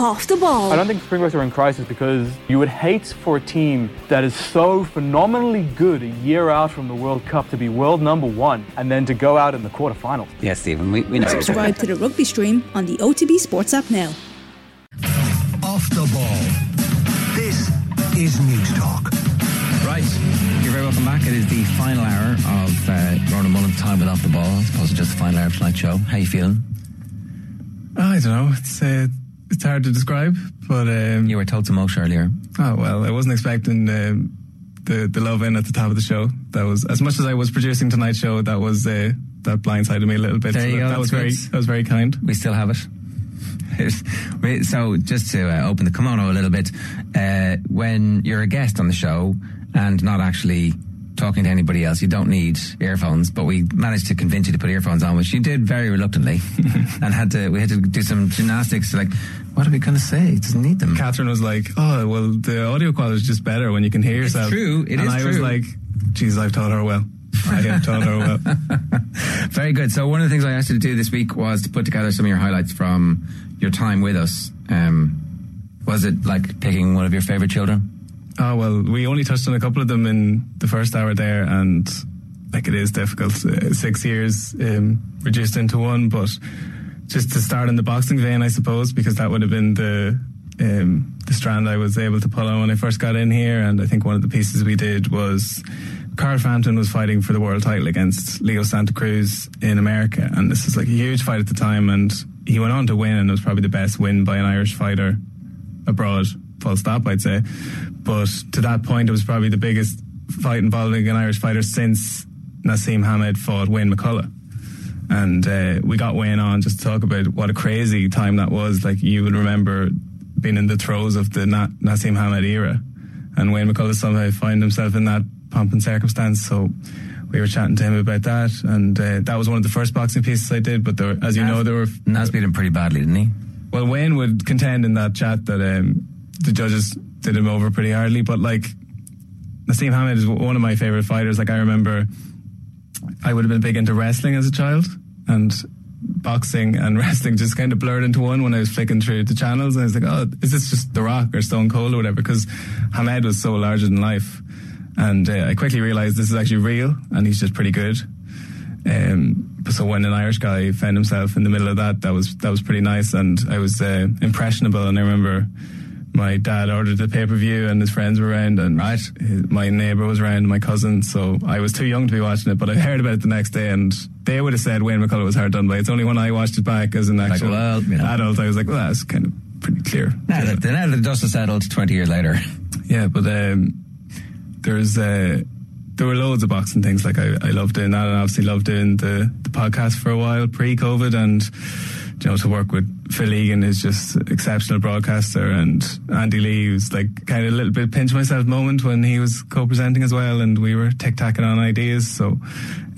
off the ball. I don't think Springboks are in crisis because you would hate for a team that is so phenomenally good a year out from the World Cup to be world number one and then to go out in the quarterfinals. Yes, Stephen, we, we know. Subscribe to the rugby stream on the OTB Sports app now. Off the ball. This is Newstalk. Right. You're very welcome back. It is the final hour of uh, Ronan Mullen's time with Off the Ball, as opposed to just the final hour of tonight's show. How you feeling? I don't know. It's uh, it's hard to describe, but um, You were told to Mosh earlier. oh well. I wasn't expecting um, the the love in at the top of the show. That was as much as I was producing tonight's show. That was uh, that blindsided me a little bit. There so you that, go, that was very that was very kind. We still have it. So just to uh, open the kimono a little bit, uh, when you're a guest on the show and not actually talking to anybody else, you don't need earphones. But we managed to convince you to put earphones on, which you did very reluctantly, and had to we had to do some gymnastics. Like, what are we going to say? It doesn't need them. Catherine was like, "Oh well, the audio quality is just better when you can hear yourself." true, it and is I was like, "Geez, I've taught her well. I have taught her well." Very good. So one of the things I asked you to do this week was to put together some of your highlights from your time with us. Um, was it like picking one of your favorite children? Oh well, we only touched on a couple of them in the first hour there, and like it is difficult. Uh, six years um, reduced into one, but just to start in the boxing vein, I suppose, because that would have been the um, the strand I was able to pull on when I first got in here. And I think one of the pieces we did was Carl Frampton was fighting for the world title against Leo Santa Cruz in America, and this was like a huge fight at the time. And he went on to win, and it was probably the best win by an Irish fighter abroad. Full stop, I'd say. But to that point, it was probably the biggest fight involving an Irish fighter since Naseem Hamed fought Wayne McCullough. And uh, we got Wayne on just to talk about what a crazy time that was. Like you would remember being in the throes of the Na- Naseem Hamed era, and Wayne McCullough somehow find himself in that pomp and circumstance. So we were chatting to him about that, and uh, that was one of the first boxing pieces I did. But there, as you know, there were Nas beat him pretty badly, didn't he? well, Wayne would contend in that chat that um, the judges did him over pretty hardly, but like Naseem Hamed is one of my favorite fighters. Like I remember, I would have been big into wrestling as a child, and boxing and wrestling just kind of blurred into one when I was flicking through the channels. And I was like, oh, is this just The Rock or Stone Cold or whatever? Because Hamed was so larger than life, and uh, I quickly realized this is actually real, and he's just pretty good. Um, so when an Irish guy found himself in the middle of that, that was that was pretty nice, and I was uh, impressionable. And I remember my dad ordered the pay per view, and his friends were around, and Right. his- my neighbor was around, my cousin. So I was too young to be watching it, but I heard about it the next day, and they would have said Wayne McCullough was hard done by. It's only when I watched it back as an actual well, you know. adult, I was like, well, that's kind of pretty clear. Now that, now that the dust has settled 20 years later. Yeah, but um, there's uh, there were loads of boxing things. Like I, I love doing that, and obviously love doing the, the podcast for a while pre-COVID, and you know to work with Phil Egan is just exceptional broadcaster, and Andy Lee was like kind of a little bit pinch myself moment when he was co-presenting as well, and we were tic tacking on ideas. So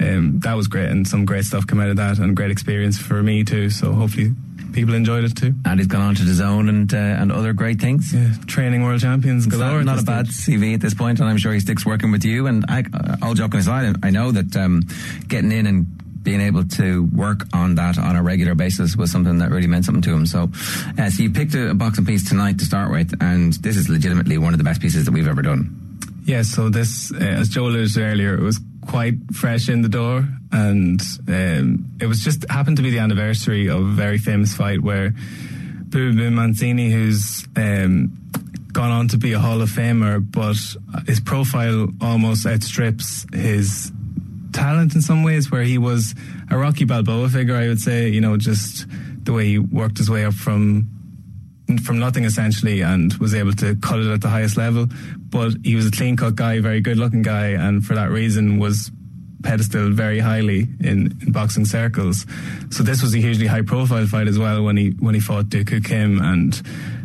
um, that was great, and some great stuff came out of that, and great experience for me too. So hopefully people enjoyed it too. And he's gone on to the zone and uh, and other great things. Yeah, training world champions galore. not, not a bad. CV at this point, and I'm sure he sticks working with you. And I, all joking aside, I know that um, getting in and being able to work on that on a regular basis was something that really meant something to him. So, uh, so you picked a, a boxing piece tonight to start with, and this is legitimately one of the best pieces that we've ever done. Yeah, so this, uh, as Joe alluded earlier, it was quite fresh in the door, and um, it was just happened to be the anniversary of a very famous fight where Boom Boom Mancini, who's um, gone on to be a Hall of Famer, but his profile almost outstrips his talent in some ways, where he was a Rocky Balboa figure, I would say, you know, just the way he worked his way up from from nothing essentially and was able to cut it at the highest level. But he was a clean cut guy, very good looking guy, and for that reason was pedestaled very highly in, in boxing circles. So this was a hugely high profile fight as well when he when he fought Duk Koo Kim and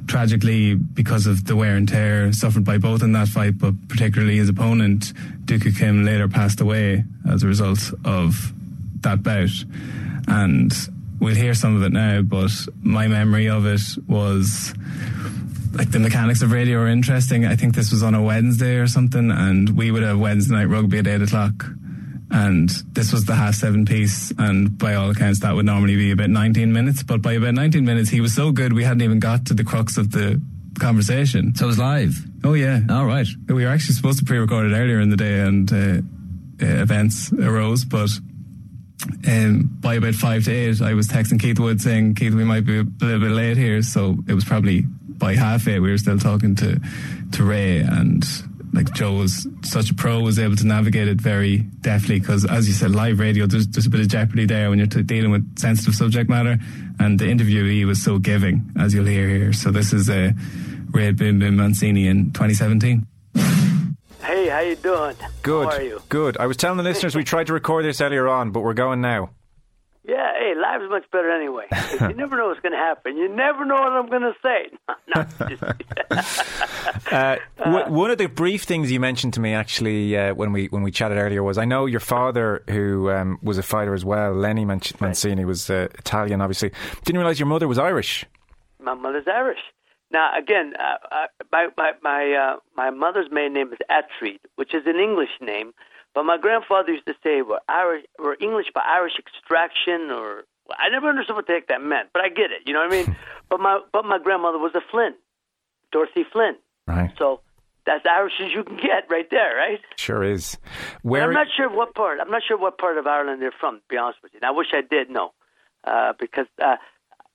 tragically because of the wear and tear suffered by both in that fight, but particularly his opponent, Duk Koo Kim later passed away as a result of that bout. And we'll hear some of it now, but my memory of it was like the mechanics of radio are interesting. I think this was on a Wednesday or something, and we would have Wednesday night rugby at eight o'clock. And this was the half seven piece, and by all accounts, that would normally be about 19 minutes. But by about 19 minutes, he was so good, we hadn't even got to the crux of the conversation. So it was live. Oh yeah. All right. We were actually supposed to pre-record it earlier in the day, and uh, uh, events arose. But um, by about five to eight, I was texting Keith Wood saying, "Keith, we might be a little bit late here." So it was probably by half eight we were still talking to to Ray and. Like Joe was such a pro, was able to navigate it very deftly because, as you said, live radio, there's, there's a bit of jeopardy there when you're t- dealing with sensitive subject matter. And the interviewee was so giving, as you'll hear here. So this is a uh, Ray Bim Boom Mancini in 2017. Hey, how you doing? Good. How are you? Good. I was telling the listeners we tried to record this earlier on, but we're going now. Yeah, hey, life's much better anyway. you never know what's going to happen. You never know what I'm going to say. No, uh, w- one of the brief things you mentioned to me actually uh, when we when we chatted earlier was I know your father, who um, was a fighter as well, Lenny Man- Mancini, was uh, Italian. Obviously, didn't realize your mother was Irish. My mother's Irish. Now, again, uh, uh, my my my, uh, my mother's maiden name is Attreed, which is an English name, but my grandfather used to say we're Irish, we're English by Irish extraction, or I never understood what the heck that meant, but I get it. You know what I mean? but my but my grandmother was a Flynn, Dorothy Flynn. Right. So that's Irish as you can get, right there, right? Sure is. Where I'm not sure what part. I'm not sure what part of Ireland they're from. To be honest with you, and I wish I did know, uh, because. Uh,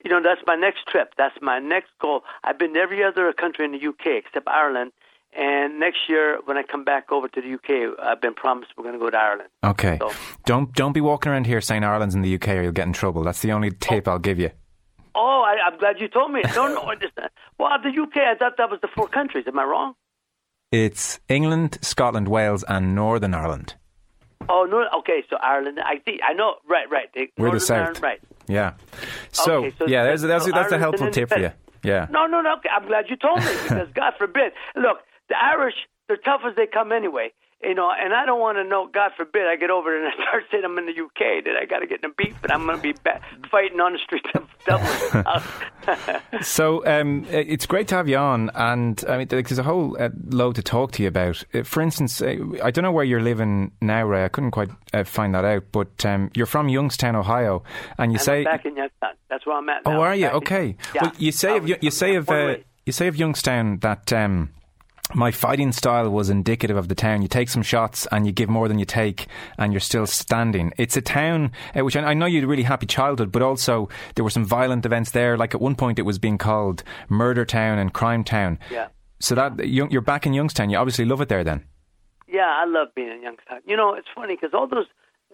you know, that's my next trip. That's my next goal. I've been to every other country in the UK except Ireland. And next year, when I come back over to the UK, I've been promised we're going to go to Ireland. Okay. So, don't don't be walking around here saying Ireland's in the UK or you'll get in trouble. That's the only tip I'll give you. oh, I, I'm glad you told me. No, no. well, the UK, I thought that was the four countries. Am I wrong? It's England, Scotland, Wales, and Northern Ireland. Oh no. Okay, so Ireland. I see. I know. Right. Right. We're the south. Ireland, right. Yeah. So, Okay, so yeah, that's so that's, that's a helpful tip for you. Yeah. No, no, no. Okay, I'm glad you told me because God forbid. Look, the Irish, they're tough as they come anyway. You know, and I don't want to know. God forbid, I get over there and I start saying I'm in the UK. That I got to get in a beef, and I'm going to be ba- fighting on the streets of Dublin. So um, it's great to have you on, and I mean, there's a whole uh, load to talk to you about. Uh, for instance, uh, I don't know where you're living now, Ray. I couldn't quite uh, find that out, but um, you're from Youngstown, Ohio, and you I'm say, back in Youngstown. That's where I'm at. "Oh, are you? Back in- Okay." yeah. Well, you say of you, you say of uh, you say of Youngstown that. Um, my fighting style was indicative of the town. You take some shots and you give more than you take, and you're still standing. It's a town uh, which I, I know you had a really happy childhood, but also there were some violent events there. Like at one point, it was being called Murder Town and Crime Town. Yeah. So that you- you're back in Youngstown. You obviously love it there, then. Yeah, I love being in Youngstown. You know, it's funny because all those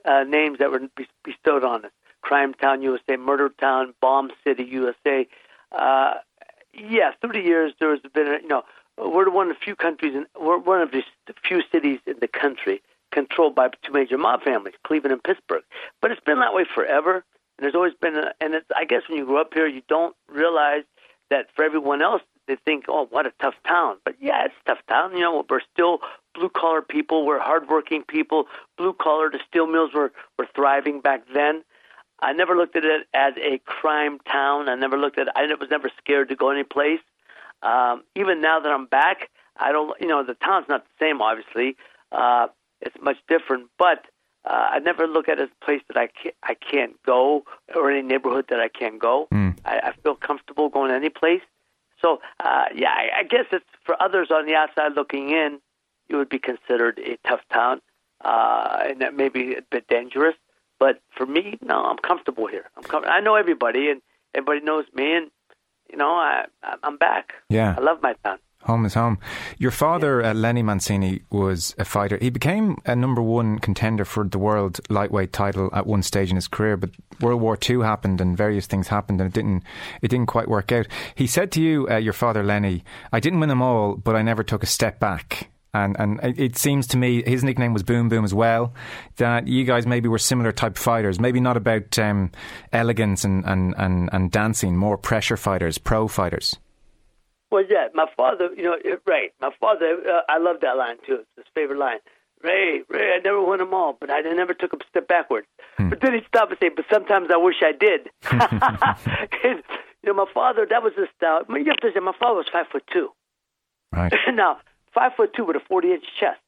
uh, names that were bestowed on us Crime Town, USA, Murder Town, Bomb City, USA. Uh, yeah, 30 years there has been, a, you know, we're one of the few countries, in, we're one of the few cities in the country controlled by two major mob families, Cleveland and Pittsburgh. But it's been that way forever. And there's always been, a, and it's, I guess when you grow up here, you don't realize that for everyone else, they think, oh, what a tough town. But yeah, it's a tough town. You know, we're still blue collar people. We're hardworking people. Blue collar, the steel mills were, were thriving back then. I never looked at it as a crime town. I never looked at I was never scared to go any place. Um, even now that I'm back, I don't, you know, the town's not the same, obviously. Uh, it's much different, but uh, I never look at it as a place that I can't, I can't go or any neighborhood that I can't go. I, I feel comfortable going any place. So, uh, yeah, I, I guess it's for others on the outside looking in, it would be considered a tough town, uh, and that may be a bit dangerous. But for me, no, I'm comfortable here. I'm com- I know everybody, and everybody knows me, and you know, I, I'm back. Yeah. I love my town. Home is home. Your father, uh, Lenny Mancini, was a fighter. He became a number one contender for the world lightweight title at one stage in his career, but World War II happened and various things happened, and it didn't. It didn't quite work out. He said to you, uh, your father, Lenny, "I didn't win them all, but I never took a step back." And and it it seems to me his nickname was Boom Boom as well. That you guys maybe were similar type fighters, maybe not about um, elegance and, and, and, and dancing, more pressure fighters, pro fighters. Well, yeah, my father, you know, right. My father, uh, I love that line too. It's his favorite line. Ray, Ray, I never won them all, but I never took a step backwards. But then he'd stop and say, but sometimes I wish I did. And, you know, my father, that was his style. I mean, you have to say, my father was five foot two. Right, now, five foot two with a 40 inch chest.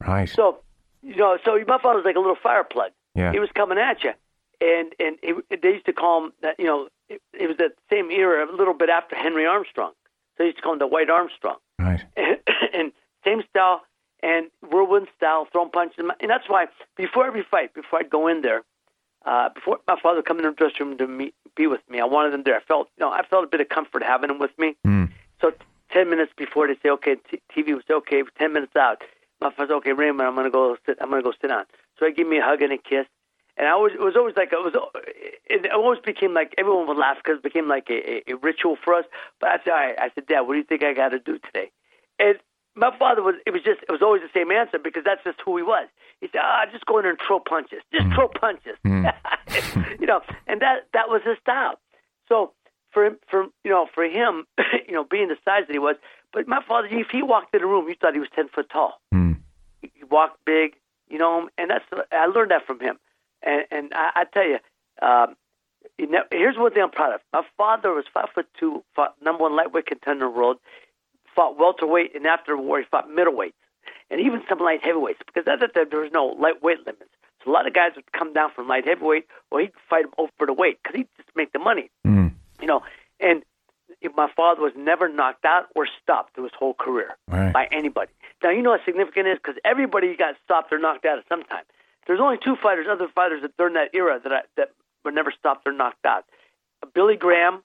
right. So you know, so my father was like a little fire plug. Yeah. He was coming at you, and and it, they used to call him that. You know, it, it was the same era, a little bit after Henry Armstrong. So they used to call him the White Armstrong. Right. and, and same style and whirlwind style, throwing punches. And that's why before every fight, before I'd go in there, uh, before my father would come in the dressing room to meet, be with me, I wanted him there. I felt, you know, I felt a bit of comfort having him with me. Mm. So t- ten minutes before they say, okay, t- TV was okay. Ten minutes out, my father said, okay, Raymond, I'm gonna go sit. I'm gonna go sit down. So he gave me a hug and a kiss. And I was, it was always like it was. It always became like everyone would laugh because it became like a, a, a ritual for us. But I said, all right, I said, Dad, what do you think I got to do today? And my father was. It was just. It was always the same answer because that's just who he was. He said, ah, just go in there and throw punches. Just throw punches. you know, and that that was his style. So for for you know, for him, you know, being the size that he was, but my father, if he walked in a room, you thought he was ten foot tall. Mm. He walked big, you know, and that's I learned that from him. And and I, I tell you, um, you know, here's one thing I'm proud of. My father was five foot two, fought number one lightweight contender in the world, fought welterweight, and after the war he fought middleweights, and even some light heavyweights because at that time there was no lightweight limits. So a lot of guys would come down from light heavyweight, or he'd fight them over the weight because he'd just make the money, Mm. You know. And my father was never knocked out or stopped through his whole career Right. by anybody. Now you know what significant is because everybody got stopped or knocked out at some time. There's only two fighters, other fighters that during that era that I, that were never stopped or knocked out: Billy Graham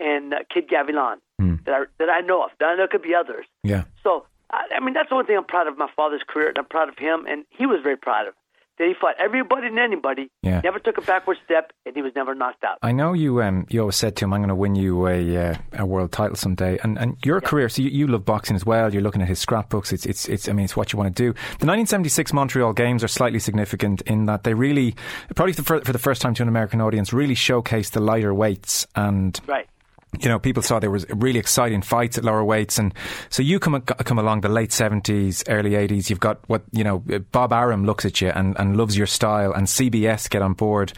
and uh, Kid Gavilan Hmm. that I that I know of. Now there could be others. Yeah. So I, I mean that's the one thing I'm proud of my father's career, and I'm proud of him, and he was very proud of. That he fought everybody and anybody, Yeah. never took a backward step, and he was never knocked out. I know you. Um, you always said to him, "I'm going to win you a uh, a world title someday." And and your career. So you, you love boxing as well. You're looking at his scrapbooks. It's it's it's. I mean, it's what you want to do. The 1976 Montreal Games are slightly significant in that they really, probably for, for the first time to an American audience, really showcased the lighter weights and Right. You know, people saw there was really exciting fights at lower weights, and so you come come along the late seventies, early eighties. You've got what you know. Bob Arum looks at you and, and loves your style, and CBS get on board,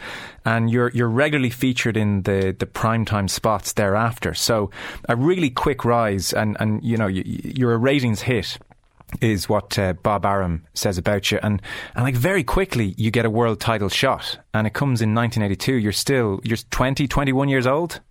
and you're you're regularly featured in the the primetime spots thereafter. So a really quick rise, and and you know you, you're a ratings hit. Is what uh, Bob Arum says about you, and and like very quickly you get a world title shot, and it comes in 1982. You're still you're 20, 21 years old.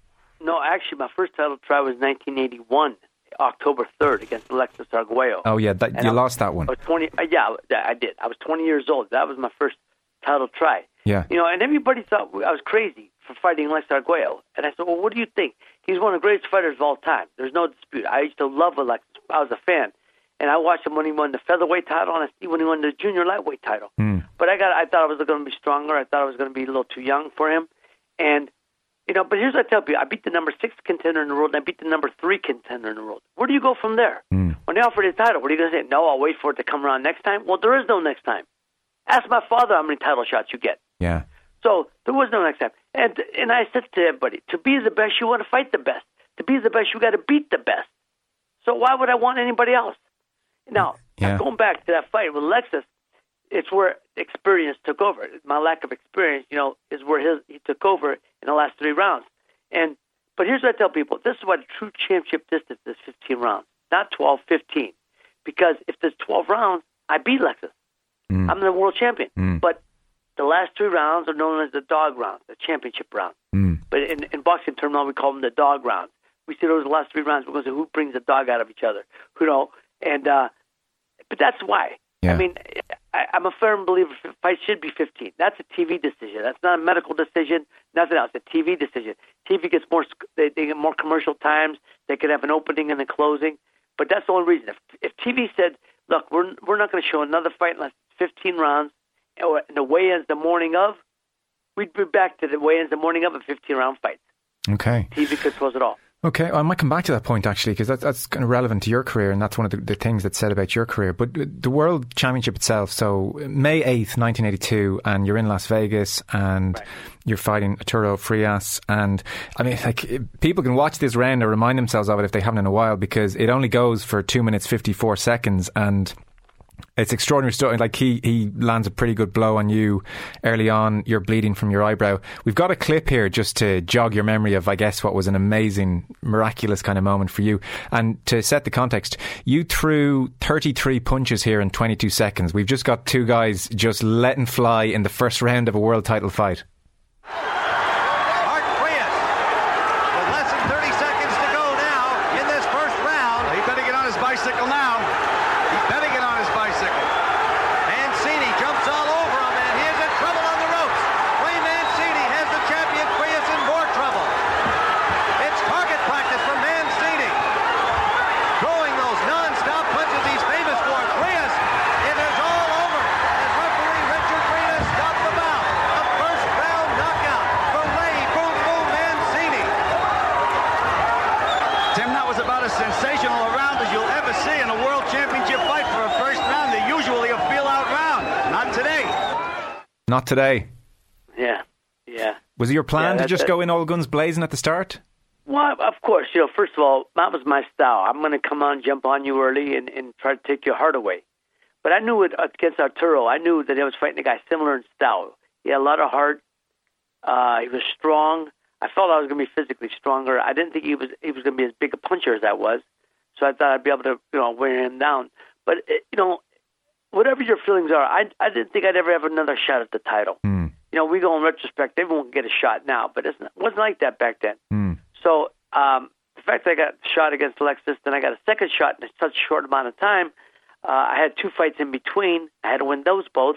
No, actually, my first title try was 1981, October 3rd, against Alexis Arguello. Oh yeah, that, you I- lost that one. I was 20. Uh, yeah, I- I did. I was 20 years old. That was my first title try. Yeah. You know, and everybody thought I was crazy for fighting Alex Arguello. And I said, well, what do you think? He's one of the greatest fighters of all time. There's no dispute. I used to love Alexis. I was a fan. And I watched him when he won the featherweight title, and I see when he won the junior lightweight title. Mm. But I got, I thought I was going to be stronger. I thought I was going to be a little too young for him. And you know, but here's what I tell people: I beat the number six contender in the world, and I beat the number three contender in the world. Where do you go from there? Mm. When they offer the title, what are you going to say? No, I'll wait for it to come around next time. Well, there is no next time. Ask my father how many title shots you get. Yeah. So there was no next time. And and I said to everybody, to be the best, you want to fight the best. To be the best, you got to beat the best. So why would I want anybody else? Now, Yeah. going back to that fight with Lexus, it's where experience took over. My lack of experience, you know, is where his he took over in the last three rounds. And but here's what I tell people: this is why the true championship distance is 15 rounds, not 12, 15. Because if there's 12 rounds, I beat Lexus. Mm. I'm the world champion. Mm. But the last three rounds are known as the dog rounds, the championship round. Mm. But in, in boxing terminology, we call them the dog rounds. We see those last three rounds because who brings the dog out of each other, you know. And uh, but that's why. Yeah. I mean, I, I'm a firm believer. Fight should be 15. That's a TV decision. That's not a medical decision. Nothing else. A TV decision. TV gets more. They, they get more commercial times. They could have an opening and a closing. But that's the only reason. If, if TV said, "Look, we're we're not going to show another fight unless it's 15 rounds," or the weigh-ins the morning of, we'd be back to the weigh-ins the morning of a 15-round fight. Okay. TV controls it all. Okay, I might come back to that point actually because that's, that's kind of relevant to your career and that's one of the, the things that's said about your career. But the World Championship itself, so May 8th, 1982, and you're in Las Vegas and you're fighting Arturo Frias. And I mean, like, people can watch this round or remind themselves of it if they haven't in a while because it only goes for 2 minutes 54 seconds and It's extraordinary stuff. Like he, he lands a pretty good blow on you early on. You're bleeding from your eyebrow. We've got a clip here just to jog your memory of, I guess, what was an amazing, miraculous kind of moment for you. And to set the context, you threw 33 punches here in 22 seconds. We've just got two guys just letting fly in the first round of a world title fight. Art Frias with less than 30 seconds to go now in this first round. He better get on his bicycle now. He better get on his bicycle. Mancini jumps all over him and he is in trouble on the ropes. Ray Mancini has the champion Frias in more trouble. It's target practice for Mancini. Throwing those non-stop punches he's famous for. Frias, it is all over. As referee Richard Frias stopped the bout. A first round knockout for Ray Boom Boom Mancini. Tim, that was about as sensational a round as you'll ever see in a world championship fight for a first round. They're usually a feel-out round. Not today. Not today. Yeah, yeah. Was it your plan Yeah, to just that- go in all guns blazing at the start? Well, of course, you know, first of all, that was my style. I'm going to come on, jump on you early, and, and try to take your heart away. But I knew it against Arturo. I knew that I was fighting a guy similar in style. He had a lot of heart. Uh, he was strong. I felt I was going to be physically stronger. I didn't think he was he was going to be as big a puncher as I was. So I thought I'd be able to you know wear him down. But it, you know, whatever your feelings are, I I didn't think I'd ever have another shot at the title. Hmm. You know, we go in retrospect, everyone can get a shot now, but it's, it wasn't like that back then. Hmm. So um, the fact that I got shot against Alexis, then I got a second shot in such a short amount of time. Uh, I had two fights in between. I had to win those both.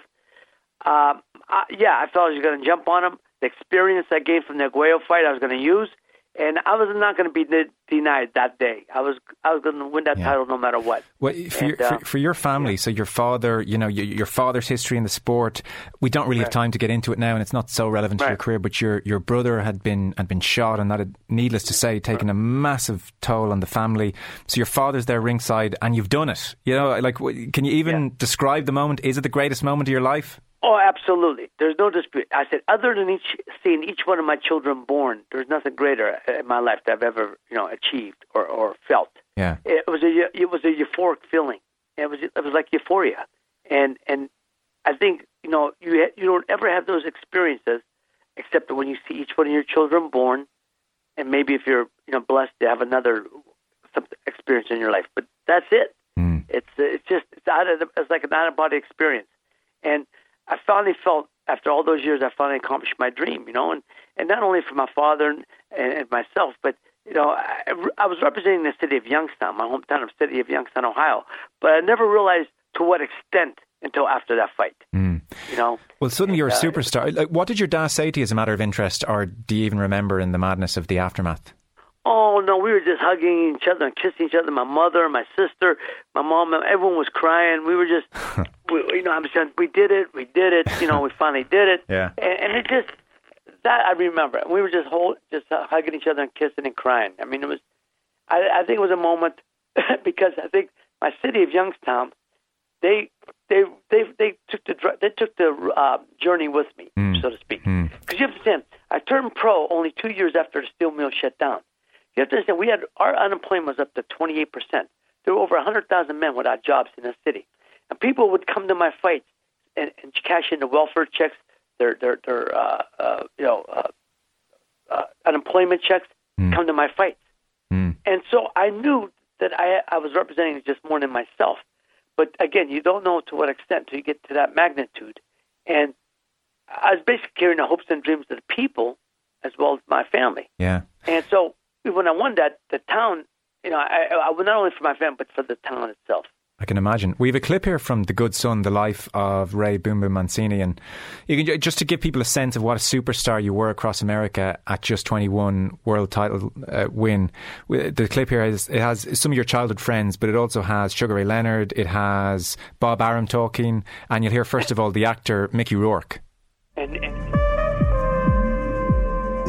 Um, I, yeah, I thought I was going to jump on him. The experience I gained from the Aguayo fight, I was going to use, and I was not going to be de- denied that day. I was I was going to win that Yeah. title no matter what. Well, for, And, your, uh, for, for your family, so your father, you know, your, your father's history in the sport, we don't really have time to get into it now, and it's not so relevant to your career. But your your brother had been had been shot, and that had, needless to say, taken a massive toll on the family. So your father's there ringside, and you've done it. You know, like, can you even Yeah. describe the moment? Is it the greatest moment of your life? Oh, absolutely. There's no dispute. I said, other than each seeing each one of my children born, there's nothing greater in my life that I've ever, you know, achieved or, or felt. Yeah. It was a it was a euphoric feeling. It was it was like euphoria, and and I think you know you ha- you don't ever have those experiences except when you see each one of your children born, and maybe if you're you know blessed to have another experience in your life. But that's it. Mm. It's it's just it's out of the, it's like an out of body experience, and I finally felt after all those years I finally accomplished my dream, you know, and and not only for my father and, and myself, but you know I, I was representing the city of Youngstown, my hometown of city of Youngstown, Ohio, but I never realized to what extent until after that fight, Mm. you know. Well, suddenly you're a Uh, superstar. Like, what did your dad say to you as a matter of interest, or do you even remember in the madness of the aftermath? Oh no, we were just hugging each other and kissing each other. My mother, my sister, my mom, everyone was crying. We were just, we, you know, I'm saying we did it, we did it. You know, we finally did it. Yeah. And, and it just that I remember. We were just hold, just hugging each other and kissing and crying. I mean, it was. I, I think it was a moment because I think my city of Youngstown, they they they they took the dr- they took the uh, journey with me, Mm. so to speak. Mm. Because you have to understand, I turned pro only two years after the steel mill shut down. You have to understand, we had our unemployment was up to 28 percent. There were over 100,000 men without jobs in the city, and people would come to my fights and, and cash in the welfare checks, their their their uh, uh, you know uh, uh, unemployment checks, come to my fights. Mm. And so I knew that I I was representing just more than myself. But again, you don't know to what extent until you get to that magnitude. And I was basically carrying the hopes and dreams of the people as well as my family. Yeah. And so when I won that, the town, you know, I, I not only for my family but for the town itself. I can imagine. We have a clip here from The Good Son, the life of Ray Boom Boom Mancini, and you can just to give people a sense of what a superstar you were across America at just 21 world title uh, win. The clip here has it has some of your childhood friends, but it also has Sugar Ray Leonard, it has Bob Arum talking, and you'll hear first of all the actor Mickey Rourke. And, and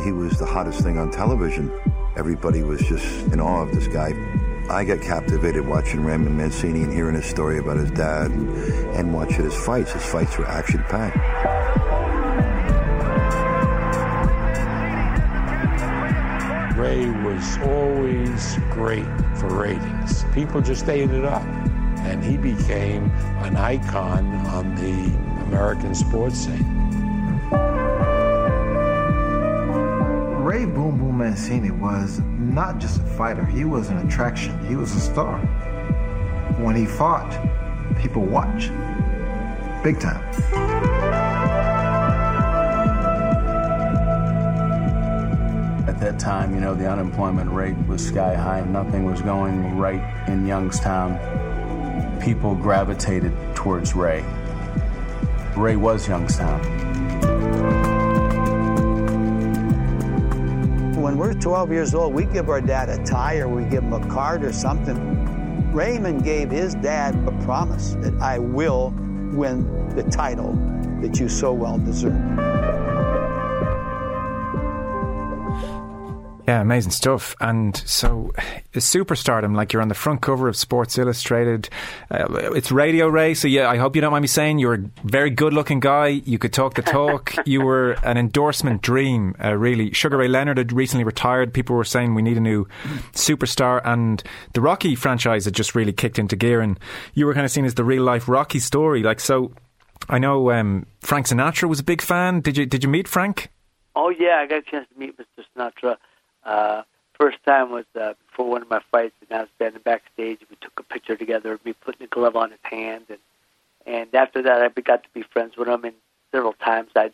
He was the hottest thing on television. Everybody was just in awe of this guy. I got captivated watching Raymond Mancini and hearing his story about his dad and, and watching his fights. His fights were action packed. Ray was always great for ratings. People just ate it up. and he became an icon on the American sports scene. Ray Boom Boom Mancini was not just a fighter, he was an attraction. He was a star. When he fought, people watched. Big time. At that time, you know, the unemployment rate was sky high and nothing was going right in Youngstown. People gravitated towards Ray. Ray was Youngstown. When we're 12 years old, we give our dad a tie or we give him a card or something. Raymond gave his dad a promise that I will win the title that you so well deserve. Yeah, amazing stuff. And so, superstardom, like you're on the front cover of Sports Illustrated. Uh, it's Radio Ray, so yeah, I hope you don't mind me saying you're a very good looking guy. You could talk the talk. you were an endorsement dream, uh, really. Sugar Ray Leonard had recently retired. People were saying we need a new superstar, and the Rocky franchise had just really kicked into gear. And you were kind of seen as the real life Rocky story. Like, so I know um, Frank Sinatra was a big fan. Did you, did you meet Frank? Oh, yeah, I got a chance to meet Mr. Sinatra. Uh, first time was uh, before one of my fights, and I was standing backstage. We took a picture together of me putting a glove on his hand, and and after that, I got to be friends with him. And several times, I'd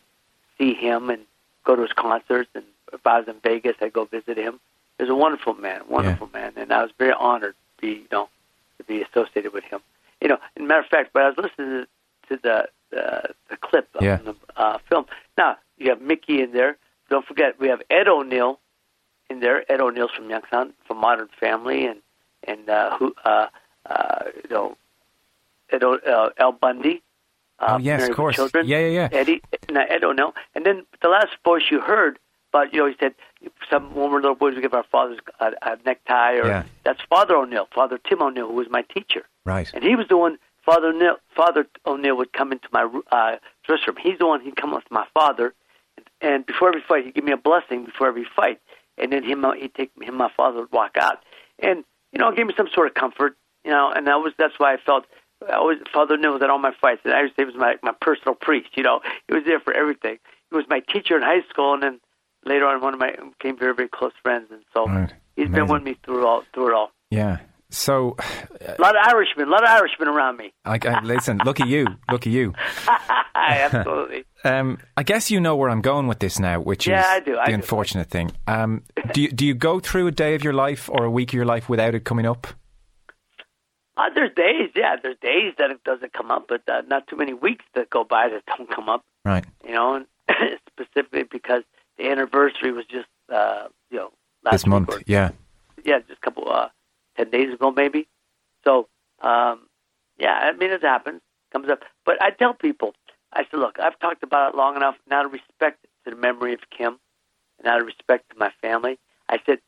see him and go to his concerts. And if I was in Vegas, I'd go visit him. He was a wonderful man, wonderful yeah. man, and I was very honored to be, you know, to be associated with him. You know, as a matter of fact, but I was listening to the the, the clip yeah. on the uh, film. Now you have Mickey in there. Don't forget, we have Ed O'Neill in there. Ed O'Neill's from Youngstown, from Modern Family, and and uh, who uh, uh, you know, Ed o, uh, Al Bundy. Uh, oh yes, of course. Children. Yeah, yeah, yeah. Eddie, no, Ed O'Neill, and then the last voice you heard, but you know, he said some when we're little boys we give our fathers a, a necktie, or Yeah. that's Father O'Neill, Father Tim O'Neill, who was my teacher, Right. and he was the one. Father O'Neill, Father O'Neill would come into my uh, dressing room. He's the one. He'd come with my father, and before every fight, he'd give me a blessing before every fight and then him he'd take him my father would walk out and you know give me some sort of comfort you know and that was that's why I felt I always father knew that all my fights and I used to say he was my my personal priest you know he was there for everything he was my teacher in high school and then later on one of my became very very close friends and so Right. he's been with me through all through it all Yeah. So, a lot of Irishmen a lot of Irishmen around me I, I, listen, look at you, look at you. absolutely Um, I guess you know where I'm going with this now, which Yeah, is I do, I the do. unfortunate thing. Um, do you, do you go through a day of your life or a week of your life without it coming up? Uh, there's days, yeah, there's days that it doesn't come up, but uh, not too many weeks that go by that don't come up. Right. You know, and specifically because the anniversary was just, uh, you know, last this month, or, yeah. yeah, just a couple, uh, ten days ago maybe. So, um, yeah, I mean, it happens, comes up. But I tell people, I said, look, I've talked about it long enough now to respect to the memory of Kim, and out of respect to my family. I said,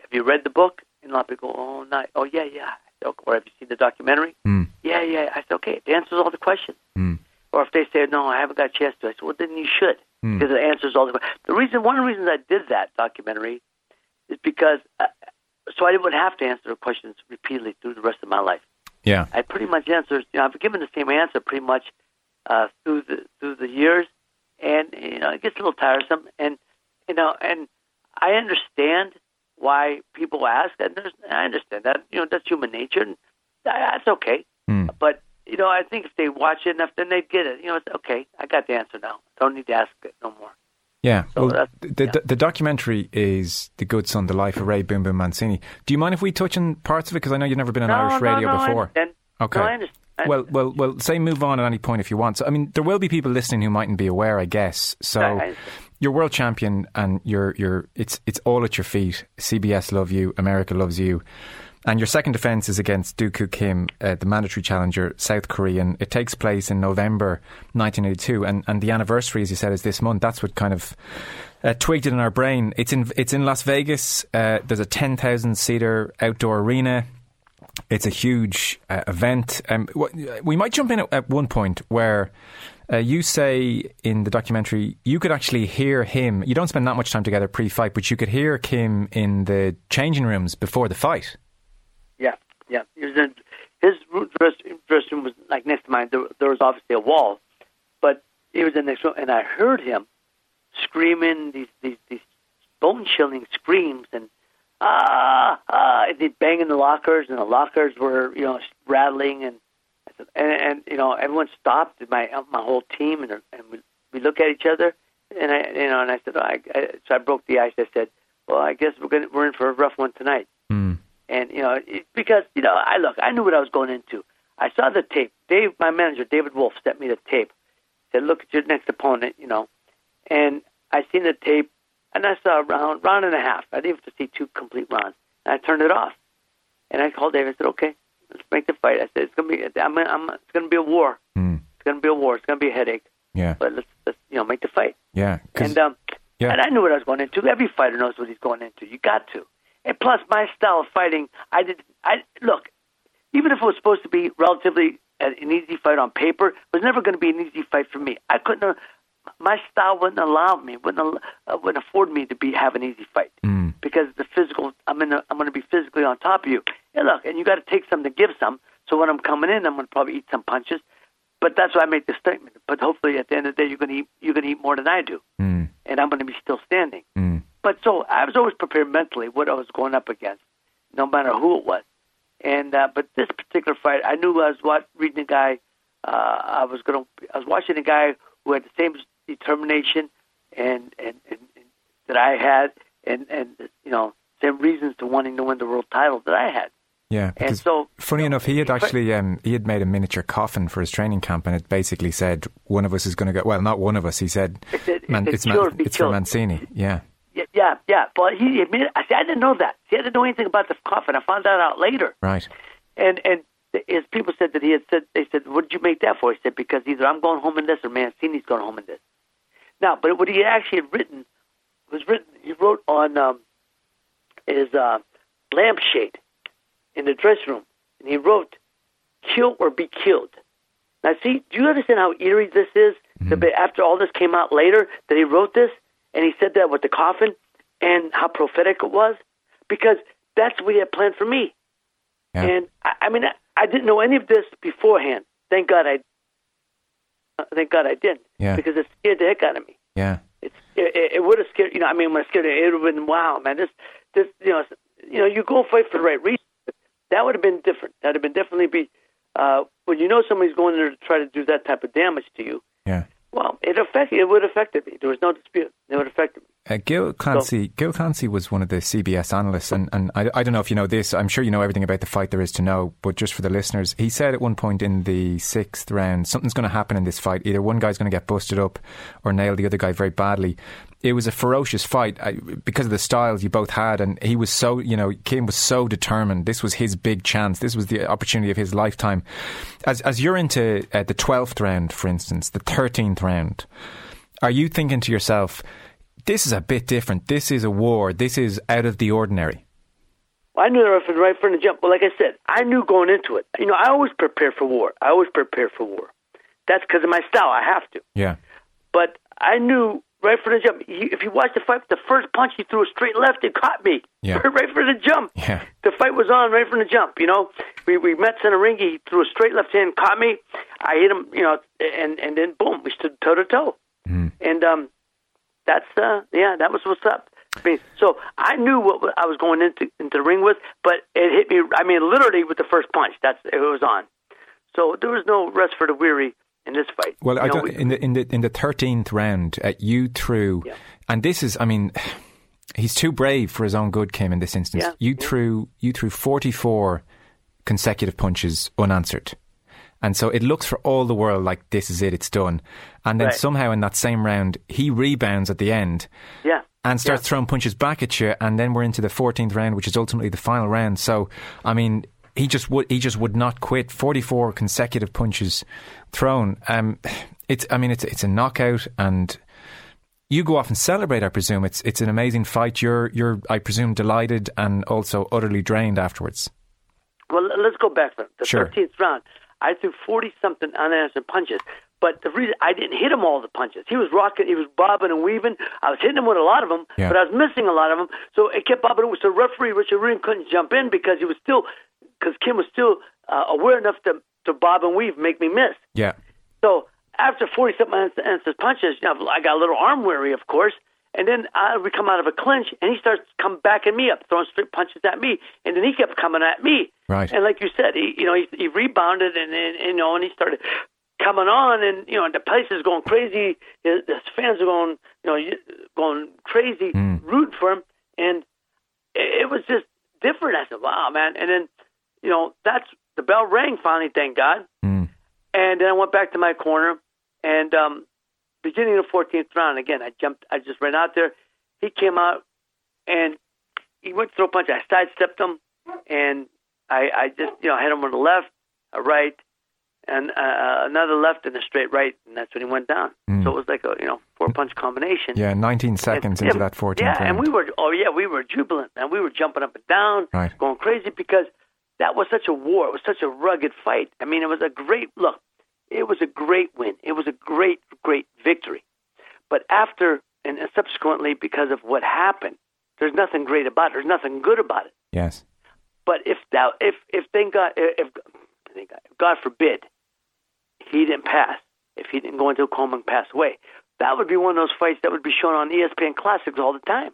have you read the book? And a lot of people go, oh, no. oh yeah, yeah. I said, okay. Or have you seen the documentary? Hmm. Yeah, yeah. I said, okay, it answers all the questions. Or if they say, no, I haven't got a chance to, I said, well, then you should, Hmm. because it answers all the questions. The reason, one of the reasons I did that documentary is because, uh, so I wouldn't have to answer the questions repeatedly through the rest of my life. Yeah. I pretty much answer, you know, I've given the same answer pretty much uh, through the through the years, and you know, it gets a little tiresome, and you know, and I understand why people ask, and there's, I understand that, you know, that's human nature, and that's okay. Hmm. But you know, I think if they watch it enough, then they get it. You know, it's okay. I got the answer now. Don't need to ask it no more. Yeah. So well, the, the, the documentary is The Good Son, The Life of Ray Boom Boom Mancini. Do you mind if we touch on parts of it? Because I know you've never been on No, Irish no, radio no, I before. Okay. No, I understand. Well, well, well. Say move on at any point if you want. So, I mean, there will be people listening who mightn't be aware, I guess. So, I- you're world champion, and you're you're it's it's all at your feet. CBS love you, America loves you, and your second defence is against Duk Koo Kim, uh, the mandatory challenger, South Korean. It takes place in November 1982, and and the anniversary, as you said, is this month. That's what kind of. Uh, twigged it in our brain. It's in it's in Las Vegas. Uh, there's a ten thousand seater outdoor arena. It's a huge uh, event. Um, we might jump in at, at one point where uh, you say in the documentary you could actually hear him. You don't spend that much time together pre-fight, but you could hear Kim in the changing rooms before the fight. Yeah. He was in, his dress, room was like next to mine. There, there was obviously a wall, but it was in the next room, and I heard him screaming these these these bone chilling screams and ah ah, and he'd bang the lockers, and the lockers were you know rattling, and and, and you know everyone stopped, my my whole team, and and we we look at each other, and I you know and I said, oh, I, I so I broke the ice. I said, well, I guess we're going we're in for a rough one tonight. And you know, it, because you know, I look, I knew what I was going into. I saw the tape. Dave, my manager, David Wolf, sent me the tape. Said, "Look at your next opponent," you know. And I seen the tape, and I saw a round, round and a half. I didn't have to see two complete rounds. And I turned it off. And I called Dave. I said, "Okay, let's make the fight." I said, "It's gonna be, I'm, I'm, it's gonna be a war. It's gonna be a war. It's gonna be a headache. Yeah. But let's, let's you know, make the fight." Yeah. And um, Yeah. and I knew what I was going into. Every fighter knows what he's going into. You got to. And plus, my style of fighting, I did. I look, even if it was supposed to be relatively an easy fight on paper, it was never going to be an easy fight for me. I couldn't. Uh, my style wouldn't allow me, wouldn't uh, wouldn't afford me to be have an easy fight mm. because the physical. I'm in. A, I'm going to be physically on top of you. And look, and you got to take some to give some. So when I'm coming in, I'm going to probably eat some punches. But that's why I make the statement. But hopefully, at the end of the day, you're going to eat. You're going to eat more than I do, mm. and I'm going to be still standing. Mm. But so I was always prepared mentally what I was going up against, no matter who it was. And uh, but this particular fight, I knew I was what, reading a guy. Uh, I was going to. I was watching a guy who had the same determination and and, and, and that I had, and and you know same reasons to wanting to win the world title that I had. Yeah, And so funny enough, he had actually um, he had made a miniature coffin for his training camp, and it basically said one of us is going to go. Well, not one of us. He said It Man, it's killed, Man, it's for. Mancini. Yeah, Yeah, yeah, yeah. But he admitted. I said I didn't know that. See, I didn't know anything about the coffin. I found that out later. right. And and his people said that he had said they said, "What did you make that for?" He said, "Because either I'm going home in this or Mancini's going home in this." Now, but what he actually had written was written. He wrote on um, his uh, lampshade in the dressing room, and he wrote, "Kill or be killed." Now, see, do you understand how eerie this is? To be, after all this came out later, that he wrote this, and he said that with the coffin, and how prophetic it was, because that's what he had planned for me. And I, I mean, I, I didn't know any of this beforehand. Thank God I. uh, Thank God I didn't. Yeah. Because it scared the heck out of me. Yeah, It's it, it, it would have scared you know. I mean, when I scared it, it would have been wow, man. This this you know you know you go fight for the right reason. That would have been different. That would have been definitely be uh, when you know somebody's going there to try to do that type of damage to you. yeah. Well, it affected. It would have affected me. There was no dispute. It would have affected me. Uh, Gil Clancy, Gil Clancy was one of the CBS analysts, and, and I, I don't know if you know this. I'm sure you know everything about the fight there is to know, but just for the listeners, he said at one point in the sixth round, something's going to happen in this fight. Either one guy's going to get busted up or nail the other guy very badly. It was a ferocious fight I, because of the styles you both had, and he was so, you know, Kim was so determined. This was his big chance. This was the opportunity of his lifetime. As as you're into uh, the twelfth round, for instance, the thirteenth round, are you thinking to yourself? this is a bit different. This is a war. This is out of the ordinary. I knew they were right from the jump. But like I said, I knew going into it. You know, I always prepare for war. I always prepare for war. That's because of my style. I have to. Yeah. But I knew right for the jump. He, if you watch the fight, the first punch he threw a straight left. and caught me. Yeah. right for the jump. Yeah. The fight was on right from the jump. You know, we we met center ring. He threw a straight left hand, caught me. I hit him. You know, and and then boom, we stood toe to toe. And um, that's uh, yeah, that was what's up. I mean, so I knew what I was going into into the ring with, but it hit me. I mean, literally with the first punch. That's it was on. So there was no rest for the weary in this fight. Well, You I know, don't, we- in the in the in the thirteenth round, uh, you threw, and this is, I mean, he's too brave for his own good. Kim in this instance, Yeah, you threw you threw forty four consecutive punches unanswered. And so it looks for all the world like this is it, it's done. And then Right. somehow in that same round, he rebounds at the end yeah. and starts throwing punches back at you. And then we're into the 14th round, which is ultimately the final round. So, I mean, he just would he just would not quit. 44 consecutive punches thrown. Um, it's I mean, it's it's a knockout, and you go off and celebrate. I presume it's it's an amazing fight. You're you're I presume delighted and also utterly drained afterwards. Well, let's go back to the Sure. 13th round. I threw 40 something unanswered punches, but the reason I didn't hit him all the punches. He was rocking, he was bobbing and weaving. I was hitting him with a lot of them, Yeah. but I was missing a lot of them. So it kept bobbing. So the referee Richard Green couldn't jump in because he was still, because Kim was still uh, aware enough to to bob and weave, make me miss. Yeah. So after 40 something ounces punches, you know, I got a little arm weary, of course. And then I would come out of a clinch, and he starts coming backing me up, throwing straight punches at me. And then he kept coming at me. Right. And like you said, he, you know, he, he rebounded, and, and you know, and he started coming on, and you know, the place is going crazy. His, his fans are going, you know, going crazy, rooting for him, and it, it was just different. I said, "Wow, man!" And then, you know, that's the bell rang finally. Thank God. And then I went back to my corner, and um, beginning of the 14th round, again, I jumped, I just ran out there. He came out, and he went to throw a punch. I sidestepped him, and I, I just, you know, hit him on the left, a right, and uh, another left and a straight right, and that's when he went down. So it was like a, you know, four punch combination. Yeah, 19 seconds And- into yeah, that 14th Yeah, round. and we were, oh yeah, we were jubilant, and we were jumping up and down, Right. going crazy because that was such a war. It was such a rugged fight. I mean, it was a great look. It was a great win. It was a great, great victory. But after and subsequently, because of what happened, there's nothing great about it. There's nothing good about it. Yes. But if that, if if thank God, if thank God, God forbid, he didn't pass, if he didn't go into a coma and pass away, that would be one of those fights that would be shown on ESPN Classics all the time.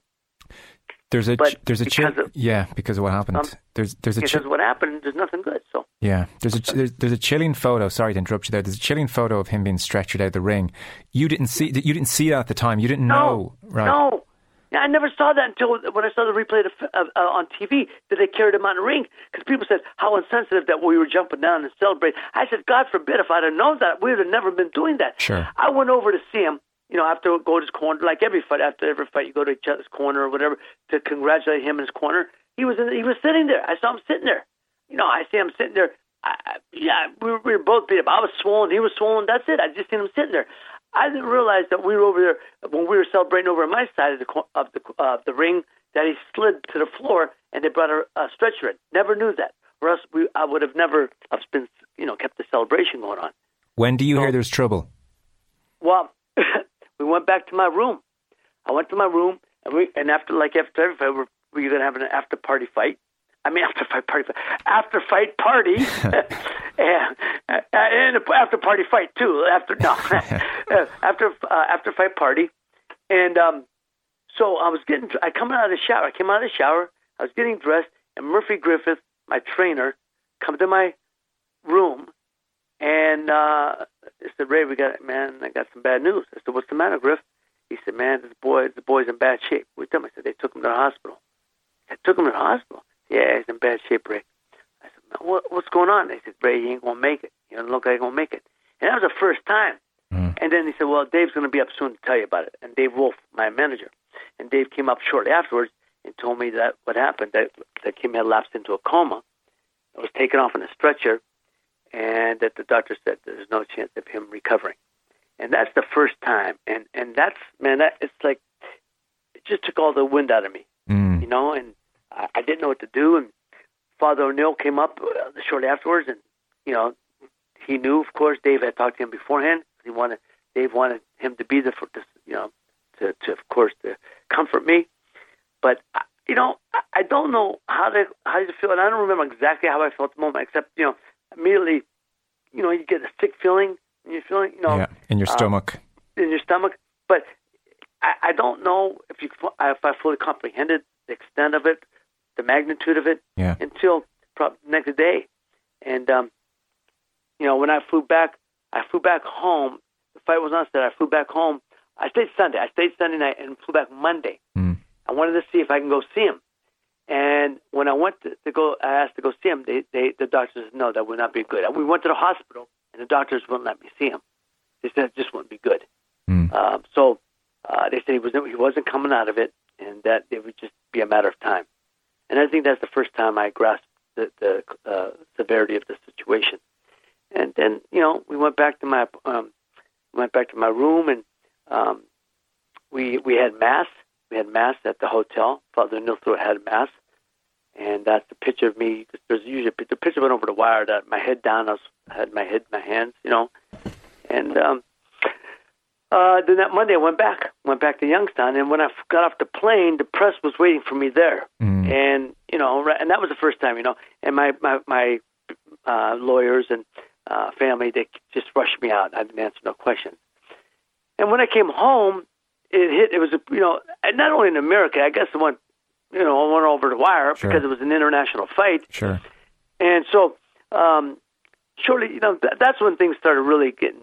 There's a But there's a of- yeah, because of what happened. Um, there's there's a Because chi- what happened, there's nothing good. So yeah there's a there's, there's a chilling photo. Sorry to interrupt you there. There's a chilling photo of him being stretchered out the ring. You didn't see you didn't see that at the time. You didn't know, right? No, Yeah, I never saw that until when I saw the replay of, uh, uh, on TV that they carried him on the ring because people said how insensitive that we were jumping down and celebrating. I said, God forbid if I'd have known that, we would have never been doing that. Sure. I went over to see him. You know, after go to his corner, like every fight, after every fight, you go to each other's corner or whatever to congratulate him in his corner. He was in, he was sitting there. I saw him sitting there. You know, I see him sitting there. I, I, yeah, we were, we were both beat up. I was swollen. He was swollen. That's it. I just seen him sitting there. I didn't realize that we were over there when we were celebrating over on my side of the of the uh, the ring that he slid to the floor and they brought a, a stretcher in. Never knew that, or else we I would have never have been you know kept the celebration going on. When do you hear there's trouble? Well, we went back to my room. I went to my room, and we and after like after every fight, we're, we were gonna have an after party fight. I mean, after fight party, after fight party, and, and after party fight too. After no, after uh, after fight party, and um, so I was getting. I come out of the shower. I came out of the shower. I was getting dressed, and Murphy Griffith, my trainer, come to my room, and uh, I said, "Ray, we got man. I got some bad news." I said, "What's the matter, Griff?" He said, "Man, this boy, the boy's in bad shape." What tell me? I said, "They took him to the hospital." I took him to the hospital. Yeah, he's in bad shape, Ray. I said, "Man, what, "What's going on?" They said, "Ray, he ain't gonna make it. He doesn't look like he's gonna make it." And that was the first time. And then he said, "Well, Dave's going to be up soon to tell you about it." And Dave Wolf, my manager, and Dave came up shortly afterwards and told me that what happened that that Kim had lapsed into a coma, was taken off in a stretcher, and that the doctor said there's no chance of him recovering. And that's the first time, and and that's man, that it's like it just took all the wind out of me, you know. And I, I didn't know what to do. And Father O'Neill came up uh, shortly afterwards, and you know he knew, of course, Dave had talked to him beforehand. He wanted Dave wanted him to be there for this, you know, to, to of course to comfort me. But I- you know, I- I don't know how to how to feel, and I don't remember exactly how I felt at the moment, except you know, immediately, you know, you get a sick feeling, and you're feeling, you know, yeah, in your um, stomach. in your stomach. But I, I don't know if you if I fully comprehended the extent of it, the magnitude of it, Yeah. until probably next day. And um, you know, when I flew back, I flew back home. The fight was on Saturday. I flew back home. I stayed Sunday. I stayed Sunday night and flew back Monday. I wanted to see if I can go see him. And when I went to, to go, I asked to go see him. They, they, the doctors said no, that would not be good. We went to the hospital, and the doctors wouldn't let me see him. They said it just wouldn't be good. Um, so uh, they said he was he wasn't coming out of it, and that it would just be a matter of time. And I think that's the first time I grasped the, the uh, severity of the situation. And then you know we went back to my um, went back to my room, and um, we we had mass. We had mass at the hotel. Father Nilthroat had mass, and that's the picture of me. There's usually a picture, the picture went over the wire. That my head down, I was had my head, in my hands, you know, and um, uh, then that Monday I went back, went back to Youngstown, and when I got off the plane, the press was waiting for me there, and you know, and that was the first time, you know, and my my my uh, lawyers and uh, family that just rushed me out. I didn't answer no questions. And when I came home, it hit. It was a you know, and not only in America. I guess it went you know I went over the wire Sure. because it was an international fight. Sure. And so, um, shortly, you know, th- that's when things started really getting.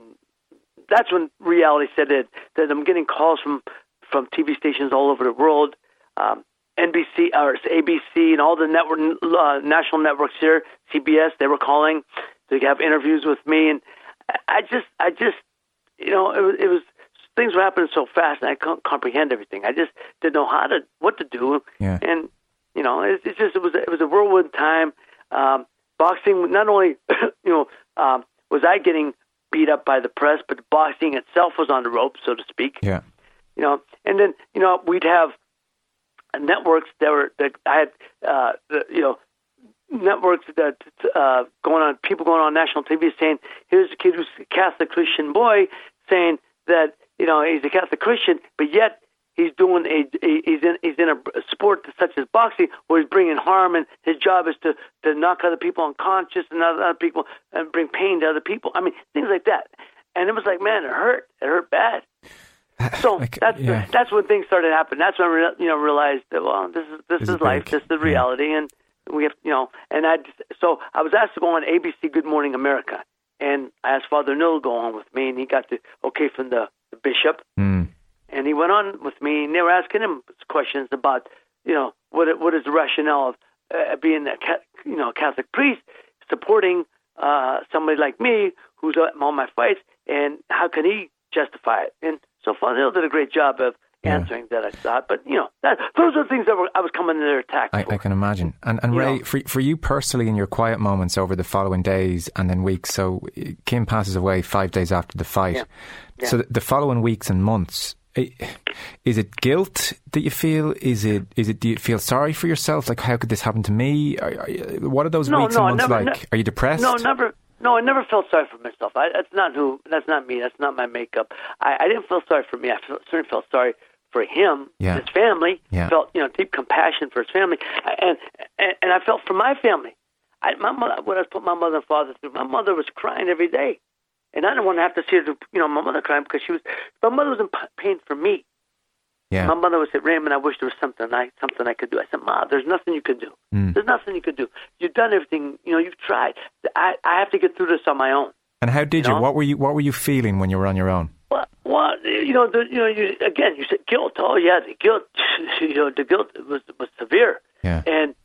That's when reality set in. That I'm getting calls from from TV stations all over the world, um, NBC or ABC, and all the network uh, national networks here, CBS. They were calling to have interviews with me, and I- I just, I just, you know, it was, it was things were happening so fast, and I couldn't comprehend everything. I just didn't know how to, what to do, Yeah. and you know, it's, it's just it was it was a whirlwind time. Um, boxing, not only you know, um, was I getting beat up by the press, but boxing itself was on the ropes, so to speak. Yeah. You know, and then you know we'd have networks that were that I had, uh, the, you know, networks that uh, going on, people going on national TV saying, "Here's a kid who's a Catholic Christian boy saying that you know he's a Catholic Christian, but yet." He's doing a, he's in he's in a sport such as boxing where he's bringing harm and his job is to to knock other people unconscious and other, other people and bring pain to other people. I mean things like that, and it was like man, it hurt. It hurt bad. So that's yeah. that's when things started happening. That's when I you know realized that well, this is this, This is, is life. This is the reality, and we have you know. And I just- so I was asked to go on ABC Good Morning America, and I asked Father Newell to go on with me, and he got the okay from the bishop, Mm. and he went on with me, and they were asking him questions about you know what what is the rationale of uh, being a you know Catholic priest supporting uh, somebody like me who's all my fights, and how can he justify it? And so Father Hill did a great job of answering that. I thought, but you know, that, those are the things that were, I was coming to their attack. I, I can imagine. And, and You Ray, know. for, for you personally, in your quiet moments over the following days and then weeks, so Kim passes away five days after the fight. Yeah. Yeah. So the, following weeks and months, is it guilt that you feel? Is it? Is it? Do you feel sorry for yourself? Like, how could this happen to me? Are, are, what are those no, weeks no, and months never, like? ne- are you depressed? No, never. No, I never felt sorry for myself. I, that's not who. That's not me. That's not my makeup. I, I didn't feel sorry for me. I felt, certainly felt sorry for him, Yeah. his family. Yeah. Felt you know deep compassion for his family, and and, and I felt for my family. I, my mother, what I put my mother and father through. My mother was crying every day, and I didn't want to have to see her. You know, my mother crying because she was. My mother was in pain for me. Yeah. My mother would say, Raymond, I wish there was something I something I could do. I said, Ma, there's nothing you can do. Mm. There's nothing you could do. You've done everything. You know, you've tried. I I have to get through this on my own. And how did You you? know? What were you? What were you feeling when you were on your own? Well, well, you know, the, you know, you again, you said guilt. Oh yeah, the guilt. You know, the guilt was was severe. Yeah. And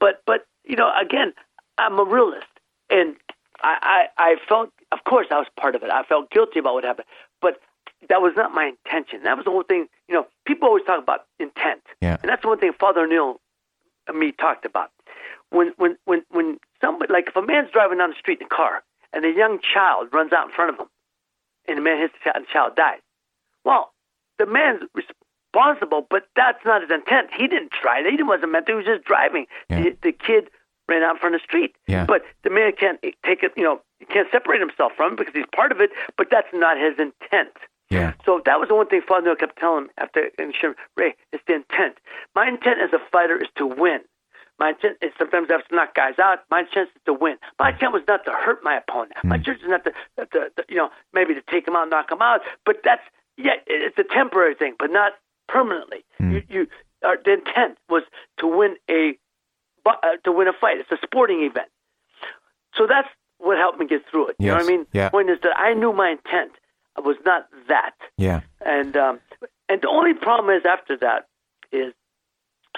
but but you know, again, I'm a realist, and I I, I felt, of course, I was part of it. I felt guilty about what happened, but that was not my intention. That was the whole thing. You know, people always talk about intent, Yeah. and that's the one thing Father Neil and me talked about. When when when when somebody like if a man's driving down the street in a car and a young child runs out in front of him, and the man hits the child, and the child dies. Well, the man's responsible, but that's not his intent. He didn't try it. He wasn't meant to. He was just driving. The, the kid ran out in front of the street. Yeah. But the man can't take it. You know, he can't separate himself from it because he's part of it. But that's not his intent. Yeah. So that was the one thing Father Neil kept telling him after and Ray, it's the intent. My intent as a fighter is to win. My intent is sometimes I have to knock guys out. My intent is to win. My intent was not to hurt my opponent. My intent is not to, to, to, you know, maybe to take him out, knock him out. But that's yeah, it's a temporary thing, but not permanently. You, you, uh, the intent was to win a, uh, to win a fight. It's a sporting event. So that's what helped me get through it. You know what I mean? Yeah. Point is that I knew my intent was not that. Yeah. And um, and the only problem is after that is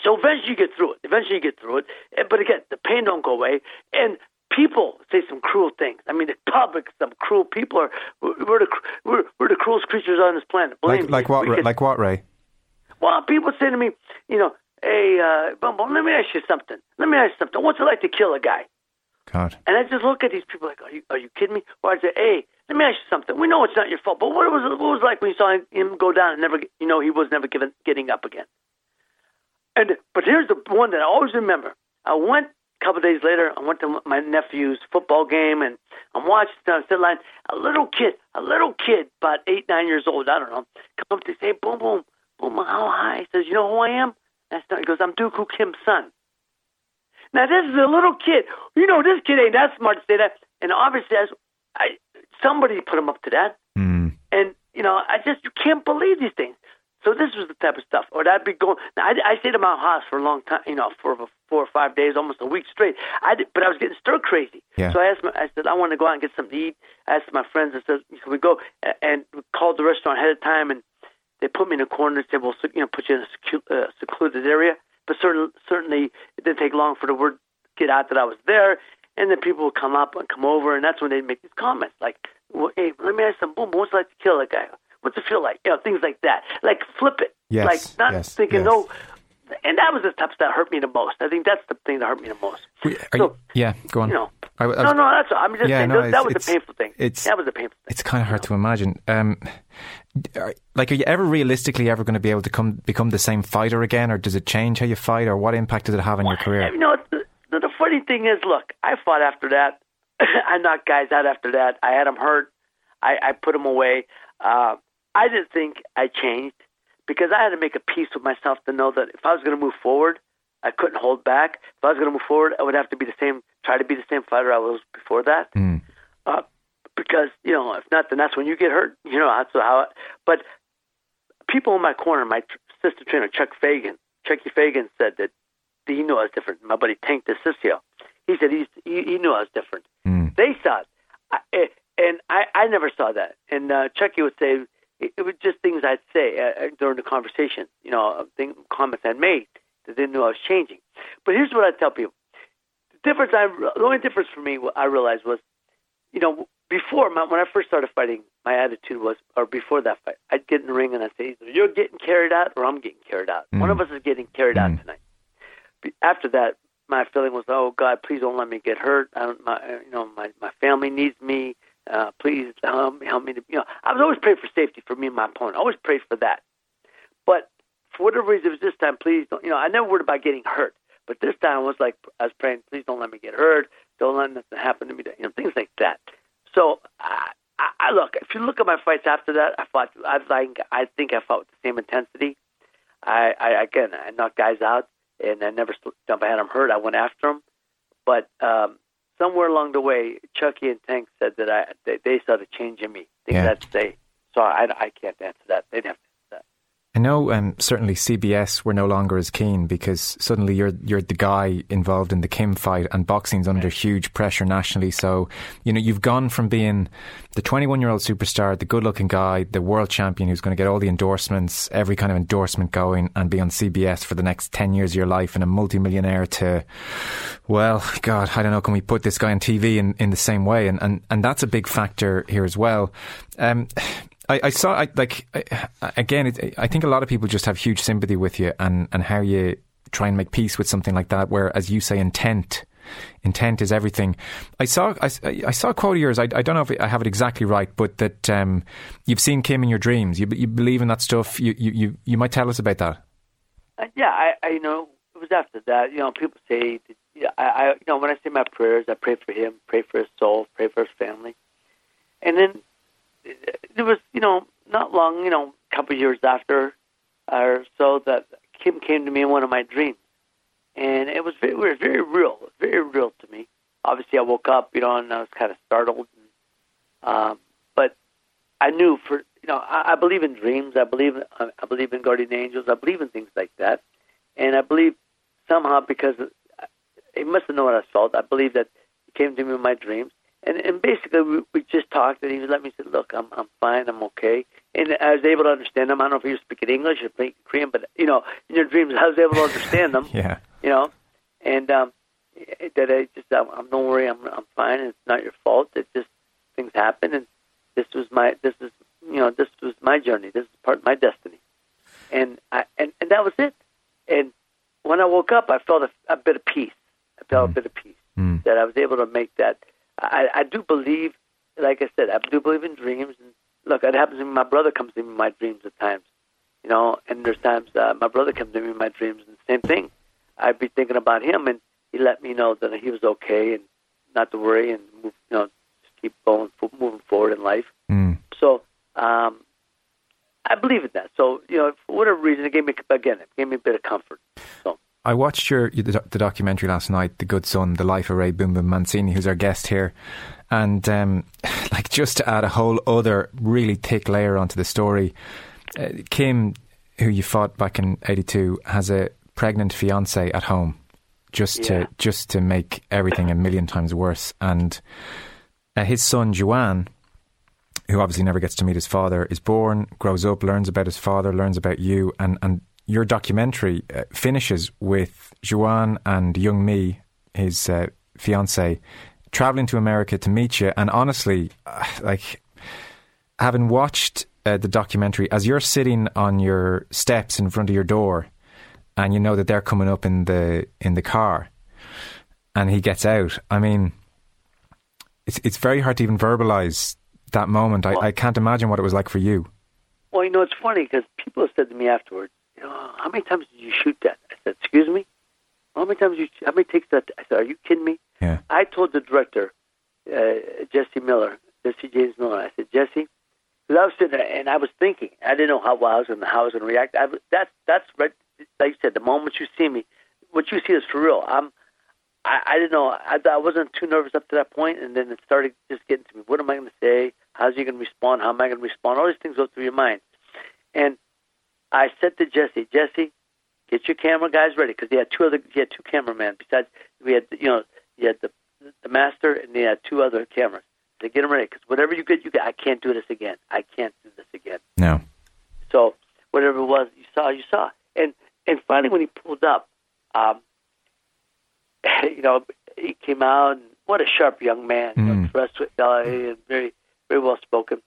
so eventually you get through it. Eventually you get through it. But again, the pain don't go away. And people say some cruel things. I mean, the public, some cruel people are. We're the cr- we're, we're the cruelest creatures on this planet. Believe Like like what? Get- Like what, Ray? well, people say to me, you know, hey, uh, Boom Boom, let me ask you something. Let me ask you something. What's it like to kill a guy? God. And I just look at these people like, are you are you kidding me? Or I say, hey, let me ask you something. We know it's not your fault, but what was it, what was it like when you saw him go down and never, you know, he was never given getting up again? And but here's the one that I always remember. I went a couple of days later. I went to my nephew's football game, and I'm watching on the line. A little kid, a little kid, about eight, nine years old. I don't know. Come up to say, boom, boom, boom. How high? He says, you know who I am? That's not. He goes, I'm Duk Koo Kim's son. Now this is a little kid. You know, this kid ain't that smart to say that. And obviously, as I, somebody put him up to that. Mm. And you know, I just you can't believe these things. So this was the type of stuff. Or I'd be going. Now, I, I stayed at my house for a long time. You know, for four or five days, almost a week straight. I did, but I was getting stir crazy. Yeah. So I asked. My, I said I want to go out and get something to eat. I asked my friends. I said, "Can we go?" And we called the restaurant ahead of time, and they put me in a corner and said, "Well, so, you know, put you in a secu- uh, secluded area." But certain, certainly, it didn't take long for the word to get out that I was there, and then people would come up and come over, and that's when they'd make these comments like, well, "Hey, let me ask some boom. What's it like to kill a guy? What's it feel like? You know, things like that. Like flip it. Yes, like not yes, thinking yes. no." And that was the stuff that hurt me the most. I think that's the thing that hurt me the most. You, yeah, go on. You know, I, I was- no, no, that's. I'm just Yeah, saying no, that, that was the painful thing. it's- that was the painful. Thing, it's kind of hard to imagine. Um, are- like, are you ever realistically ever going to be able to come become the same fighter again, or does it change how you fight, or what impact does it have on your career? You know, the, the, the funny thing is, look, I fought after that. I knocked guys out after that. I had them hurt. I, I put them away. Uh, I didn't think I changed because I had to make a peace with myself to know that if I was going to move forward, I couldn't hold back. If I was going to move forward, I would have to be the same, try to be the same fighter I was before that. Mm. Uh, because you know, if not, then that's when you get hurt. You know, that's how. But people in my corner, my tr- sister trainer Chuck Fagan, Chucky Fagan said that he knew I was different. My buddy Tank DeCiccio, he said he's, he he knew I was different. They saw it, I, eh, and I I never saw that. And uh, Chucky would say it, it was just things I'd say uh, uh, during the conversation. You know, thing, comments I'd made that they knew I was changing. But here's what I tell people: the difference. I the only difference for me what I realized was, you know, before my, when I first started fighting, my attitude was, or before that fight, I'd get in the ring and I'd say, either you're getting carried out or I'm getting carried out. One of us is getting carried out tonight. After that, my feeling was, oh God, please don't let me get hurt. I don't, my, you know, my my family needs me. Uh, please help me, help me to, you know. I was always praying for safety for me and my opponent. I always prayed for that. But for whatever reason, it was this time, please don't, you know, I never worried about getting hurt. But this time I was like, I was praying, please don't let me get hurt. Don't let nothing happen to me. You know, things like that. So I, I, I look. If you look at my fights after that, I fought. I like. I think I fought with the same intensity. I, I again, I knocked guys out, and I never. If I had them hurt, I went after them. But um, somewhere along the way, Chucky and Tank said that I they, they saw the change in me. I think Yeah. that's they. So I, I can't answer that. They'd have to. I know um, certainly CBS were no longer as keen because suddenly you're you're the guy involved in the Kim fight and boxing's under huge pressure nationally. So you know you've gone from being the 21 year old superstar, the good looking guy, the world champion who's going to get all the endorsements, every kind of endorsement going, and be on CBS for the next 10 years of your life and a multimillionaire to, well, God, I don't know, can we put this guy on TV in, in the same way? And, and and that's a big factor here as well. Um, I, I saw, I, like, I, again, it, I think a lot of people just have huge sympathy with you and, and how you try and make peace with something like that, where, as you say, intent. Intent is everything. I saw I, I saw a quote of yours. I, I don't know if I have it exactly right, but that um, you've seen Kim in your dreams. You, you believe in that stuff. You, you, you, you might tell us about that. Uh, yeah, I, I you know it was after that. You know, people say, yeah, I, I, you know, when I say my prayers, I pray for him, pray for his soul, pray for his family, and then there was, you know, not long, you know, a couple of years after or so that Kim came to me in one of my dreams, and it was very, it was very real, very real to me. Obviously, I woke up, you know, and I was kind of startled, and, um, but I knew for you know I, I believe in dreams. I believe I, believe in guardian angels. I believe in things like that, and I believe somehow because he must have known what I felt. I believe that he came to me in my dreams, and and basically we, we just talked, and he let me say, "Look, I'm I'm fine. I'm okay." And I was able to understand him. I don't know if he was speaking English or speaking Korean, but you know, in your dreams, I was able to understand them. Yeah. You know, and um, that I just I'm, I'm don't worry, I'm I'm fine. It's not your fault. It's just things happen, and this was my this is you know this was my journey. This is part of my destiny, and I and and that was it. And when I woke up, I felt a, a bit of peace. I felt a bit of peace that I was able to make that. I, I do believe, like I said, I do believe in dreams. And look, it happens to me. My brother comes to me in my dreams at times, you know. And there's times uh, my brother comes to me in my dreams, and the same thing. I'd be thinking about him, and he let me know that he was okay and not to worry and move, you know, just keep going, moving forward in life. Mm. So um, I believe in that. So you know, for whatever reason, it gave me again, it gave me a bit of comfort. So I watched your the, documentary last night, The Good Son, The Life of Ray Boom Boom Mancini, who's our guest here, and um, like just to add a whole other really thick layer onto the story, uh, Kim, who you fought back in '82, has a pregnant fiance at home, just Yeah. to just to make everything a million times worse, and uh, his son Jiwan who obviously never gets to meet his father, is born, grows up, learns about his father, learns about you, and, and your documentary uh, finishes with Jiwan and Young-mi, his uh, fiance, traveling to America to meet you. And honestly, uh, like having watched uh, the documentary, as you're sitting on your steps in front of your door, and you know that they're coming up in the in the car, and he gets out. I mean, it's it's very hard to even verbalize that moment. I, I can't imagine what it was like for you. Well, you know, it's funny because people said to me afterwards, you know, how many times did you shoot that? I said, excuse me? How many times you? How many takes that? I said, are you kidding me? Yeah. I told the director, uh, Jesse Miller, Jesse James Miller. I said, Jesse, because I was sitting there and I was thinking, I didn't know how well I was going to how I was going to react. I, that's that's right. Like you said, the moment you see me, what you see is for real. I'm. I, I didn't know. I, I wasn't too nervous up to that point, and then it started just getting to me. What am I going to say? How's he going to respond? How am I going to respond? All these things go through your mind. And I said to Jesse, Jesse, get your camera guys ready because he had two other. He had two cameramen. Besides, we had you know he had the the master and he had two other cameras. They get them ready because whatever you get, you get. I can't do this again. I can't do this again. No. So whatever it was you saw, you saw. And and finally, when he pulled up, um, you know, he came out and what a sharp young man, you know, dressed with uh, and very very well spoken.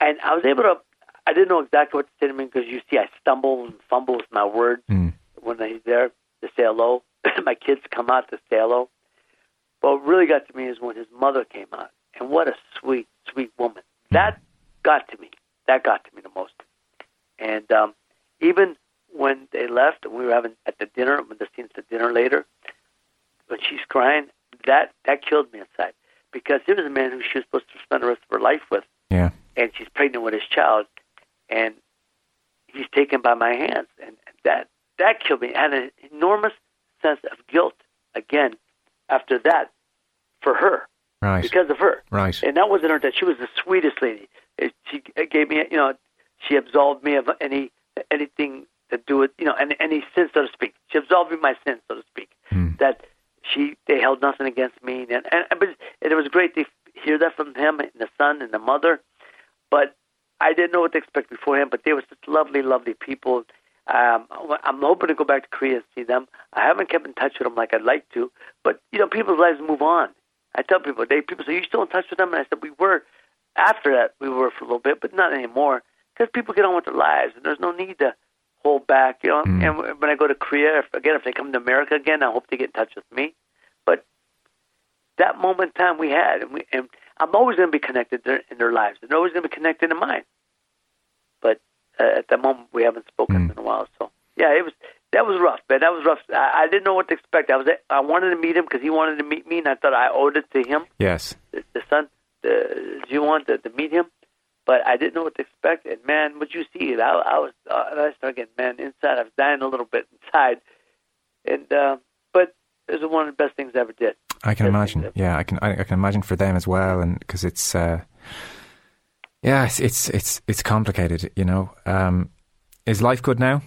And I was able to. I didn't know exactly what to say to him because you see, I stumble and fumble with my words when he's there to say hello. my kids come out to say hello. But what really got to me is when his mother came out, and what a sweet, sweet woman. That got to me. That got to me the most. And um, even when they left, and we were having at the dinner, when the scenes at dinner later, when she's crying, that that killed me inside because he was a man who she was supposed to spend the rest of her life with, Yeah. and she's pregnant with his child, and he's taken by my hands, and that that killed me. I had an enormous sense of guilt again after that for her Right. because of her. Right. And that wasn't her. That she was the sweetest lady. It- She gave me, you know, she absolved me of any anything to do with, you know, any, any sin, so to speak. She absolved me of my sin, so to speak. Hmm. That she they held nothing against me, and and but and it was great to hear that from him and the son and the mother. But I didn't know what to expect beforehand. But they were such lovely, lovely people. Um, I'm hoping to go back to Korea and see them. I haven't kept in touch with them like I'd like to, but you know, people's lives move on. I tell people, they people say, "You still in touch with them?" And I said, "We were." After that, we were for a little bit, but not anymore because people get on with their lives, and there's no need to hold back. You know, and when I go to Korea, if, again, if they come to America again, I hope they get in touch with me. But that moment in time we had, and, we, and I'm always going to be connected in their lives. They're always going to be connected in mine. But uh, at that moment, we haven't spoken in a while. So yeah, it was that was rough, man. That was rough. I, I didn't know what to expect. I was I wanted to meet him because he wanted to meet me, and I thought I owed it to him, Yes. the, the son, the you want to, to meet him. But I didn't know what to expect, and man, what you see, it? I, I was uh, I started getting man inside. I was dying a little bit inside, and uh, but it was one of the best things I ever did. I can imagine. Yeah, I can. I, I can imagine for them as well, and because it's, uh, yeah, it's, it's it's it's complicated. You know, um, is life good now?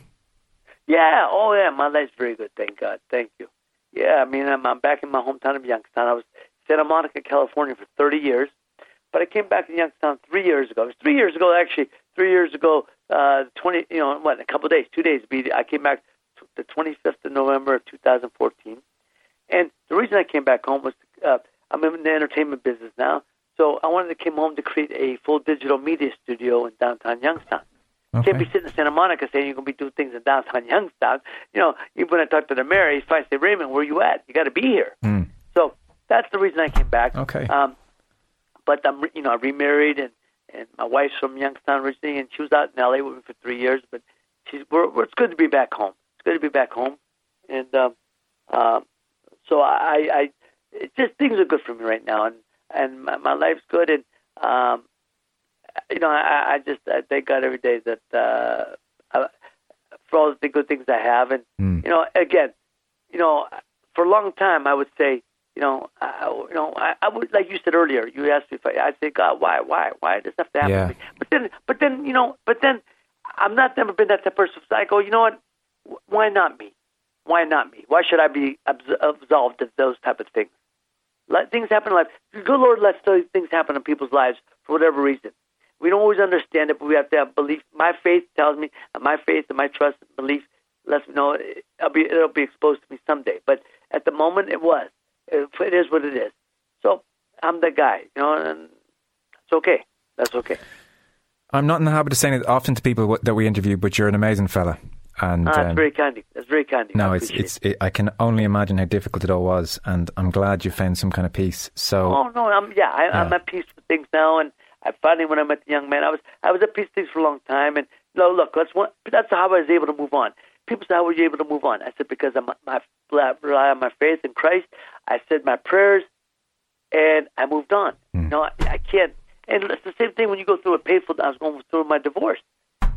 Yeah, oh yeah, my life's very good, thank God, thank you. Yeah, I mean, I'm, I'm back in my hometown of Youngstown. I was Santa Monica, California for 30 years, but I came back to Youngstown three years ago. It was three years ago, actually, three years ago, uh, 20, you know, what, a couple of days, two days. I came back the 25th of November of 2014. And the reason I came back home was uh, I'm in the entertainment business now, so I wanted to come home to create a full digital media studio in downtown Youngstown. Can't be sitting in Santa Monica saying you're going to be doing things in downtown Youngstown. You know, even when I talk to the mayor, he's to say, Raymond, where you at? You got to be here. So that's the reason I came back. Okay. Um, but I'm, you know, I remarried, and and my wife's from Youngstown originally, and she was out in LA with me for three years. But she's, we're, we're, it's good to be back home. It's good to be back home, and um, um, so I, I, it just things are good for me right now, and and my, my life's good, and um, you know, I, I just I thank God every day that uh, I, for all the good things I have, and you know, again, you know, for a long time, I would say, you know, I, you know, I, I would like you said earlier. You asked me if I, I say, God, why, why, why does this have to happen Yeah. to me? But then, but then, you know, but then, I'm not never been that type of person. So I go, you know what? Why not me? Why not me? Why should I be absolved of those type of things? Let things happen in life. Good Lord lets those things happen in people's lives for whatever reason. We don't always understand it, but we have to have belief. My faith tells me, my faith and my trust and belief lets me know it'll be it'll be exposed to me someday. But at the moment, it was. It is what it is. So I'm the guy, you know, and it's okay. That's okay. I'm not in the habit of saying it often to people that we interview, but you're an amazing fella. And Ah, that's um, very kind. That's very kind. no, I it's it's. It, I can only imagine how difficult it all was, and I'm glad you found some kind of peace. So Oh no, I'm yeah, I, I'm at peace with things now, and I finally when I met the young man, I was I was at peace with things for a long time, and no, look, that's one. That's how I was able to move on. People say, "How were you able to move on?" I said, "Because I'm my rely on my faith in Christ. I said my prayers, and I moved on. No, I, I can't. And it's the same thing when you go through a painful. I was going through my divorce.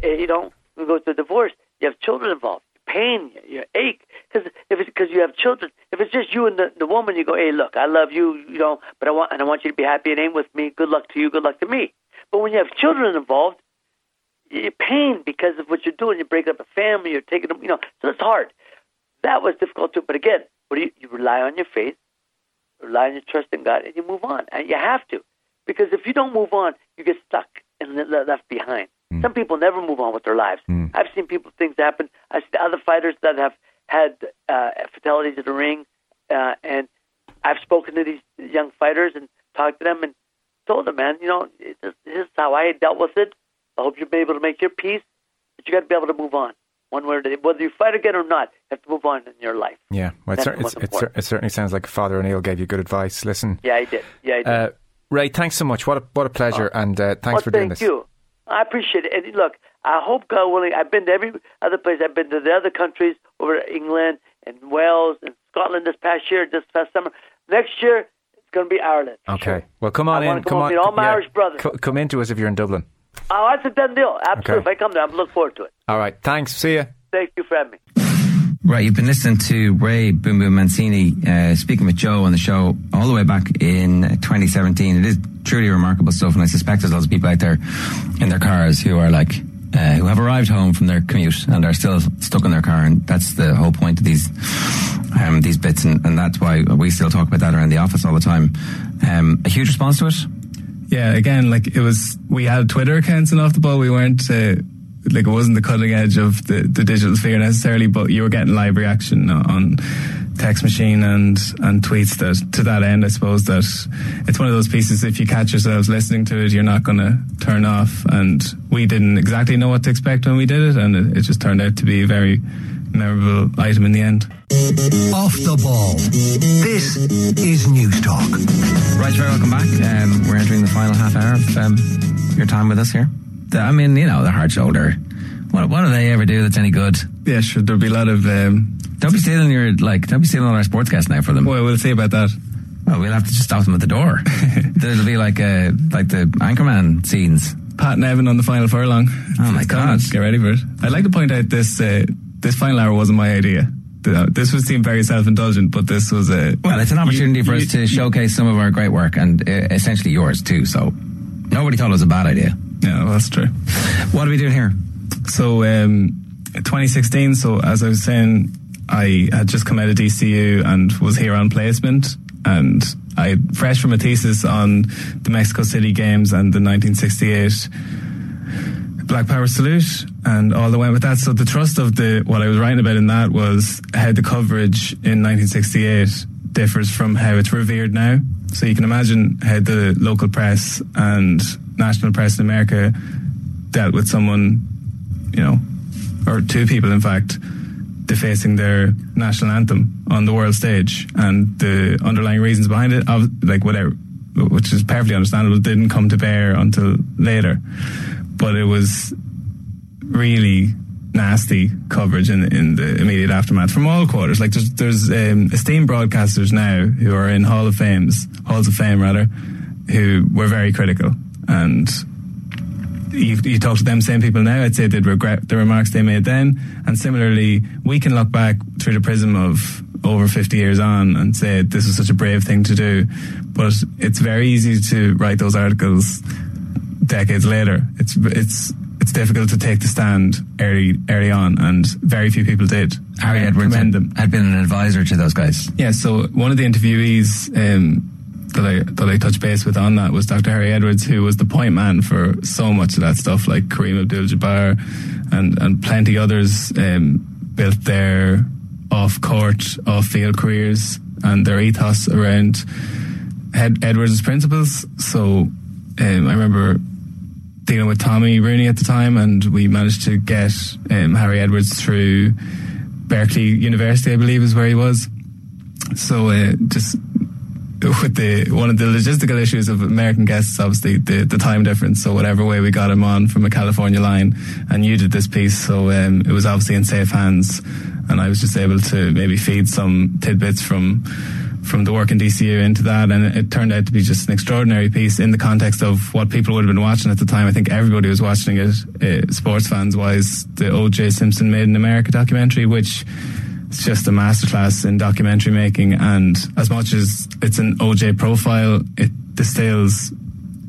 Eh, You know, we go through a divorce, you have children involved. Pain, you, you ache because if it's because you have children. If it's just you and the, the woman, you go, "Hey, look, I love you, you know, but I want and I want you to be happy and ain't with me. Good luck to you. Good luck to me." But when you have children involved, you're pain because of what you're doing. You break up a family. You're taking them, you know. So it's hard. That was difficult too. But again, what do you, you rely on your faith, rely on your trust in God, and you move on. And you have to, because if you don't move on, you get stuck and left behind. Some people never move on with their lives. I've seen people things happen. I've seen other fighters that have had uh, fatalities in the ring, uh, and I've spoken to these young fighters and talked to them and told them, man, you know, this, this is how I dealt with it. I hope you'll be able to make your peace, but you got to be able to move on. One way or the other. whether you fight again or not, you have to move on in your life. yeah, well, it, cer- it, cer- it certainly sounds like Father O'Neill gave you good advice. Listen, Yeah, I did. Yeah, I did. uh, Ray, thanks so much. What a what a pleasure, and uh, thanks well, for doing this. thank you. I appreciate it. And look, I hope God willing, I've been to every other place. I've been to the other countries over England and Wales and Scotland this past year, this past summer. Next year, it's going to be Ireland. Okay, well, come on I in. come Come up on, meet all my yeah, Irish brothers. co- come into us if you're in Dublin. Oh, that's a done deal. Absolutely. Okay. If I come there, I'm looking forward to it. All right, thanks. See you. Thank you for having me. Right, you've been listening to Ray Boom Boom Mancini uh, speaking with Joe on the show all the way back in 2017. It is truly remarkable stuff, and I suspect there's lots of people out there in their cars who are like, uh, who have arrived home from their commute and are still stuck in their car, and that's the whole point of these um, these bits, and, and that's why we still talk about that around the office all the time. Um, a huge response to it. Yeah, again, like it was, we had Twitter accounts and off the ball. We weren't, uh, like it wasn't the cutting edge of the, the digital sphere necessarily, but you were getting live reaction on text machine and, and tweets that to that end, I suppose that it's one of those pieces. If you catch yourselves listening to it, you're not going to turn off. And we didn't exactly know what to expect when we did it. And it, it just turned out to be a very memorable item in the end. Off the ball. This is Newstalk. Right, very welcome back. Um, we're entering the final half hour of um, your time with us here. I mean, you know, the hard shoulder. What, what do they ever do that's any good? Yeah, sure. There'll be a lot of. Um, don't be stealing your like. Don't be stealing all our sportscasts now for them. Well, we'll see about that. Well, we'll have to just stop them at the door. There'll be like uh like the Anchorman scenes. Pat Nevin on the final furlong. Oh my. God. Get ready for it. I'd like to point out this uh, this final hour wasn't my idea. This was seem very self indulgent, but this was a Well, it's an opportunity you- for us you- to showcase some of our great work and uh, essentially yours too. So nobody thought it was a bad idea. Yeah, well, that's true. What are we doing here? So, um, 2016. So, as I was saying, I had just come out of DCU and was here on placement, and I fresh from a thesis on the Mexico City Games and the 1968 Black Power salute and all that went with that. So the trust of the what I was writing about in that was how the coverage in 1968 differs from how it's revered now. So you can imagine how the local press and national press in America dealt with someone, you know, or two people in fact, defacing their national anthem on the world stage. And the underlying reasons behind it, of, like whatever, which is perfectly understandable, didn't come to bear until later. But it was really nasty coverage in in the immediate aftermath from all quarters. Like there's there's um, esteemed broadcasters now who are in Hall of Fames, halls of fame rather, who were very critical and. You, you talk to them same people now, I'd say they'd regret the remarks they made then. And similarly, we can look back through the prism of over 50 years on and say this was such a brave thing to do. But it's very easy to write those articles decades later. It's it's it's difficult to take the stand early early on, and very few people did. Harry Edwards had, had been an advisor to those guys. Yeah, so one of the interviewees um, that I that I touched base with on that was Dr. Harry Edwards, who was the point man for so much of that stuff, like Kareem Abdul-Jabbar and and plenty others um, built their off court, off field careers and their ethos around Ed, Edwards' principles. So um, I remember dealing with Tommy Rooney at the time, and we managed to get um, Harry Edwards through Berkeley University, I believe, is where he was. So uh, just with the one of the logistical issues of American guests, obviously the the time difference. So whatever way we got him on from a California line, and you did this piece, so um, it was obviously in safe hands, and I was just able to maybe feed some tidbits from from the work in DCU into that, and it turned out to be just an extraordinary piece in the context of what people would have been watching at the time. I think everybody was watching it, uh, sports fans wise, the O.J. Simpson Made in America documentary, which it's just a masterclass in documentary making. And as much as it's an OJ profile, it distills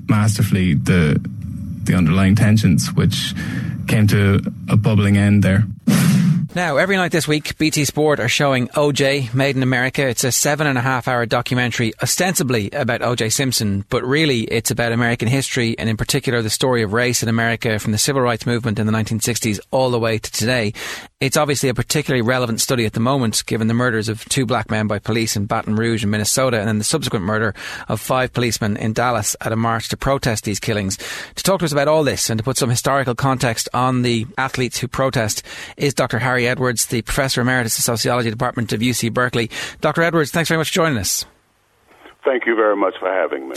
masterfully the the underlying tensions, which came to a bubbling end there. Now, every night this week, BT Sport are showing OJ Made in America. It's a seven and a half hour documentary, ostensibly about OJ Simpson, but really it's about American history and, in particular, the story of race in America from the civil rights movement in the 1960s all the way to today. It's obviously a particularly relevant study at the moment, given the murders of two black men by police in Baton Rouge in Minnesota and then the subsequent murder of five policemen in Dallas at a march to protest these killings. To talk to us about all this and to put some historical context on the athletes who protest is Dr. Harry Edwards, the Professor Emeritus of Sociology Department of UC Berkeley. Dr. Edwards, thanks very much for joining us. Thank you very much for having me.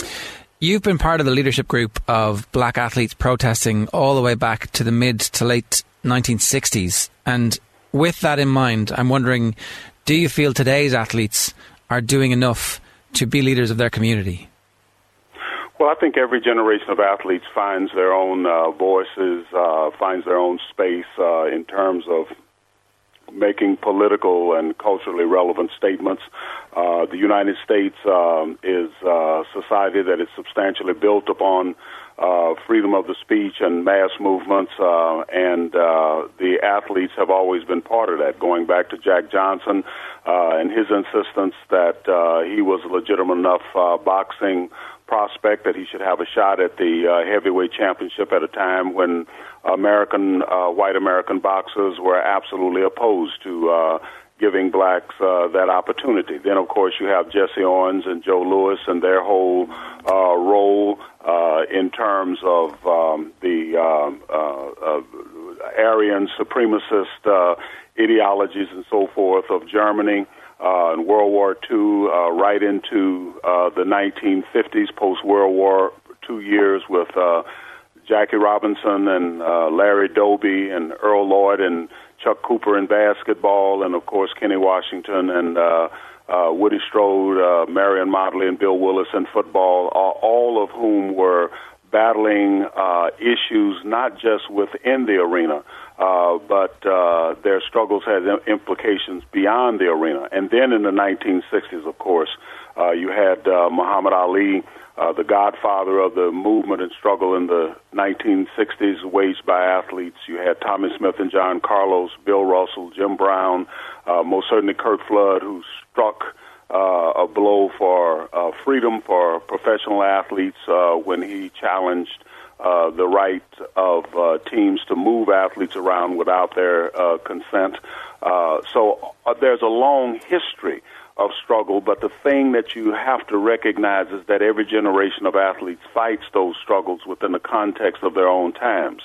You've been part of the leadership group of black athletes protesting all the way back to the mid to late 1960s. And with that in mind, I'm wondering do you feel today's athletes are doing enough to be leaders of their community? Well, I think every generation of athletes finds their own uh, voices, uh, finds their own space uh, in terms of making political and culturally relevant statements. Uh, the United States um, is a society that is substantially built upon uh, freedom of the speech and mass movements, uh, and uh, the athletes have always been part of that. Going back to Jack Johnson uh, and his insistence that uh, he was a legitimate enough uh, boxing prospect that he should have a shot at the uh, heavyweight championship at a time when American uh, white American boxers were absolutely opposed to uh, giving blacks uh, that opportunity. Then, of course, you have Jesse Owens and Joe Louis and their whole uh, role uh, in terms of um, the um, uh, uh, Aryan supremacist uh, ideologies and so forth of Germany. Uh, in World War II, uh, right into uh, the 1950s, post World War II years with uh, Jackie Robinson and uh, Larry Doby and Earl Lloyd and Chuck Cooper in basketball, and of course Kenny Washington and uh, uh, Woody Strode, uh, Marion Motley, and Bill Willis in football, all, all of whom were battling uh, issues not just within the arena, uh, but uh, their struggles had implications beyond the arena. And then in the 1960s, of course, uh, you had uh, Muhammad Ali, uh, the godfather of the movement and struggle in the 1960s, waged by athletes. You had Tommie Smith and John Carlos, Bill Russell, Jim Brown, uh, most certainly Curt Flood, who struck uh, a blow for uh, freedom for professional athletes uh, when he challenged uh, the right of uh, teams to move athletes around without their uh, consent. Uh, so uh, there's a long history of struggle, but the thing that you have to recognize is that every generation of athletes fights those struggles within the context of their own times.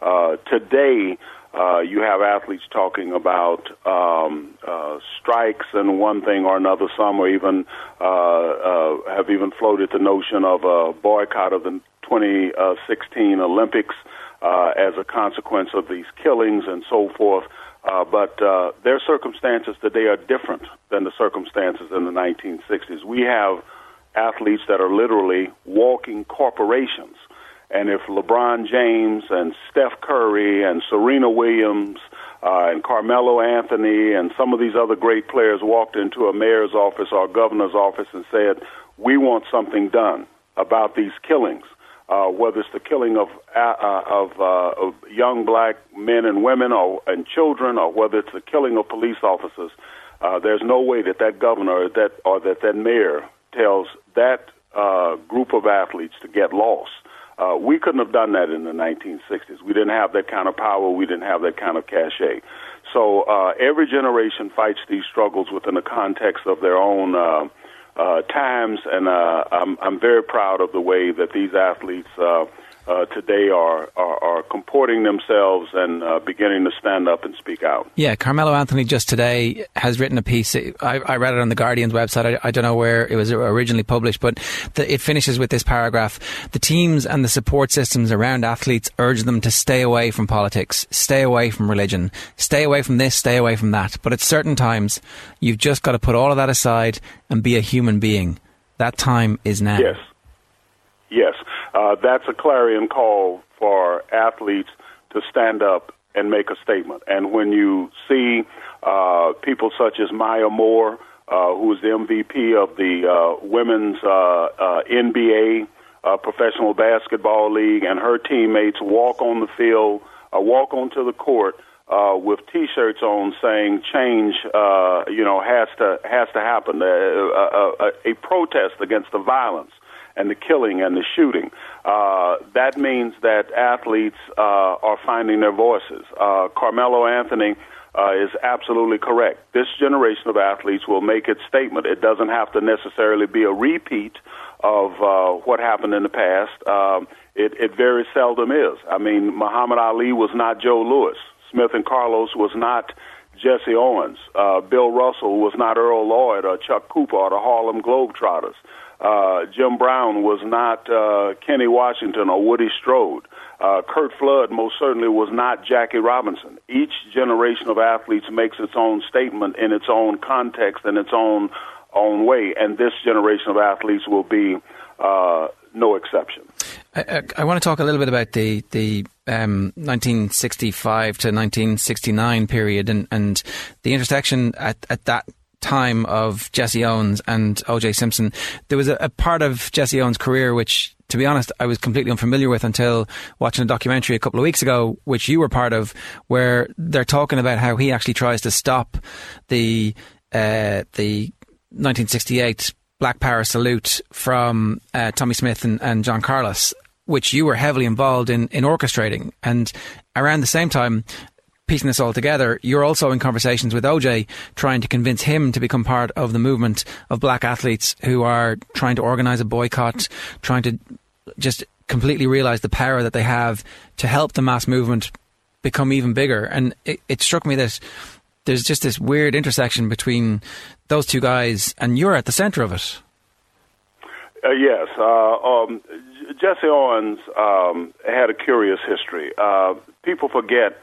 Uh, today, uh, you have athletes talking about um, uh, strikes and one thing or another. Some even uh, uh, have even floated the notion of a boycott of the 2016 Olympics uh, as a consequence of these killings and so forth. Uh, but uh, their circumstances today are different than the circumstances in the 1960s. We have athletes that are literally walking corporations. And if LeBron James and Steph Curry and Serena Williams uh, and Carmelo Anthony and some of these other great players walked into a mayor's office or a governor's office and said, "We want something done about these killings." Uh, whether it's the killing of uh, uh, of, uh, of young black men and women or and children, or whether it's the killing of police officers, uh, there's no way that that governor or that or that that mayor tells that uh, group of athletes to get lost. Uh, we couldn't have done that in the 1960s. We didn't have that kind of power. We didn't have that kind of cachet. So uh, every generation fights these struggles within the context of their own uh, uh, times, and uh, I'm, I'm very proud of the way that these athletes uh, uh, today are, are, are comporting themselves and uh, beginning to stand up and speak out. Yeah, Carmelo Anthony just today has written a piece. I, I read it on the Guardian's website. I, I, don't know where it was originally published, but the, it finishes with this paragraph: the teams and the support systems around athletes urge them to stay away from politics, stay away from religion, stay away from this, stay away from that. But at certain times, you've just got to put all of that aside and be a human being. That time is now. Yes. Yes, uh, that's a clarion call for athletes to stand up and make a statement. And when you see uh, people such as Maya Moore, uh, who is the MVP of the uh, Women's uh, uh, NBA uh, Professional Basketball League, and her teammates walk on the field, uh, walk onto the court uh, with T-shirts on saying "change," uh, you know, has to has to happen. Uh, a, a, a protest against the violence and the killing and the shooting. Uh, that means that athletes uh, are finding their voices. Uh, Carmelo Anthony uh, is absolutely correct. This generation of athletes will make its statement. It doesn't have to necessarily be a repeat of uh, what happened in the past. Um, it, it very seldom is. I mean, Muhammad Ali was not Joe Louis. Smith and Carlos was not Jesse Owens. Uh, Bill Russell was not Earl Lloyd or Chuck Cooper or the Harlem Globetrotters. Uh, Jim Brown was not uh, Kenny Washington or Woody Strode. Uh, Curt Flood most certainly was not Jackie Robinson. Each generation of athletes makes its own statement in its own context and its own own way, and this generation of athletes will be uh, no exception. I, I, want to talk a little bit about the the um, 1965 to 1969 period and, and the intersection at, at that time of Jesse Owens and OJ Simpson. There was a, a part of Jesse Owens' career which to be honest, I was completely unfamiliar with until watching a documentary a couple of weeks ago, which you were part of, where they're talking about how he actually tries to stop the uh, the 1968 Black Power salute from uh, Tommie Smith and, and John Carlos, which you were heavily involved in, in orchestrating. And around the same time, piecing this all together, you're also in conversations with OJ, trying to convince him to become part of the movement of black athletes who are trying to organize a boycott, trying to just completely realize the power that they have to help the mass movement become even bigger. And it, it struck me that there's just this weird intersection between those two guys, and you're at the center of it. Uh, yes. Uh, um, Jesse Owens um, had a curious history. Uh, people forget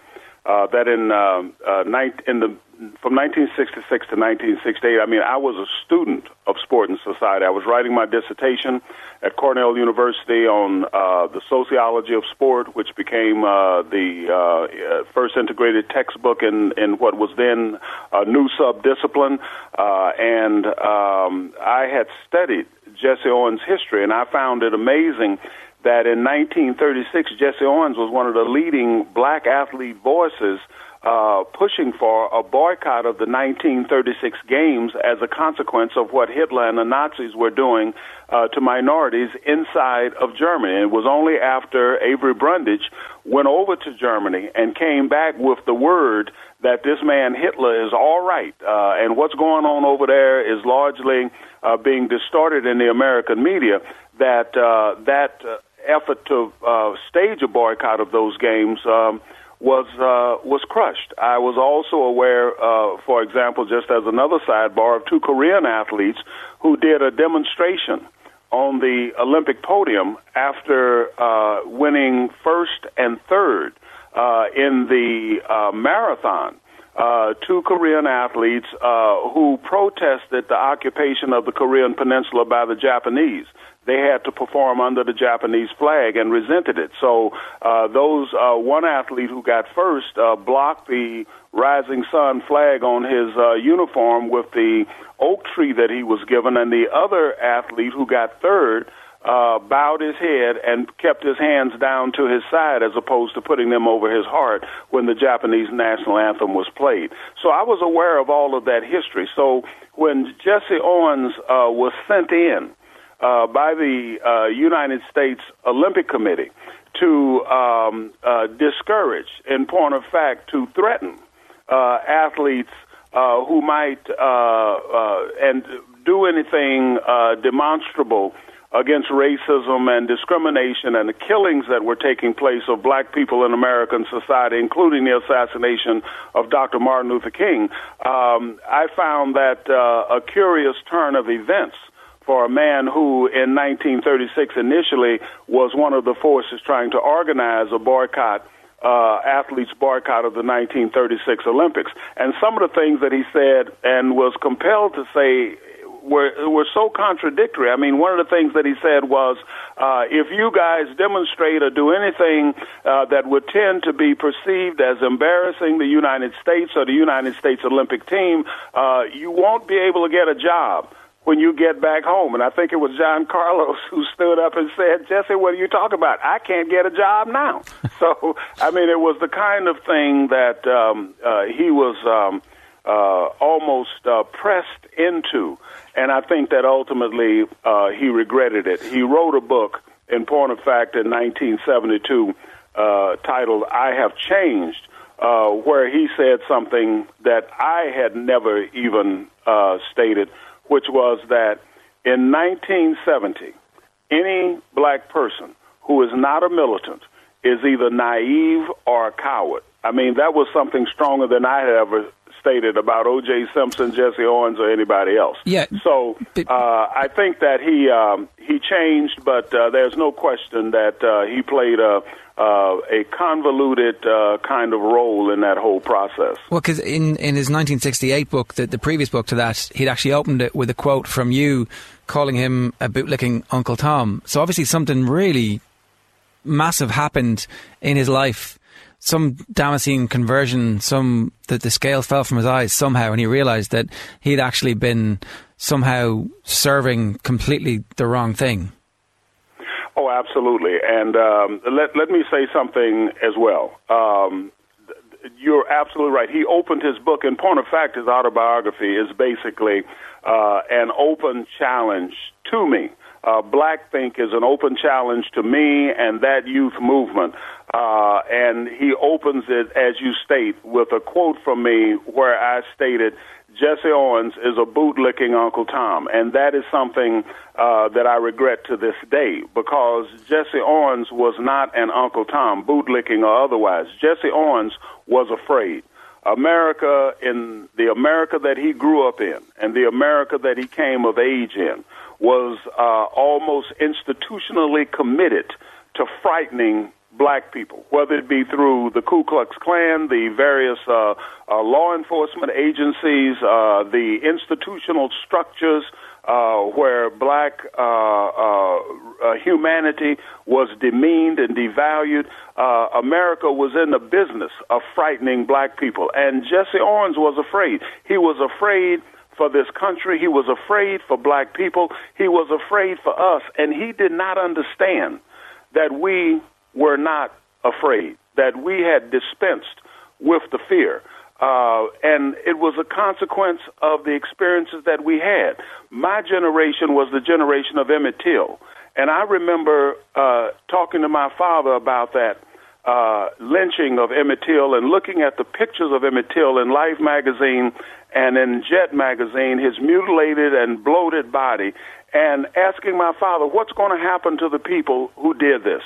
uh, that in um, uh, in the from 1966 to 1968, I mean, I was a student of sport and society. I was writing my dissertation at Cornell University on uh, the sociology of sport, which became uh, the uh, uh first integrated textbook in, in what was then a new subdiscipline. Uh, and um, I had studied Jesse Owens' history, and I found it amazing that in 1936, Jesse Owens was one of the leading black athlete voices uh, pushing for a boycott of the 1936 games as a consequence of what Hitler and the Nazis were doing uh, to minorities inside of Germany. It was only after Avery Brundage went over to Germany and came back with the word that this man Hitler is all right, uh, and what's going on over there is largely uh, being distorted in the American media. That uh, that uh, effort to uh, stage a boycott of those games um, was uh, was crushed. I was also aware, uh, for example, just as another sidebar, of two Korean athletes who did a demonstration on the Olympic podium after uh, winning first and third uh, in the uh, marathon. Uh, two Korean athletes uh, who protested the occupation of the Korean Peninsula by the Japanese. They had to perform under the Japanese flag and resented it. So uh, those uh, one athlete who got first uh, blocked the rising sun flag on his uh, uniform with the oak tree that he was given, and the other athlete who got third uh, bowed his head and kept his hands down to his side as opposed to putting them over his heart when the Japanese national anthem was played. So I was aware of all of that history. So when Jesse Owens uh, was sent in uh, by the uh, United States Olympic Committee to um, uh, discourage, in point of fact, to threaten uh, athletes uh, who might uh, uh, and do anything uh, demonstrable against racism and discrimination and the killings that were taking place of black people in American society, including the assassination of Dr. Martin Luther King, um, I found that uh, a curious turn of events for a man who in 1936 initially was one of the forces trying to organize a boycott uh, athletes boycott of the 1936 Olympics. And some of the things that he said and was compelled to say were were so contradictory. I mean, one of the things that he said was, uh, if you guys demonstrate or do anything uh, that would tend to be perceived as embarrassing the United States or the United States Olympic team, uh, you won't be able to get a job when you get back home. And I think it was John Carlos who stood up and said, Jesse, what are you talking about? I can't get a job now. so, I mean, it was the kind of thing that um, uh, he was um, uh, almost uh, pressed into. And I think that ultimately uh, he regretted it. He wrote a book, in point of fact, in 1972 uh, titled I Have Changed, uh, where he said something that I had never even uh, stated, which was that in 1970, any black person who is not a militant is either naive or a coward. I mean, that was something stronger than I had ever stated about O.J. Simpson, Jesse Owens, or anybody else. Yeah. So uh, I think that he um, he changed, but uh, there's no question that uh, he played a uh, a convoluted uh, kind of role in that whole process. Well, because in, in his 1968 book, the, the previous book to that, he'd actually opened it with a quote from you calling him a bootlicking Uncle Tom. So obviously something really massive happened in his life some Damascene conversion, some that the scale fell from his eyes somehow, and he realised that he'd actually been somehow serving completely the wrong thing. Oh, absolutely. And um, let let me say something as well. Um, you're absolutely right. He opened his book, in point of fact, his autobiography is basically uh, an open challenge to me. Uh, Black Think is an open challenge to me and that youth movement. Uh, and he opens it, as you state, with a quote from me where I stated, Jesse Owens is a bootlicking Uncle Tom, and that is something uh, that I regret to this day because Jesse Owens was not an Uncle Tom, bootlicking or otherwise. Jesse Owens was afraid. America, in the America that he grew up in, and the America that he came of age in, was uh, almost institutionally committed to frightening black people, whether it be through the Ku Klux Klan, the various uh, uh, law enforcement agencies, uh, the institutional structures uh, where black uh, uh, humanity was demeaned and devalued. America was in the business of frightening black people, and Jesse Owens was afraid. He was afraid for this country. He was afraid for black people. He was afraid for us, and he did not understand that we were not afraid, that we had dispensed with the fear. Uh, and it was a consequence of the experiences that we had. My generation was the generation of Emmett Till. And I remember uh, talking to my father about that uh, lynching of Emmett Till and looking at the pictures of Emmett Till in Life magazine and in Jet magazine, his mutilated and bloated body, and asking my father, what's going to happen to the people who did this?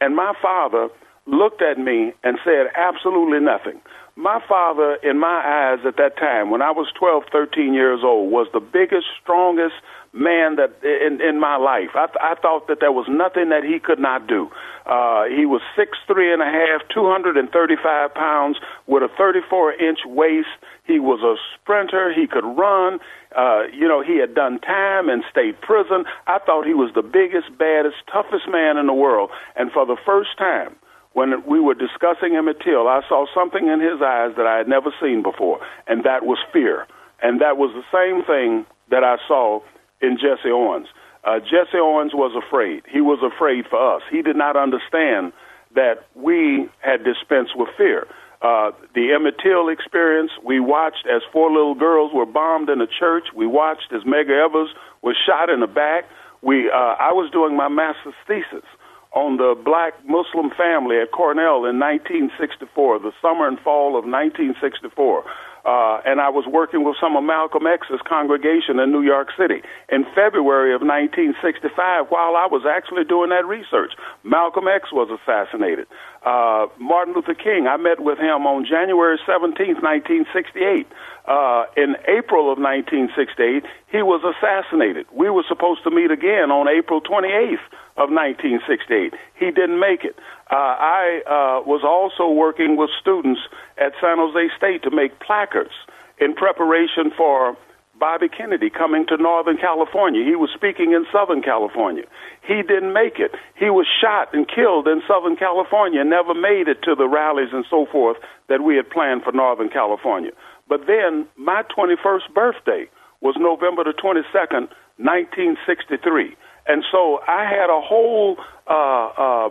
And my father looked at me and said absolutely nothing. My father, in my eyes at that time, when I was 12, 13 years old, was the biggest, strongest man that in, in my life. I, I thought that there was nothing that he could not do. Uh, he was six three and a half, 235 pounds, with a 34 inch waist. He was a sprinter. He could run. Uh, you know, he had done time in state prison. I thought he was the biggest, baddest, toughest man in the world. And for the first time, when we were discussing Emmett Till, I saw something in his eyes that I had never seen before, and that was fear. And that was the same thing that I saw in Jesse Owens. Uh, Jesse Owens was afraid. He was afraid for us. He did not understand that we had dispensed with fear. Uh, the Emmett Till experience, we watched as four little girls were bombed in a church. We watched as Medgar Evers was shot in the back. We, uh, I was doing my master's thesis on the black Muslim family at Cornell in 1964, the summer and fall of 1964. Uh, and I was working with some of Malcolm X's congregation in New York City. In February of 1965, while I was actually doing that research, Malcolm X was assassinated. Uh, Martin Luther King, I met with him on January 17, 1968. Uh, in April of 1968, he was assassinated. We were supposed to meet again on April 28th of 1968. He didn't make it. Uh, I uh, was also working with students at San Jose State to make placards in preparation for Bobby Kennedy coming to Northern California. He was speaking in Southern California. He didn't make it. He was shot and killed in Southern California, never made it to the rallies and so forth that we had planned for Northern California. But then my 21st birthday was November the 22nd, 1963. And so I had a whole uh, uh,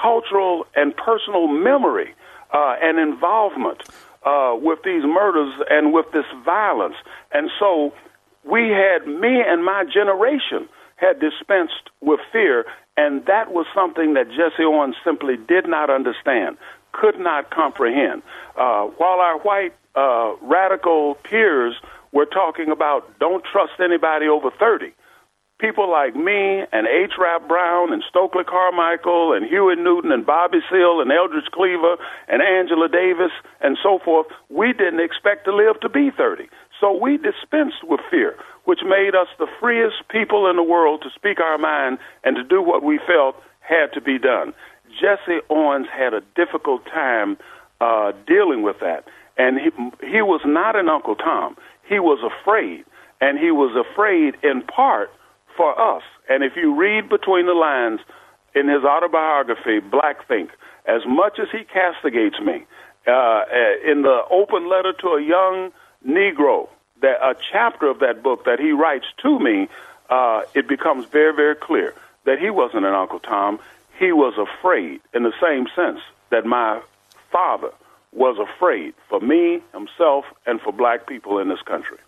cultural and personal memory uh, and involvement uh, with these murders and with this violence. And so we had, me and my generation had dispensed with fear, and that was something that Jesse Owens simply did not understand, could not comprehend. Uh, while our white uh, radical peers were talking about don't trust anybody over 30, people like me and H. Rap Brown and Stokely Carmichael and Huey Newton and Bobby Seale and Eldridge Cleaver and Angela Davis and so forth, we didn't expect to live to be 30. So we dispensed with fear, which made us the freest people in the world to speak our mind and to do what we felt had to be done. Jesse Owens had a difficult time uh, dealing with that. And he, he was not an Uncle Tom. He was afraid. And he was afraid in part for us. And if you read between the lines in his autobiography, Black Think, as much as he castigates me, uh, in the open letter to a young Negro, that a chapter of that book that he writes to me, uh, it becomes very, very clear that he wasn't an Uncle Tom. He was afraid in the same sense that my father was afraid for me, himself, and for black people in this country.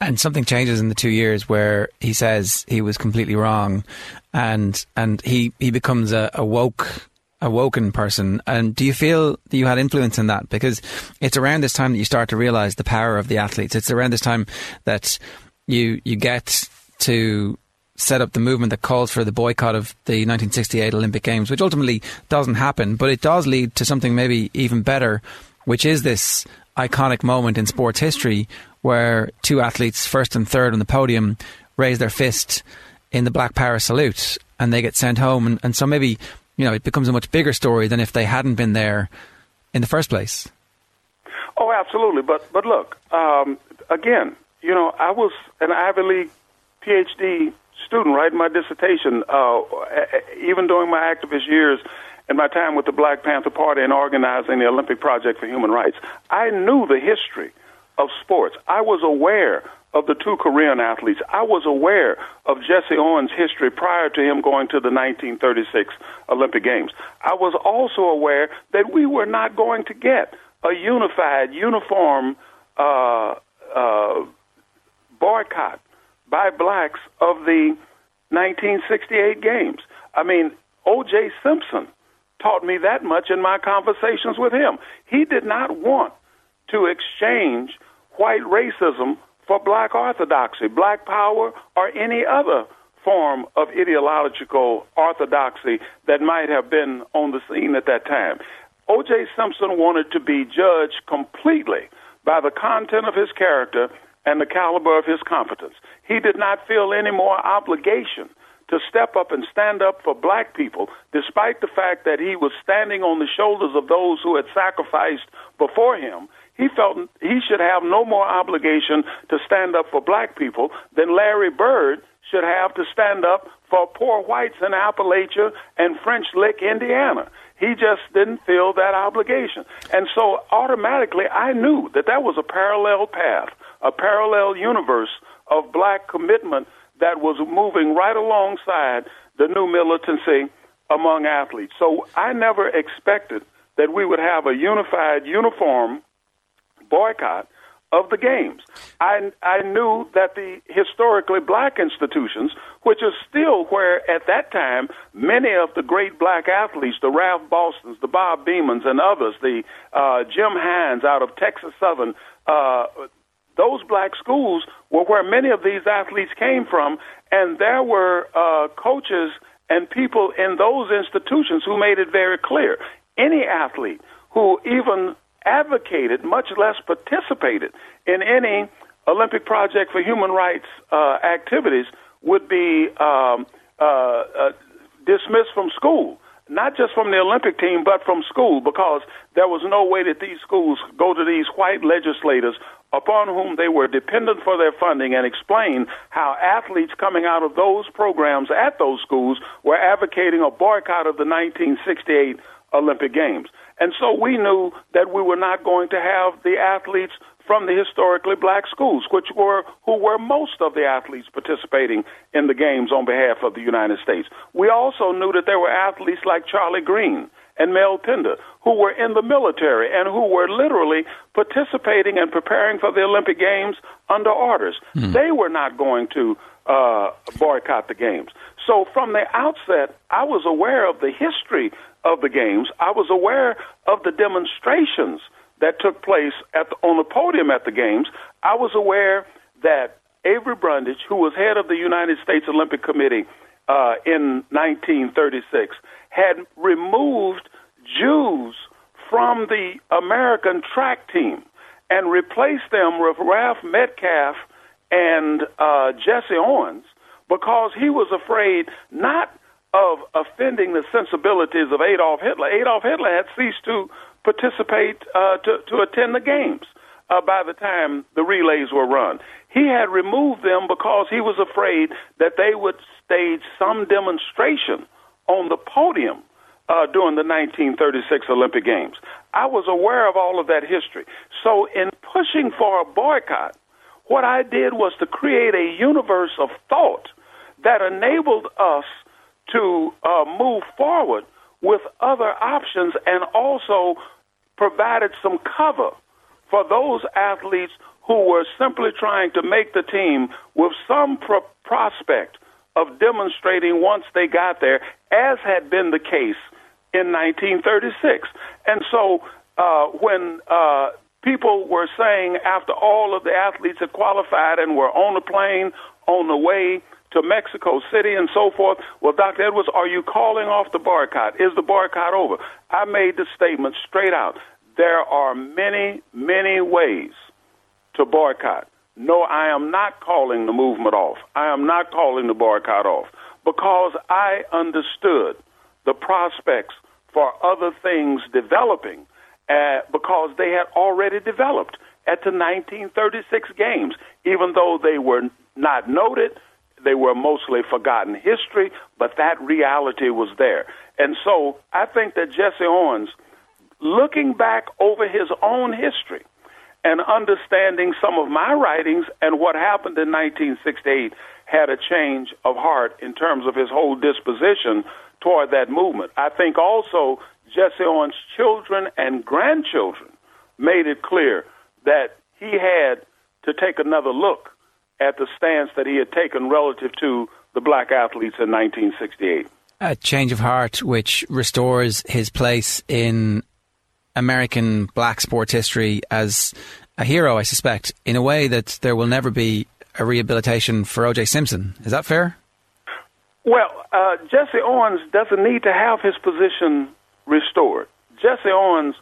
And something changes in the two years where he says he was completely wrong, and and he he becomes a, a woke a woken person. And do you feel that you had influence in that? Because it's around this time that you start to realize the power of the athletes. It's around this time that you you get to set up the movement that calls for the boycott of the 1968 Olympic Games, which ultimately doesn't happen, but it does lead to something maybe even better, which is this iconic moment in sports history where two athletes, first and third on the podium, raise their fist in the Black Power salute and they get sent home. And, and so maybe, you know, it becomes a much bigger story than if they hadn't been there in the first place. Oh, absolutely. But but look, um, again, you know, I was an Ivy League PhD student writing my dissertation, uh, even during my activist years and my time with the Black Panther Party and organizing the Olympic Project for Human Rights. I knew the history of sports. I was aware of the two Korean athletes. I was aware of Jesse Owens' history prior to him going to the 1936 Olympic Games. I was also aware that we were not going to get a unified, uniform uh, uh, boycott by blacks of the 1968 Games. I mean, O.J. Simpson taught me that much in my conversations with him. He did not want to exchange white racism for black orthodoxy, black power, or any other form of ideological orthodoxy that might have been on the scene at that time. O.J. Simpson wanted to be judged completely by the content of his character and the caliber of his competence. He did not feel any more obligation to step up and stand up for black people, despite the fact that he was standing on the shoulders of those who had sacrificed before him. He felt he should have no more obligation to stand up for black people than Larry Bird should have to stand up for poor whites in Appalachia and French Lick, Indiana. He just didn't feel that obligation. And so automatically I knew that that was a parallel path, a parallel universe of black commitment that was moving right alongside the new militancy among athletes. So I never expected that we would have a unified, uniform boycott of the games. I, I knew that the historically black institutions, which is still where at that time many of the great black athletes, the Ralph Bostons, the Bob Beamons, and others, the uh, Jim Hines out of Texas Southern, uh, those black schools were where many of these athletes came from, and there were uh, coaches and people in those institutions who made it very clear any athlete who even advocated, much less participated in any Olympic Project for Human Rights uh, activities, would be um, uh, uh, dismissed from school. Not just from the Olympic team, but from school, because there was no way that these schools go to these white legislators upon whom they were dependent for their funding and explain how athletes coming out of those programs at those schools were advocating a boycott of the 1968 Olympic Games. And so we knew that we were not going to have the athletes from the historically black schools, which were who were most of the athletes participating in the games on behalf of the United States. We also knew that there were athletes like Charlie Green and Mel Pender who were in the military and who were literally participating and preparing for the Olympic Games under orders. Mm. They were not going to uh, boycott the games. So from the outset, I was aware of the history of the games. I was aware of the demonstrations that took place at the, on the podium at the games. I was aware that Avery Brundage, who was head of the United States Olympic Committee uh, in 1936, had removed Jews from the American track team and replaced them with Ralph Metcalfe and uh, Jesse Owens because he was afraid not of offending the sensibilities of Adolf Hitler. Adolf Hitler had ceased to participate, uh, to, to attend the games uh, by the time the relays were run. He had removed them because he was afraid that they would stage some demonstration on the podium uh, during the 1936 Olympic Games. I was aware of all of that history. So, in pushing for a boycott, what I did was to create a universe of thought that enabled us to uh, move forward with other options and also provided some cover for those athletes who were simply trying to make the team with some pro- prospect of demonstrating once they got there, as had been the case in 1936. And so uh, when uh, people were saying after all of the athletes had qualified and were on the plane on the way to Mexico City and so forth. Well, Dr. Edwards, are you calling off the boycott? Is the boycott over? I made the statement straight out. There are many, many ways to boycott. No, I am not calling the movement off. I am not calling the boycott off because I understood the prospects for other things developing uh, because they had already developed at the 1936 games, even though they were not noted, they were mostly forgotten history, but that reality was there. And so I think that Jesse Owens, looking back over his own history and understanding some of my writings and what happened in 1968, had a change of heart in terms of his whole disposition toward that movement. I think also Jesse Owens' children and grandchildren made it clear that he had to take another look at the stance that he had taken relative to the black athletes in 1968. A change of heart which restores his place in American black sports history as a hero, I suspect, in a way that there will never be a rehabilitation for O.J. Simpson. Is that fair? Well, uh, Jesse Owens doesn't need to have his position restored. Jesse Owens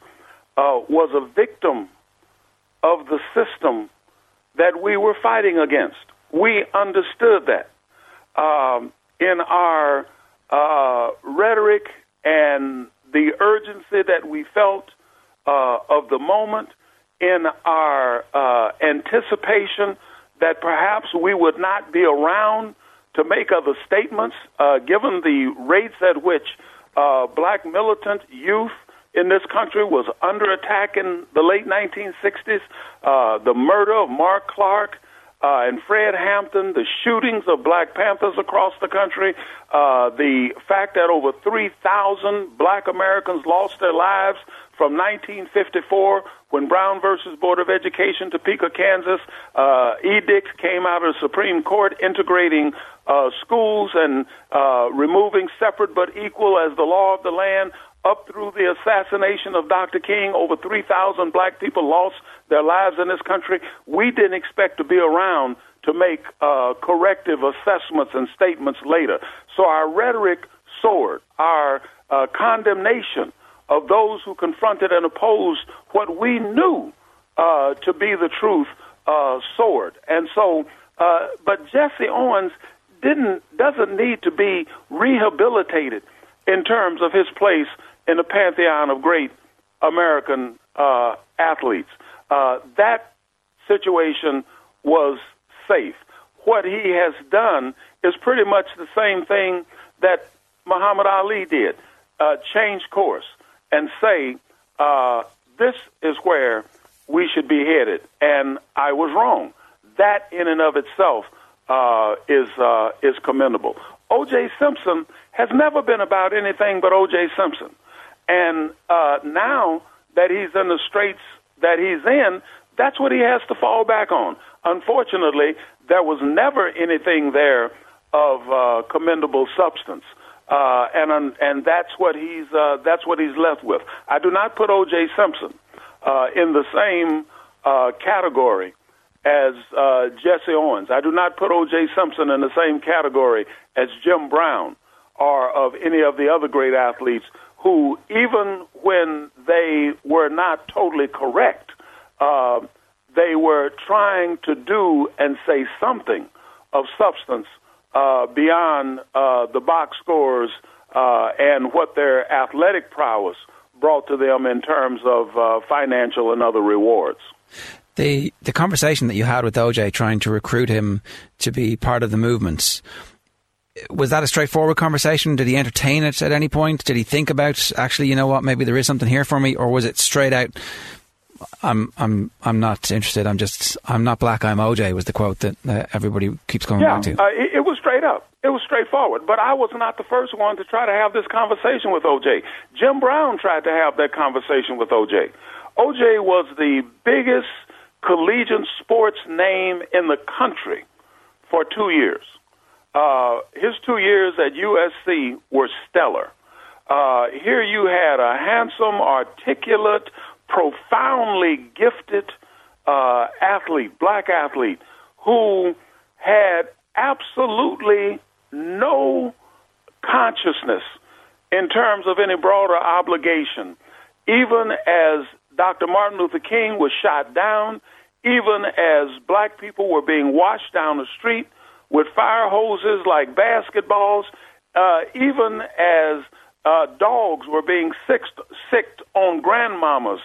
uh, was a victim of the system that we were fighting against. We understood that. Um, in our uh, rhetoric and the urgency that we felt uh, of the moment, in our uh, anticipation that perhaps we would not be around to make other statements, uh, given the rates at which uh, black militant youth in this country was under attack in the late 1960s, uh, the murder of Mark Clark, uh, and Fred Hampton, the shootings of Black Panthers across the country, uh, the fact that over 3,000 black Americans lost their lives from 1954 when Brown versus Board of Education, Topeka, Kansas, uh, edicts came out of the Supreme Court integrating uh, schools and uh, removing separate but equal as the law of the land up through the assassination of Dr. King, over 3,000 black people lost their lives in this country. We didn't expect to be around to make uh, corrective assessments and statements later. So our rhetoric soared. Our uh, condemnation of those who confronted and opposed what we knew uh, to be the truth uh, soared. And so, uh, but Jesse Owens didn't doesn't need to be rehabilitated in terms of his place in the pantheon of great American uh, athletes. Uh, that situation was safe. What he has done is pretty much the same thing that Muhammad Ali did uh, change course and say, uh, this is where we should be headed. And I was wrong. That in and of itself uh, is, uh, is commendable. O.J. Simpson has never been about anything but O.J. Simpson. And uh, now that he's in the straits that he's in, that's what he has to fall back on. Unfortunately, there was never anything there of uh, commendable substance. Uh, and and that's what he's uh, that's what he's left with. I do not put O.J. Simpson uh, in the same uh, category as uh, Jesse Owens. I do not put O.J. Simpson in the same category as Jim Brown or of any of the other great athletes who, even when they were not totally correct, uh, they were trying to do and say something of substance uh, beyond uh, the box scores uh, and what their athletic prowess brought to them in terms of uh, financial and other rewards. The the conversation that you had with OJ trying to recruit him to be part of the movement was that a straightforward conversation? Did he entertain it at any point? Did he think about actually, you know what, maybe there is something here for me, or was it straight out? I'm I'm I'm not interested. I'm just I'm not black. I'm OJ was the quote that uh, everybody keeps going yeah, back to. Uh, it, it was straight up. It was straightforward. But I was not the first one to try to have this conversation with OJ. Jim Brown tried to have that conversation with OJ. OJ was the biggest collegiate sports name in the country for two years. Uh, his two years at USC were stellar. Uh, here you had a handsome, articulate, profoundly gifted uh, athlete, black athlete, who had absolutely no consciousness in terms of any broader obligation. Even as Dr. Martin Luther King was shot down, even as black people were being washed down the street, with fire hoses like basketballs, uh, even as uh, dogs were being sicked, sicked on grandmamas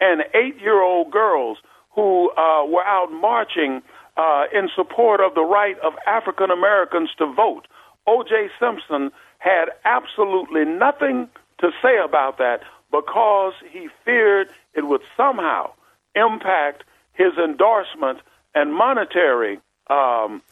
and eight year old girls who uh, were out marching uh, in support of the right of African Americans to vote. O.J. Simpson had absolutely nothing to say about that because he feared it would somehow impact his endorsement and monetary um,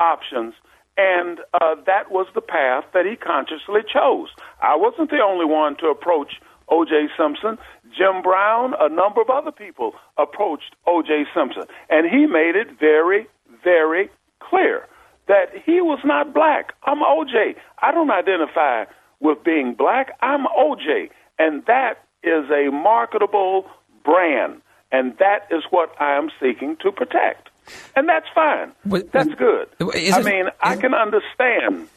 options, and uh, that was the path that he consciously chose. I wasn't the only one to approach O.J. Simpson. Jim Brown, a number of other people approached O.J. Simpson, and he made it very, very clear that he was not black. I'm O.J. I don't identify with being black. I'm O.J., and that is a marketable brand, and that is what I am seeking to protect and that's fine. that's good. I mean, I can understand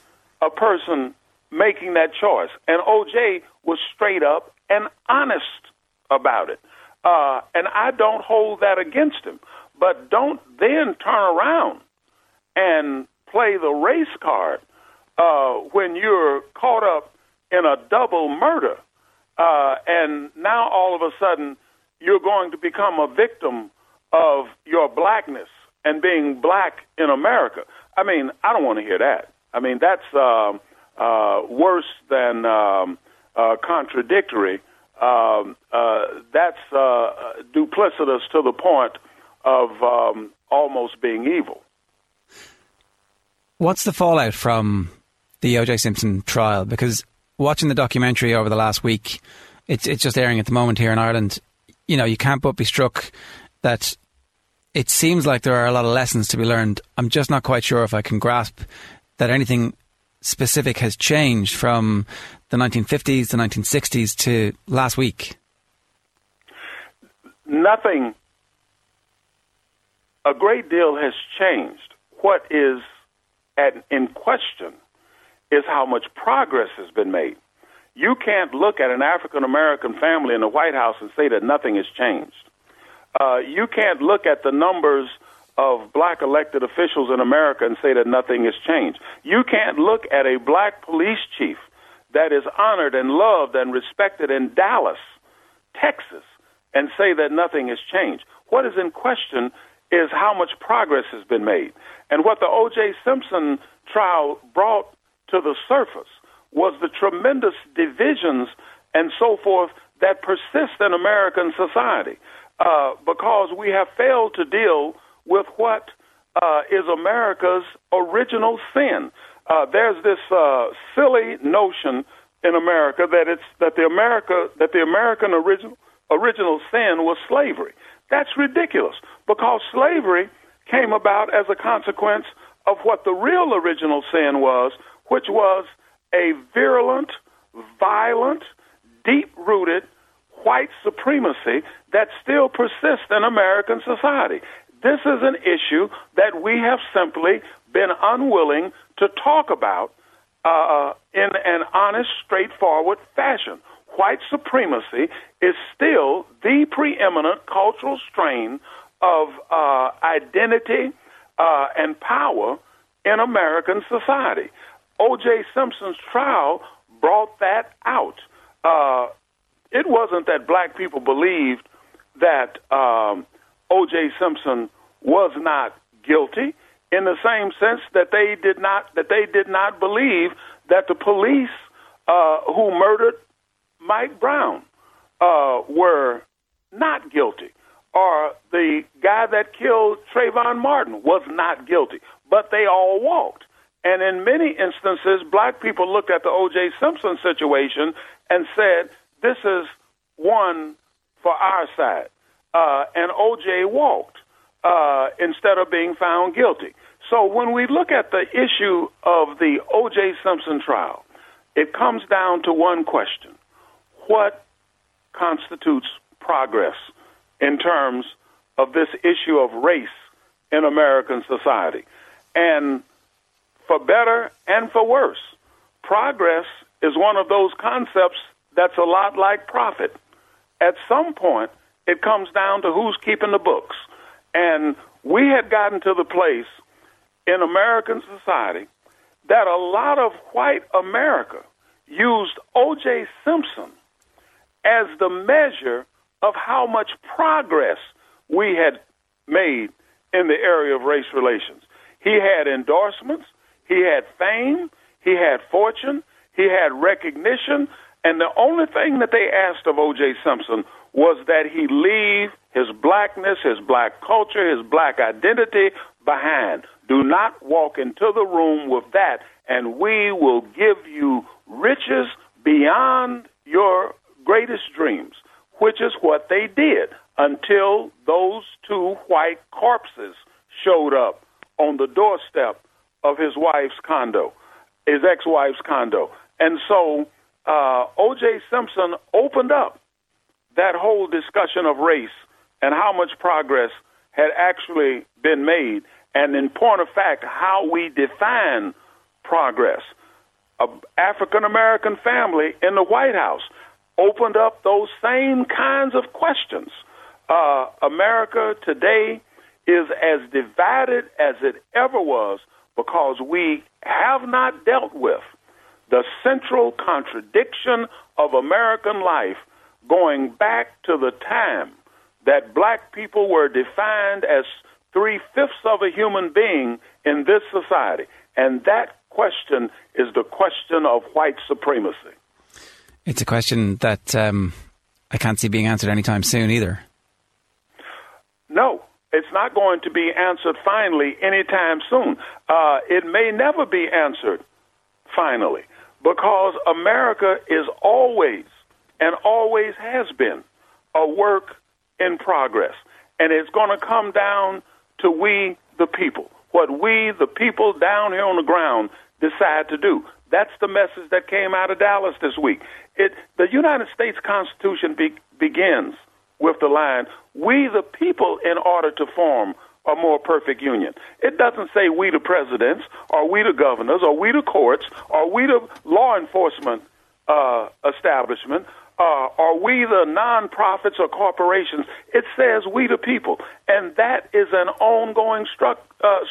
a person making that choice. And OJ was straight up and honest about it. Uh, and I don't hold that against him. But don't then turn around and play the race card uh, when you're caught up in a double murder. Uh, and now all of a sudden you're going to become a victim of your blackness and being black in America. I mean, I don't want to hear that. I mean, that's uh, uh, worse than um, uh, contradictory. Um, uh, that's uh, duplicitous to the point of um, almost being evil. What's the fallout from the O.J. Simpson trial? Because watching the documentary over the last week, it's it's just airing at the moment here in Ireland. You know, you can't but be struck that it seems like there are a lot of lessons to be learned. I'm just not quite sure if I can grasp that anything specific has changed from the 1950s, the 1960s to last week. Nothing. A great deal has changed. What is at, in question is how much progress has been made. You can't look at an African American family in the White House and say that nothing has changed. Uh, you can't look at the numbers of black elected officials in America and say that nothing has changed. You can't look at a black police chief that is honored and loved and respected in Dallas, Texas, and say that nothing has changed. What is in question is how much progress has been made. And what the O.J. Simpson trial brought to the surface was the tremendous divisions and so forth that persist in American society uh, because we have failed to deal with what uh, is America's original sin. Uh, there's this uh, silly notion in America that it's that the America that the American original original sin was slavery. That's ridiculous because slavery came about as a consequence of what the real original sin was, which was a virulent, violent, deep-rooted white supremacy that still persists in American society. This is an issue that we have simply been unwilling to talk about uh, in an honest, straightforward fashion. White supremacy is still the preeminent cultural strain of uh, identity uh, and power in American society. O.J. Simpson's trial brought that out. It wasn't that black people believed that um, O.J. Simpson was not guilty in the same sense that they did not that they did not believe that the police uh, who murdered Mike Brown uh, were not guilty, or the guy that killed Trayvon Martin was not guilty, but they all walked. And in many instances, black people looked at the O.J. Simpson situation and said, "This is one for our side." Uh, and O.J. walked uh, instead of being found guilty. So when we look at the issue of the O.J. Simpson trial, it comes down to one question: What constitutes progress in terms of this issue of race in American society? And for better and for worse, progress is one of those concepts that's a lot like profit. At some point, it comes down to who's keeping the books. And we had gotten to the place in American society that a lot of white America used O.J. Simpson as the measure of how much progress we had made in the area of race relations. He had endorsements, he had fame, he had fortune, he had recognition, and the only thing that they asked of O.J. Simpson was that he leave his blackness, his black culture, his black identity behind. Do not walk into the room with that, and we will give you riches beyond your greatest dreams, which is what they did until those two white corpses showed up on the doorstep of his wife's condo, his ex wife's condo. And so uh, O.J. Simpson opened up that whole discussion of race and how much progress had actually been made, and in point of fact, how we define progress. a African American family in the White House opened up those same kinds of questions. Uh, America today is as divided as it ever was because we have not dealt with the central contradiction of American life going back to the time that black people were defined as three fifths of a human being in this society. And that question is the question of white supremacy. It's a question that um, I can't see being answered anytime soon either. No, it's not going to be answered finally anytime soon. Uh, it may never be answered finally because America is always and always has been a work in progress. And it's going to come down to we, the people. What we, the people down here on the ground, decide to do. That's the message that came out of Dallas this week. It, the United States Constitution be, begins with the line, we the people in order to form a more perfect union. It doesn't say we the presidents, or we the governors, or we the courts, or we the law enforcement uh, establishment, uh, we the nonprofits or corporations? It says we the people. And that is an ongoing uh,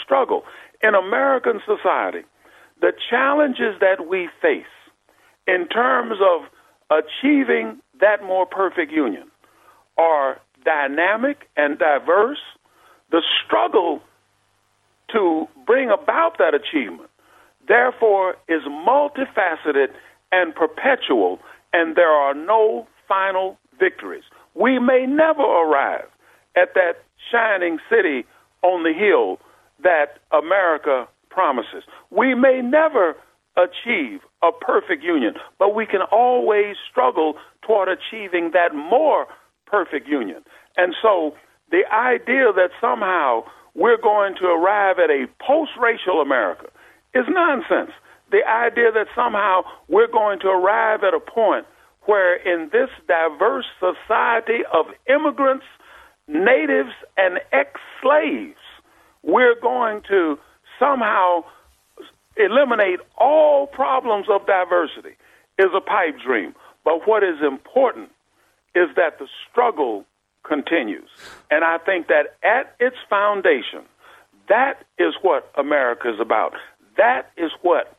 struggle. In American society, the challenges that we face in terms of achieving that more perfect union are dynamic and diverse. The struggle to bring about that achievement, therefore, is multifaceted and perpetual and there are no final victories. We may never arrive at that shining city on the hill that America promises. We may never achieve a perfect union, but we can always struggle toward achieving that more perfect union. And so the idea that somehow we're going to arrive at a post racial America is nonsense the idea that somehow we're going to arrive at a point where in this diverse society of immigrants, natives, and ex slaves, we're going to somehow eliminate all problems of diversity is a pipe dream. But what is important is that the struggle continues. And I think that at its foundation, that is what America is about. That is what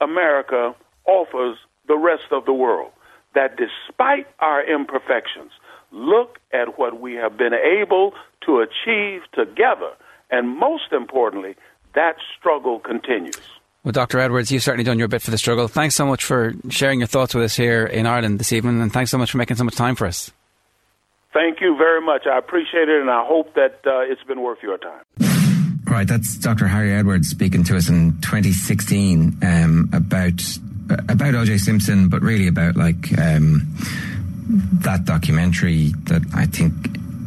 America offers the rest of the world. That despite our imperfections, look at what we have been able to achieve together. And most importantly, that struggle continues. Well, Dr. Edwards, you've certainly done your bit for the struggle. Thanks so much for sharing your thoughts with us here in Ireland this evening, and thanks so much for making so much time for us. Thank you very much. I appreciate it, and I hope that uh, it's been worth your time. Right, that's Dr. Harry Edwards speaking to us in 2016 um, about about O.J. Simpson, but really about like um, that documentary that I think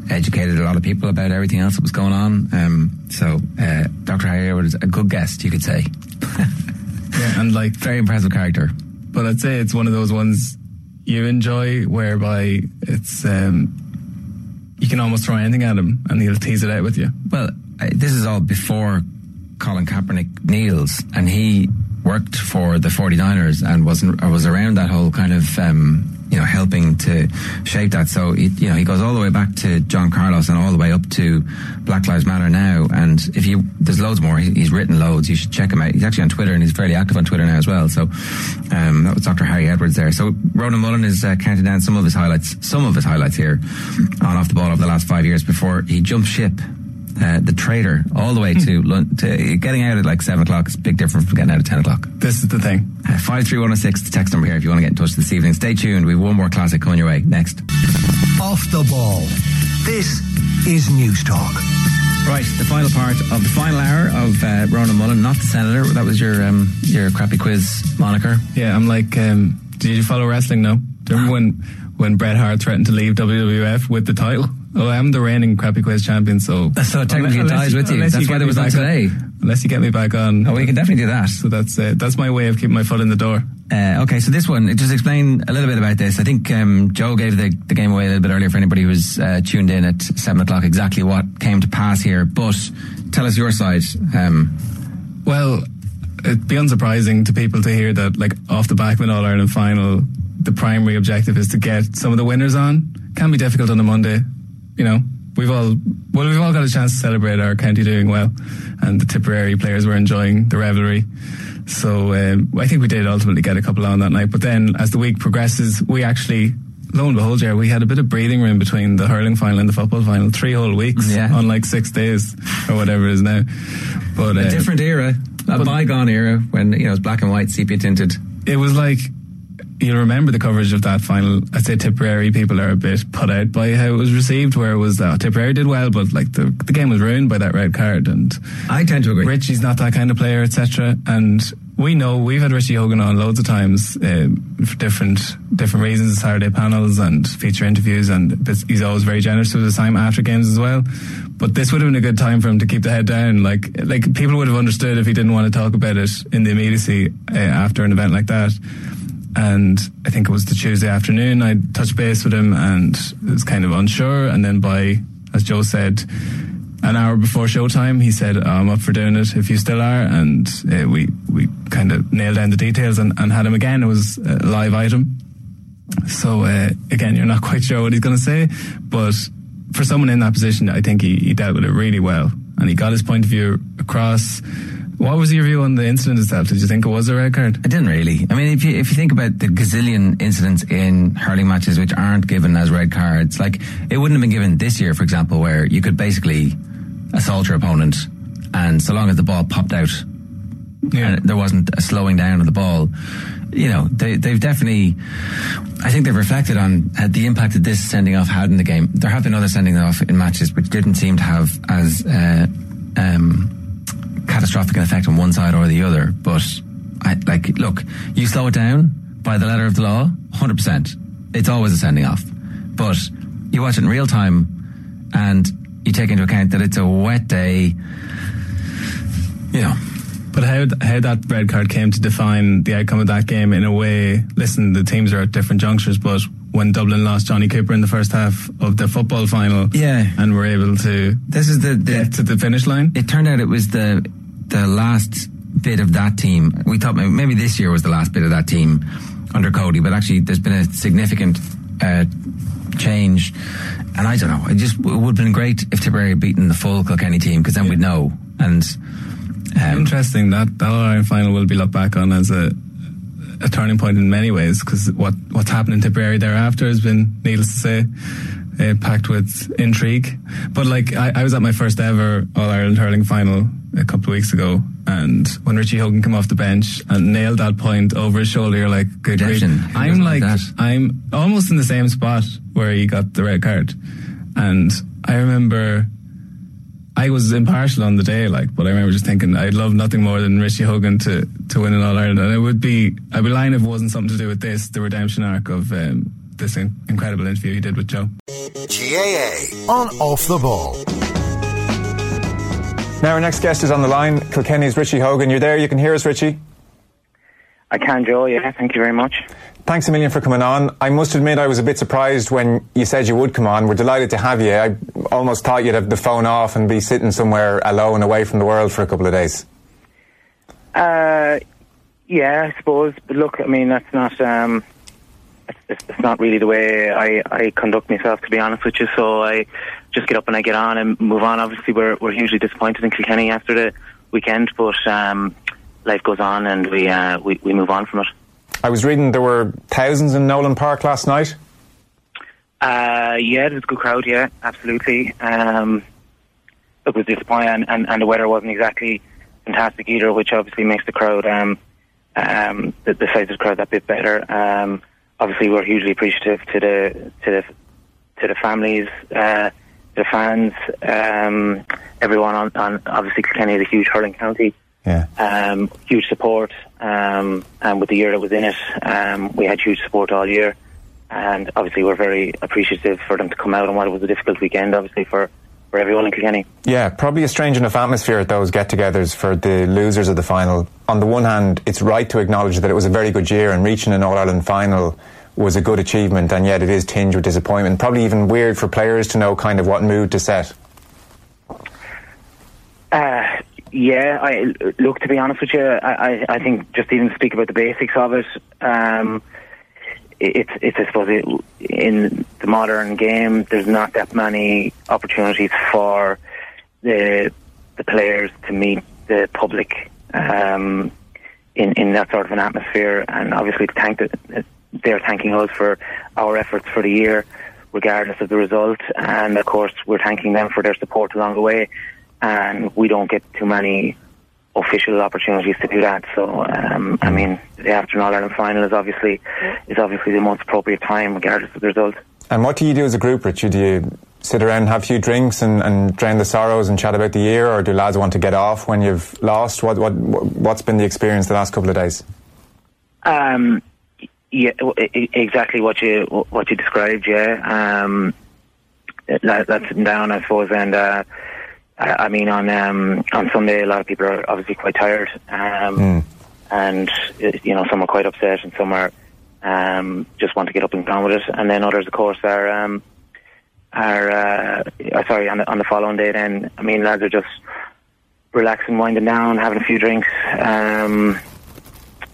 educated a lot of people about everything else that was going on. Um, so, uh, Dr. Harry Edwards, a good guest, you could say. yeah, and like very impressive character. But I'd say it's one of those ones you enjoy, whereby it's um, you can almost throw anything at him and he'll tease it out with you. Well, this is all before Colin Kaepernick kneels, and he worked for the 49ers and wasn't was around that whole kind of um, you know helping to shape that. So it, you know he goes all the way back to John Carlos and all the way up to Black Lives Matter now. And if you there's loads more. He's written loads. You should check him out. He's actually on Twitter and he's fairly active on Twitter now as well. So um, that was Dr. Harry Edwards there. So Ronan Mullen is uh, counting down some of his highlights, some of his highlights here on off the ball over the last five years before he jumped ship uh, the trader all the way to, to getting out at like seven o'clock is a big difference from getting out at ten o'clock. This is the thing. Uh, five three one zero oh six. The text number here if you want to get in touch this evening. Stay tuned. We have one more classic coming your way next. Off the ball. This is Newstalk. Right, the final part of the final hour of uh, Ronan Mullen, not the senator. That was your um, your crappy quiz moniker. Yeah, I'm like, um, did you follow wrestling? No. Do you remember when when Bret Hart threatened to leave WWF with the title? Oh, I'm the reigning crappy quiz champion, so so technically it dies with you. That's you why there was on today. unless you get me back on. Oh, we can definitely do that. So that's uh, that's my way of keeping my foot in the door. Uh, okay, so this one, just explain a little bit about this. I think um, Joe gave the, the game away a little bit earlier for anybody who was uh, tuned in at seven o'clock. Exactly what came to pass here, but tell us your side. Um, well, it'd be unsurprising to people to hear that, like, off the back of an All Ireland final, the primary objective is to get some of the winners on. Can be difficult on a Monday, you know. We've all well, we've all got a chance to celebrate our county doing well, and the Tipperary players were enjoying the revelry. So um, I think we did ultimately get a couple on that night. But then, as the week progresses, we actually lo and behold, yeah, we had a bit of breathing room between the hurling final and the football final. Three whole weeks, Yeah. on like six days or whatever it is now. But a uh, different era, a bygone era when you know it was black and white, sepia tinted. it was like you'll remember the coverage of that final. I'd say Tipperary people are a bit put out by how it was received. Where it was that Tipperary did well, but like the the game was ruined by that red card. And I tend to agree. Richie's not that kind of player, etc. And we know we've had Richie Hogan on loads of times uh, for different different reasons, Saturday panels and feature interviews, and he's always very generous with his time after games as well. But this would have been a good time for him to keep the head down. Like like people would have understood if he didn't want to talk about it in the immediacy uh, after an event like that. And I think it was the Tuesday afternoon. I touched base with him and was kind of unsure. And then by, as Joe said, an hour before showtime, he said, "I'm up for doing it if you still are." And uh, we we kind of nailed down the details and, and had him again. It was a live item. So uh, again, you're not quite sure what he's going to say, but for someone in that position, I think he, he dealt with it really well, and he got his point of view across. What was your view on the incident itself? Did you think it was a red card? I didn't really. I mean, if you if you think about the gazillion incidents in hurling matches which aren't given as red cards, like it wouldn't have been given this year, for example, where you could basically assault your opponent, and so long as the ball popped out, and there wasn't a slowing down of the ball. You know, they, they've definitely, I think they've reflected on uh, the impact that this sending off had in the game. There have been other sending off in matches which didn't seem to have as uh, um, catastrophic an effect on one side or the other. But I, like, look, you slow it down by the letter of the law, hundred percent. It's always a sending off. But you watch it in real time, and you take into account that it's a wet day. You know, But how how that red card came to define the outcome of that game in a way? Listen, the teams are at different junctures, but when Dublin lost Jonny Cooper in the first half of the football final, yeah, and were able to this is the, the get to the finish line. It turned out it was the the last bit of that team. We thought maybe, this year was the last bit of that team under Cody, but actually there's been a significant uh, change. And I don't know. It just it would have been great if Tipperary had beaten the full Kilkenny team because then we'd know. And um, Interesting that that All final will be looked back on as a a turning point in many ways because what what's happened in Tipperary thereafter has been, needless to say, uh, packed with intrigue. But like I, I was at my first ever All Ireland hurling final a couple of weeks ago, and when Richie Hogan came off the bench and nailed that point over his shoulder, you're like, good grief. I'm like, like? I'm almost in the same spot where he got the red card, and I remember. I was impartial on the day, like, but I remember just thinking I'd love nothing more than Richie Hogan to, to win an All Ireland, and it would be I'd be lying if it wasn't something to do with this, the redemption arc of um, this in- incredible interview he did with Joe. GAA on Off the Ball. Now, our next guest is on the line. Kilkenny's Richie Hogan. You're there. You can hear us, Richie. I can, Joe. Yeah, thank you very much. Thanks a million for coming on. I must admit, I was a bit surprised when you said you would come on. We're delighted to have you. I almost thought you'd have the phone off and be sitting somewhere alone, away from the world for a couple of days. Uh, yeah, I suppose. But look, I mean, that's not um, it's, it's not really the way I, I conduct myself, to be honest with you. So I just get up and I get on and move on. Obviously, we're we're hugely disappointed in Kilkenny after the weekend, but um, life goes on and we uh, we we move on from it. I was reading there were thousands in Nowlan Park last night. Uh, yeah, it was a good crowd. Yeah, absolutely. Um, it was disappointing, and, and, and the weather wasn't exactly fantastic either, which obviously makes the crowd, um, um, the, the size of the crowd, that bit better. Um, obviously, we're hugely appreciative to the to the to the families, uh, the fans, um, everyone on, on obviously Kilkenny is a huge hurling county. Yeah. Um, huge support, um, and with the year that was in it, um, we had huge support all year. And obviously, we're very appreciative for them to come out on what was a difficult weekend, obviously, for, for everyone in Kilkenny. Yeah, probably a strange enough atmosphere at those get togethers for the losers of the final. On the one hand, it's right to acknowledge that it was a very good year and reaching an All Ireland final was a good achievement, and yet it is tinged with disappointment. Probably even weird for players to know kind of what mood to set. Uh, Yeah, I look. To be honest with you, I, I, I think just even speak about the basics of it. Um, it's it's I suppose it, in the modern game, there's not that many opportunities for the the players to meet the public um, in in that sort of an atmosphere, and obviously thank the, they're thanking us for our efforts for the year, regardless of the result, and of course we're thanking them for their support along the way, and we don't get too many official opportunities to do that. So, um, I mean, the after an All Ireland final is obviously is obviously the most appropriate time, regardless of the result. And what do you do as a group, Richard? Do you sit around and have a few drinks and, and drain the sorrows and chat about the year, or do lads want to get off when you've lost? What what what's been the experience the last couple of days? Um, yeah, w- exactly what you what you described. Yeah, um, that, that's sitting down, I suppose, and. Uh, I I mean, on um, on Sunday, a lot of people are obviously quite tired, um, and uh, you know, some are quite upset, and some are um, just want to get up and down with it, and then others, of course, are um, are uh, uh, sorry on the, on the following day. Then, I mean, lads are just relaxing, winding down, having a few drinks, um,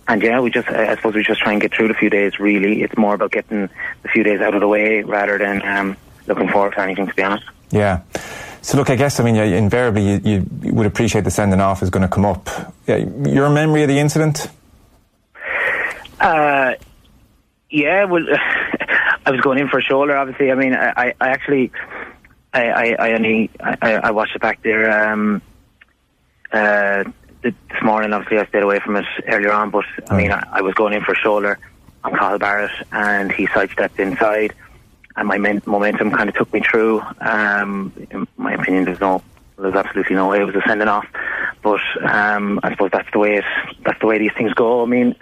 and yeah, we just I I suppose we just try and get through the few days. Really, it's more about getting the few days out of the way rather than um, looking forward to anything. To be honest. Yeah. So look, I guess I mean invariably you, you, you would appreciate the sending off is going to come up. Yeah, your memory of the incident? Uh, yeah, well, I was going in for a shoulder. Obviously, I mean, I, I I actually, I, I, I only, I, I watched it back there. Um, uh, this morning, obviously, I stayed away from it earlier on. But I mean, I, I was going in for a shoulder on Cathal Barrett, and he sidestepped inside, and my men- momentum kind of took me through. Um, in my opinion, there's no, there's absolutely no way it was a sending off. But um, I suppose that's the way it, that's the way these things go. I mean.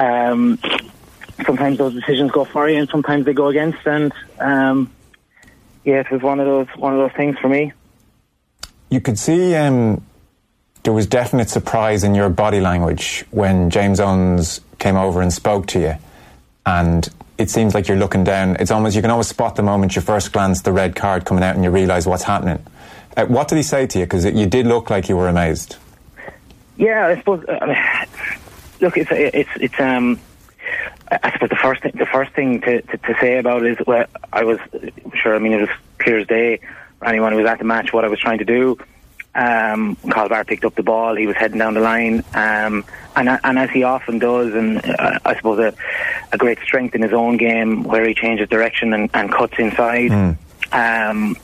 Um, sometimes those decisions go for you and sometimes they go against and um, yeah it was one of those one of those things for me You could see um, there was definite surprise in your body language when James Owens came over and spoke to you, and it seems like you're looking down. It's almost you can almost spot the moment you first glance the red card coming out and you realise what's happening. Uh, what did he say to you? Because you did look like you were amazed. yeah I suppose I mean, look it's it's it's um I I suppose the first thing the first thing to, to, to say about it is well I was sure I mean it was clear as day for anyone who was at the match what I was trying to do um, Cathal Barr picked up the ball. He was heading down the line, um, and and as he often does, and uh, I suppose a, a great strength in his own game, where he changes direction and, and cuts inside. Um,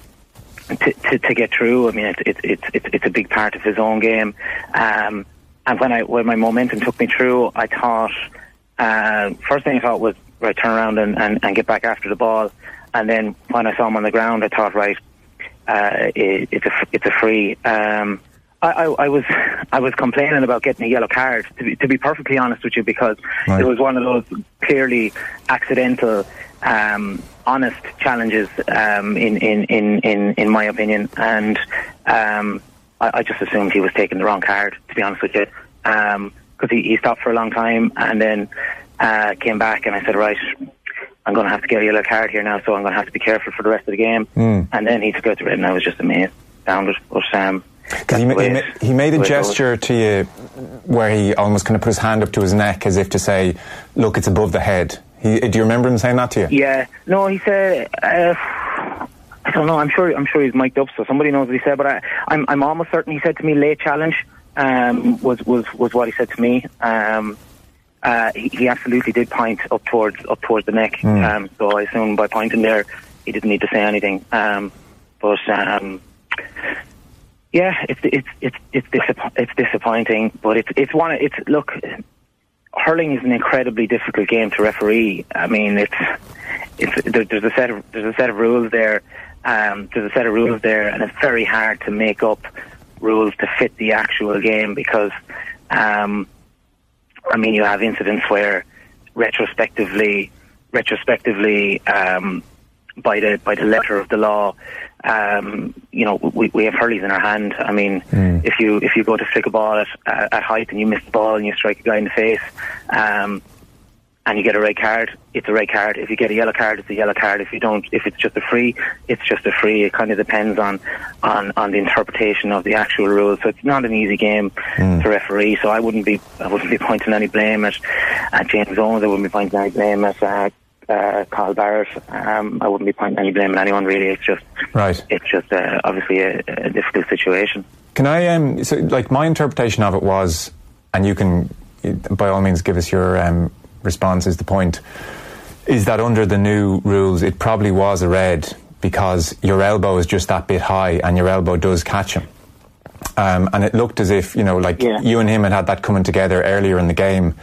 to, to, to get through, I mean, it's it's it's it's it's a big part of his own game. Um, and when I when my momentum took me through, I thought uh, first thing I thought was right, turn around and, and, and get back after the ball. And then when I saw him on the ground, I thought, right, uh, it, it's a it's a free. Um, I, I, I was I was complaining about getting a yellow card to be, to be perfectly honest with you because Right. it was one of those clearly accidental, um, honest challenges um, in, in, in, in, in my opinion, and um, I, I just assumed he was taking the wrong card to be honest with you because he, he stopped for a long time and then uh, came back and I said right. I'm going to have to get a yellow card here now, so I'm going to have to be careful for the rest of the game. Mm. And then he took out the red, and I was just amazed, astounded. But um, he, he, ma- he made a gesture to you where he almost kind of put his hand up to his neck as if to say, "Look, it's above the head." He, do you remember him saying that to you? Yeah, no, he said. Uh, I don't know. I'm sure. I'm sure he's mic'd up, so somebody knows what he said. But I, I'm, I'm almost certain he said to me, "Late challenge." Um, was was was what he said to me. Um, uh, he, he absolutely did point up towards up towards the neck. Hmm. Um, so I assume by pointing there, he didn't need to say anything. Um, but um, yeah, it's it's it's it's, disapp- it's disappointing. But it's it's one. It's look, hurling is an incredibly difficult game to referee. I mean, it's it's there, there's a set of there's a set of rules there. Um, there's a set of rules there, and it's very hard to make up rules to fit the actual game because, um, I mean, you have incidents where retrospectively, retrospectively, um, by the by the letter of the law, um, you know, we, we have hurleys in our hand. I mean, if you if you go to flick a ball at, at, at height and you miss the ball and you strike a guy in the face, um, and you get a red card, it's a red card. If you get a yellow card, it's a yellow card. If you don't, if it's just a free, it's just a free. It kind of depends on on on the interpretation of the actual rules. So it's not an easy game Hmm. to referee. So I wouldn't be I wouldn't be pointing any blame at, at James Owens. I wouldn't be pointing any blame at uh, uh, Cathal Barrett. Um, I wouldn't be pointing any blame at anyone really. It's just Right. it's just uh, obviously a, a difficult situation. Can I, um, so, like, my interpretation of it was, and you can, by all means, give us your um, response, is the point, is that under the new rules, it probably was a red because your elbow is just that bit high and your elbow does catch him. Um, and it looked as if, you know, like you and him had had that coming together earlier in the game.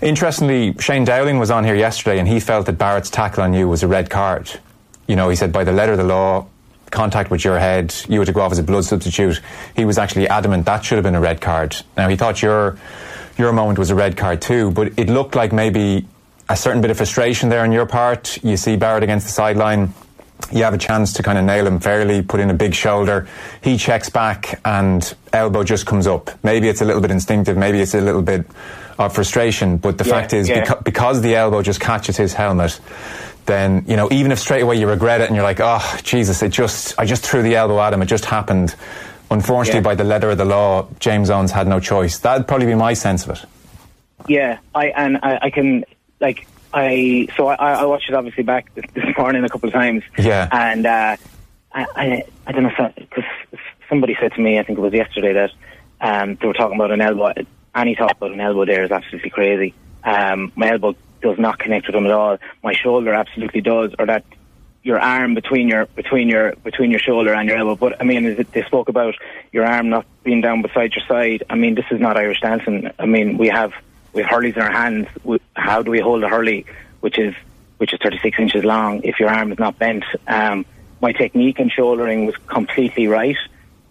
Interestingly, Shane Dowling was on here yesterday and he felt that Barrett's tackle on you was a red card. You know, he said by the letter of the law, contact with your head, you were to go off as a blood substitute. He was actually adamant that should have been a red card. Now, he thought your, your moment was a red card too, but it looked like maybe a certain bit of frustration there on your part. You see Barrett against the sideline. You have a chance to kind of nail him fairly, put in a big shoulder. He checks back and elbow just comes up. Maybe it's a little bit instinctive, maybe it's a little bit of frustration, but the Yeah, fact is, yeah. beca- because the elbow just catches his helmet, then you know even if straight away you regret it and you're like, oh Jesus, it just I just threw the elbow at him. It just happened. Unfortunately, Yeah. by the letter of the law, James Owens had no choice. That'd probably be my sense of it. Yeah, I and I, I can like I so I, I watched it obviously back this, this morning a couple of times. Yeah. and uh, I, I I don't know because somebody said to me I think it was yesterday that um, they were talking about an elbow. Any talk about an elbow there is absolutely crazy. Um, my elbow does not connect with him at all. My shoulder absolutely does, or that your arm between your between your between your shoulder and your elbow. But I mean, they spoke about your arm not being down beside your side. I mean, this is not Irish dancing. I mean, we have we have hurleys in our hands. We, how do we hold a hurley, which is which is 36 inches long, if your arm is not bent? Um, my technique and shouldering was completely right.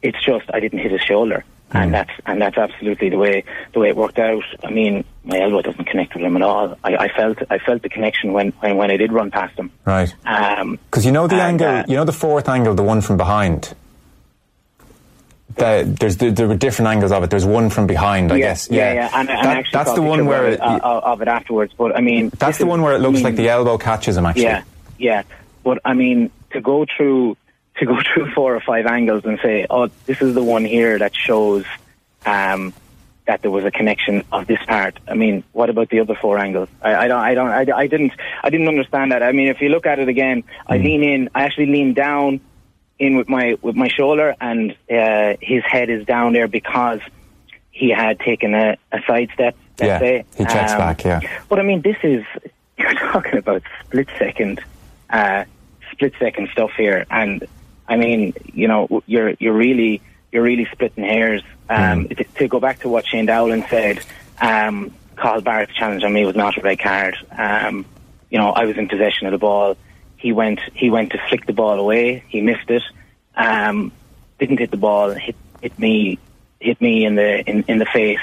It's just I didn't hit his shoulder, and that's and that's absolutely the way the way it worked out. I mean, my elbow doesn't connect with him at all. I, I felt I felt the connection when, when when I did run past him. Right. Um, Because you know the and, angle, uh, you know the fourth angle, the one from behind. The, there's there, there were different angles of it. There's one from behind, I yeah, guess. Yeah, yeah, and, and That- I actually that's the one where of it, uh, of it afterwards. But I mean, that's the is- one where it I looks mean, like the elbow catches him. Actually, Yeah, yeah. But I mean, to go through to go through four or five angles and say, "Oh, this is the one here that shows um, that there was a connection of this part." I mean, what about the other four angles? I, I don't, I don't, I, I didn't, I didn't understand that. I mean, if you look at it again, I Hmm. lean in. I actually lean down in with my with my shoulder, and uh, his head is down there because he had taken a, a side step. Yeah. say. He checks Um, back. Yeah. but I mean, this is you're talking about split second, uh, split second stuff here, and I mean, you know, you're you're really you're really splitting hairs. Um, to, to go back to what Shane Dowling said, um, Cathal Barrett's challenge on me was not a red card. Um, you know, I was in possession of the ball. He went he went to flick the ball away. He missed it. Um, didn't hit the ball. Hit hit me hit me in the in, in the face,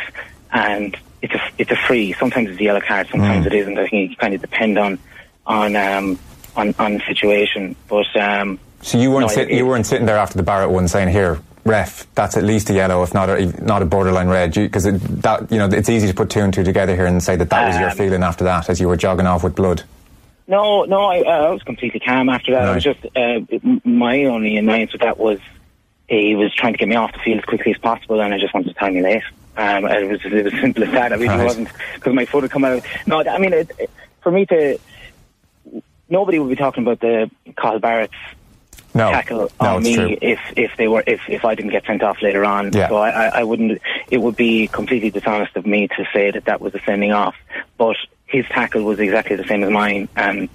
and it's a it's a free. Sometimes it's a yellow card. Sometimes it isn't. I think it kind of depend on on um, on on the situation. But um, So you weren't no, sit, it- you weren't sitting there after the Barrett one saying, "Here, ref, that's at least a yellow, if not a, not a borderline red." Because that you know it's easy to put two and two together here and say that that was your Um, feeling after that as you were jogging off with blood. No, no, I, uh, I was completely calm after that. I was just uh, my only annoyance with that was he was trying to get me off the field as quickly as possible, and I just wanted to time me late. Um, it was it was simple as that. I really Right. wasn't because my foot had come out. No, I mean, it, it- for me to nobody would be talking about the Cathal Barrett's No, tackle no, on me true. if if they were if if I didn't get sent off later on. Yeah. So I, I, I wouldn't. It would be completely dishonest of me to say that that was a sending off. But his tackle was exactly the same as mine, and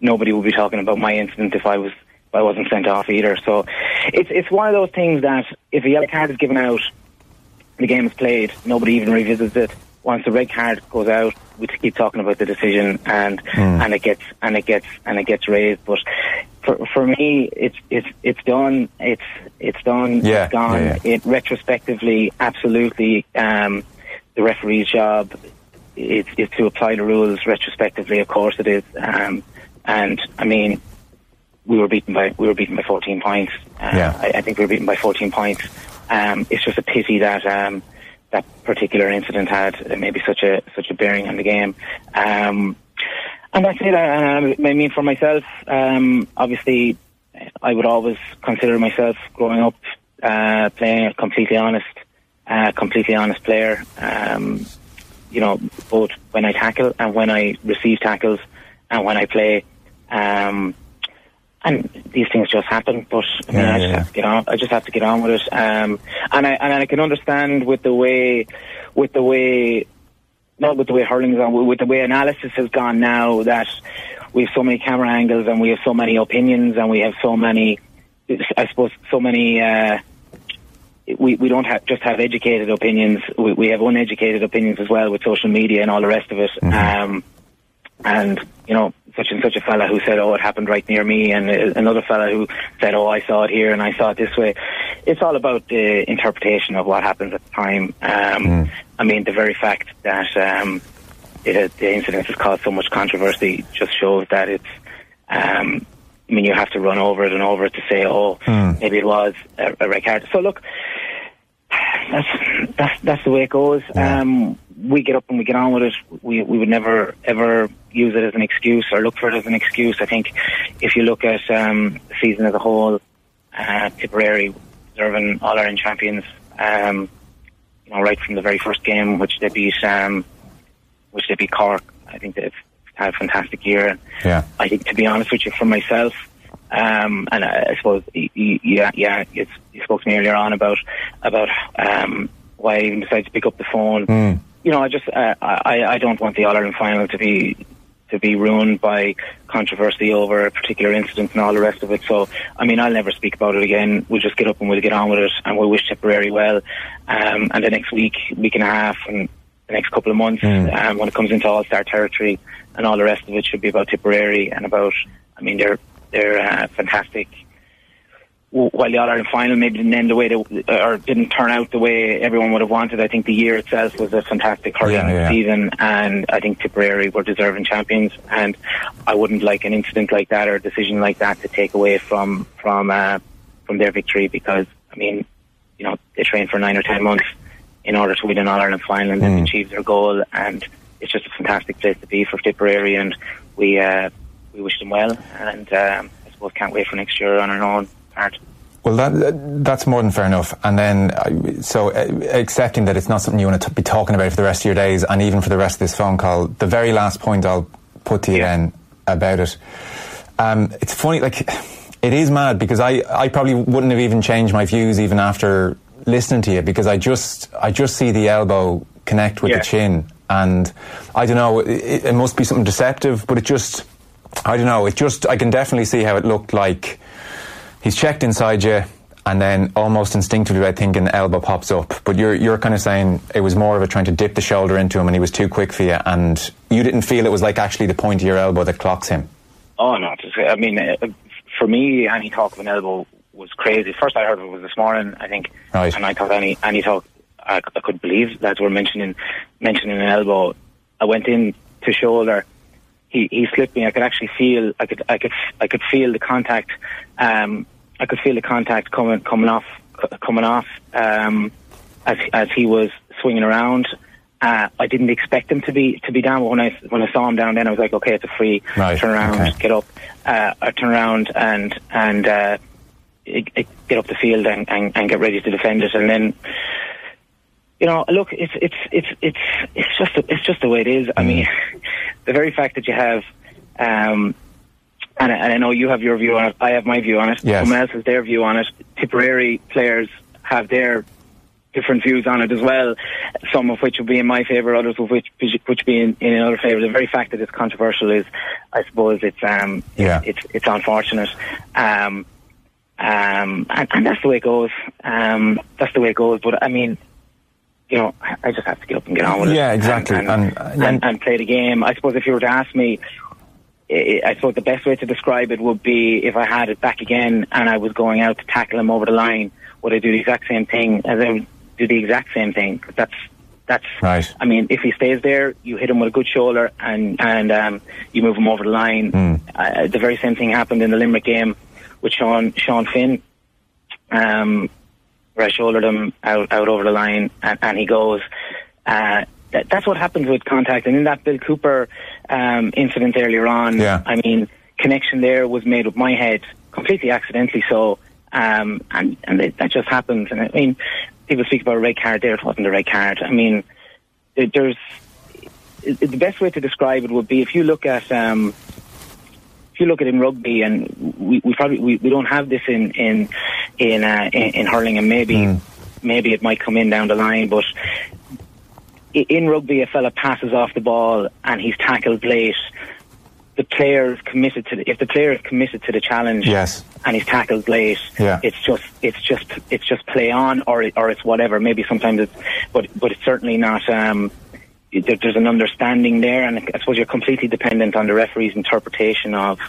nobody would be talking about my incident if I was if I wasn't sent off either. So it's it's one of those things that if a yellow card is given out, the game is played. Nobody even revisits it. Once the red card goes out, we keep talking about the decision, and Hmm. and it gets and it gets and it gets raised. But for for me, it's it's it's done. It's it's done. Yeah, it's gone. yeah, It retrospectively, absolutely, um, the referee's job is, is to apply the rules retrospectively. Of course, it is. Um, and I mean, we were beaten by we were beaten by 14 points. Uh, Yeah. I, I think we were beaten by 14 points. Um, it's just a pity that um, that particular incident had maybe such a such a bearing on the game. Um, And that's it. I, I mean, for myself, um, obviously, I would always consider myself growing up uh, playing a completely honest, uh, completely honest player. Um, you know, both when I tackle and when I receive tackles and when I play. Um, and these things just happen. But I mean, Yeah, I just yeah, have to get on. I just have to get on with it. Um, and I and I can understand with the way, with the way, not with the way hurling is on, with the way analysis has gone now that we have so many camera angles and we have so many opinions and we have so many, I suppose, so many. Uh, we, we don't have, just have educated opinions. We, we have uneducated opinions as well with social media and all the rest of it. Um, and you know, such and such a fella who said, "Oh, it happened right near me," and uh, another fella who said, "Oh, I saw it here and I saw it this way." It's all about the interpretation of what happens at the time. Um, I mean, the very fact that um, it, the incident has caused so much controversy just shows that it's. Um, I mean, you have to run over it and over it to say, "Oh, maybe it was a, a red card." So look, that's that's that's the way it goes. Um, we get up and we get on with it. We we would never ever use it as an excuse or look for it as an excuse. I think if you look at um, the season as a whole, uh, Tipperary deserving All Ireland champions. Um, you know, right from the very first game, which they beat, um, which they beat Cork. I think they've had a fantastic year. Yeah. I think, to be honest with you, for myself, um, and I, I suppose, yeah, yeah, you, you spoke to me earlier on about about um, why I even decided to pick up the phone. Mm. You know, I just uh, I I don't want the All Ireland final to be to be ruined by controversy over a particular incident and all the rest of it. So, I mean, I'll never speak about it again. We'll just get up and we'll get on with it, and we'll wish Tipperary well. Um, and the next week, week and a half, and the next couple of months, um, when it comes into All Star territory, and all the rest of it should be about Tipperary and about. I mean, they're they're uh, fantastic. While the All Ireland final maybe didn't end the way they, or didn't turn out the way everyone would have wanted, I think the year itself was a fantastic hurling Yeah, yeah. season, and I think Tipperary were deserving champions. And I wouldn't like an incident like that or a decision like that to take away from from uh, from their victory because I mean, you know, they trained for nine or ten months in order to win an All Ireland final and they've achieved their goal, and it's just a fantastic place to be for Tipperary, and we uh, we wish them well, and um, I suppose can't wait for next year on our own Well, that, that's more than fair enough. And then, uh, so uh, accepting that it's not something you want to be talking about for the rest of your days, and even for the rest of this phone call, the very last point I'll put to you then about it. Um, it's funny, like it is mad because I, I probably wouldn't have even changed my views even after listening to you because I just I just see the elbow connect with Yeah. the chin, and I don't know. It, it must be something deceptive, but it just I don't know. It just I can definitely see how it looked like he's checked inside you, and then almost instinctively, I think an elbow pops up. But you're you're kind of saying it was more of a trying to dip the shoulder into him, and he was too quick for you, and you didn't feel it was like actually the point of your elbow that clocks him. Oh no! I mean, uh, for me, any talk of an elbow was crazy. First, I heard of it was this morning, I think, Right. and I thought any any talk. I, I could believe lads were mentioning mentioning an elbow. I went in to shoulder. He he slipped me. I could actually feel. I could I could I could feel the contact. Um, I could feel the contact coming coming off coming off um, as as he was swinging around. Uh, I didn't expect him to be to be down, but when I when I saw him down, then I was like, okay, it's a free Right, turn around, okay. get up, uh, I turn around and and uh, it, it, get up the field and, and, and get ready to defend it, and then you know, look, it's it's it's it's it's just it's just the way it is. I mean, the very fact that you have, um, and, I- and I know you have your view on it, I have my view on it. Yes. Someone else has their view on it. Tipperary players have their different views on it as well. Some of which will be in my favour, others of which which be in, in another favour. The very fact that it's controversial is, I suppose, it's um, Yeah. it's it's unfortunate. Um, um, and, and that's the way it goes. Um, that's the way it goes. But I mean, you know, I- I just have to get up and get on with it. Yeah, exactly. And, and, And- and, and play the game. I suppose if you were to ask me, I I suppose the best way to describe it would be if I had it back again and I was going out to tackle him over the line, would I do the exact same thing as I would do the exact same thing? 'Cause that's that's. Right. I mean, if he stays there, you hit him with a good shoulder and and um, you move him over the line. Hmm. Uh, the very same thing happened in the Limerick game with Sean Sean Finn. Um, where I shouldered him out, out over the line, and, and he goes. Uh, that, that's what happens with contact. And in that Bill Cooper um, incident earlier on. Yeah. I mean, connection there was made with my head completely accidentally. So, um, and and it, that just happens. And I mean, people speak about a red card there. It wasn't a red card. I mean, there- there's it- the best way to describe it would be if you look at um, if you look at in rugby, and we, we probably we, we don't have this in in in uh, in, in hurling, and maybe maybe it might come in down the line, but in rugby, a fella passes off the ball and he's tackled late. The player is committed to the, if the player is committed to the challenge Yes. and he's tackled late, Yeah. it's just it's just it's just play on or or it's whatever. Maybe sometimes it's but but it's certainly not. Um, there- there's an understanding there, and I suppose you're completely dependent on the referee's interpretation of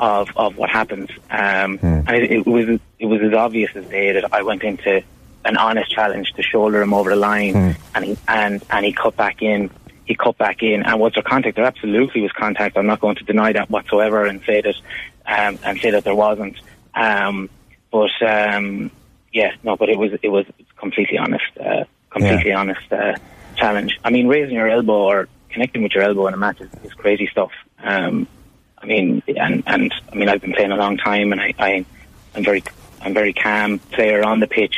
of of what happens. Um, And it, it was it was as obvious as day that I went into an honest challenge to shoulder him over the line, and he and and he cut back in. He cut back in, and was there contact? There absolutely was contact. I'm not going to deny that whatsoever, and say that um, and say that there wasn't. Um, but um, yeah, no, but it was it was completely honest, uh, completely honest uh, challenge. I mean, raising your elbow or connecting with your elbow in a match is, is crazy stuff. Um, I mean, and and I mean, I've been playing a long time, and I, I I'm very I'm very calm player on the pitch.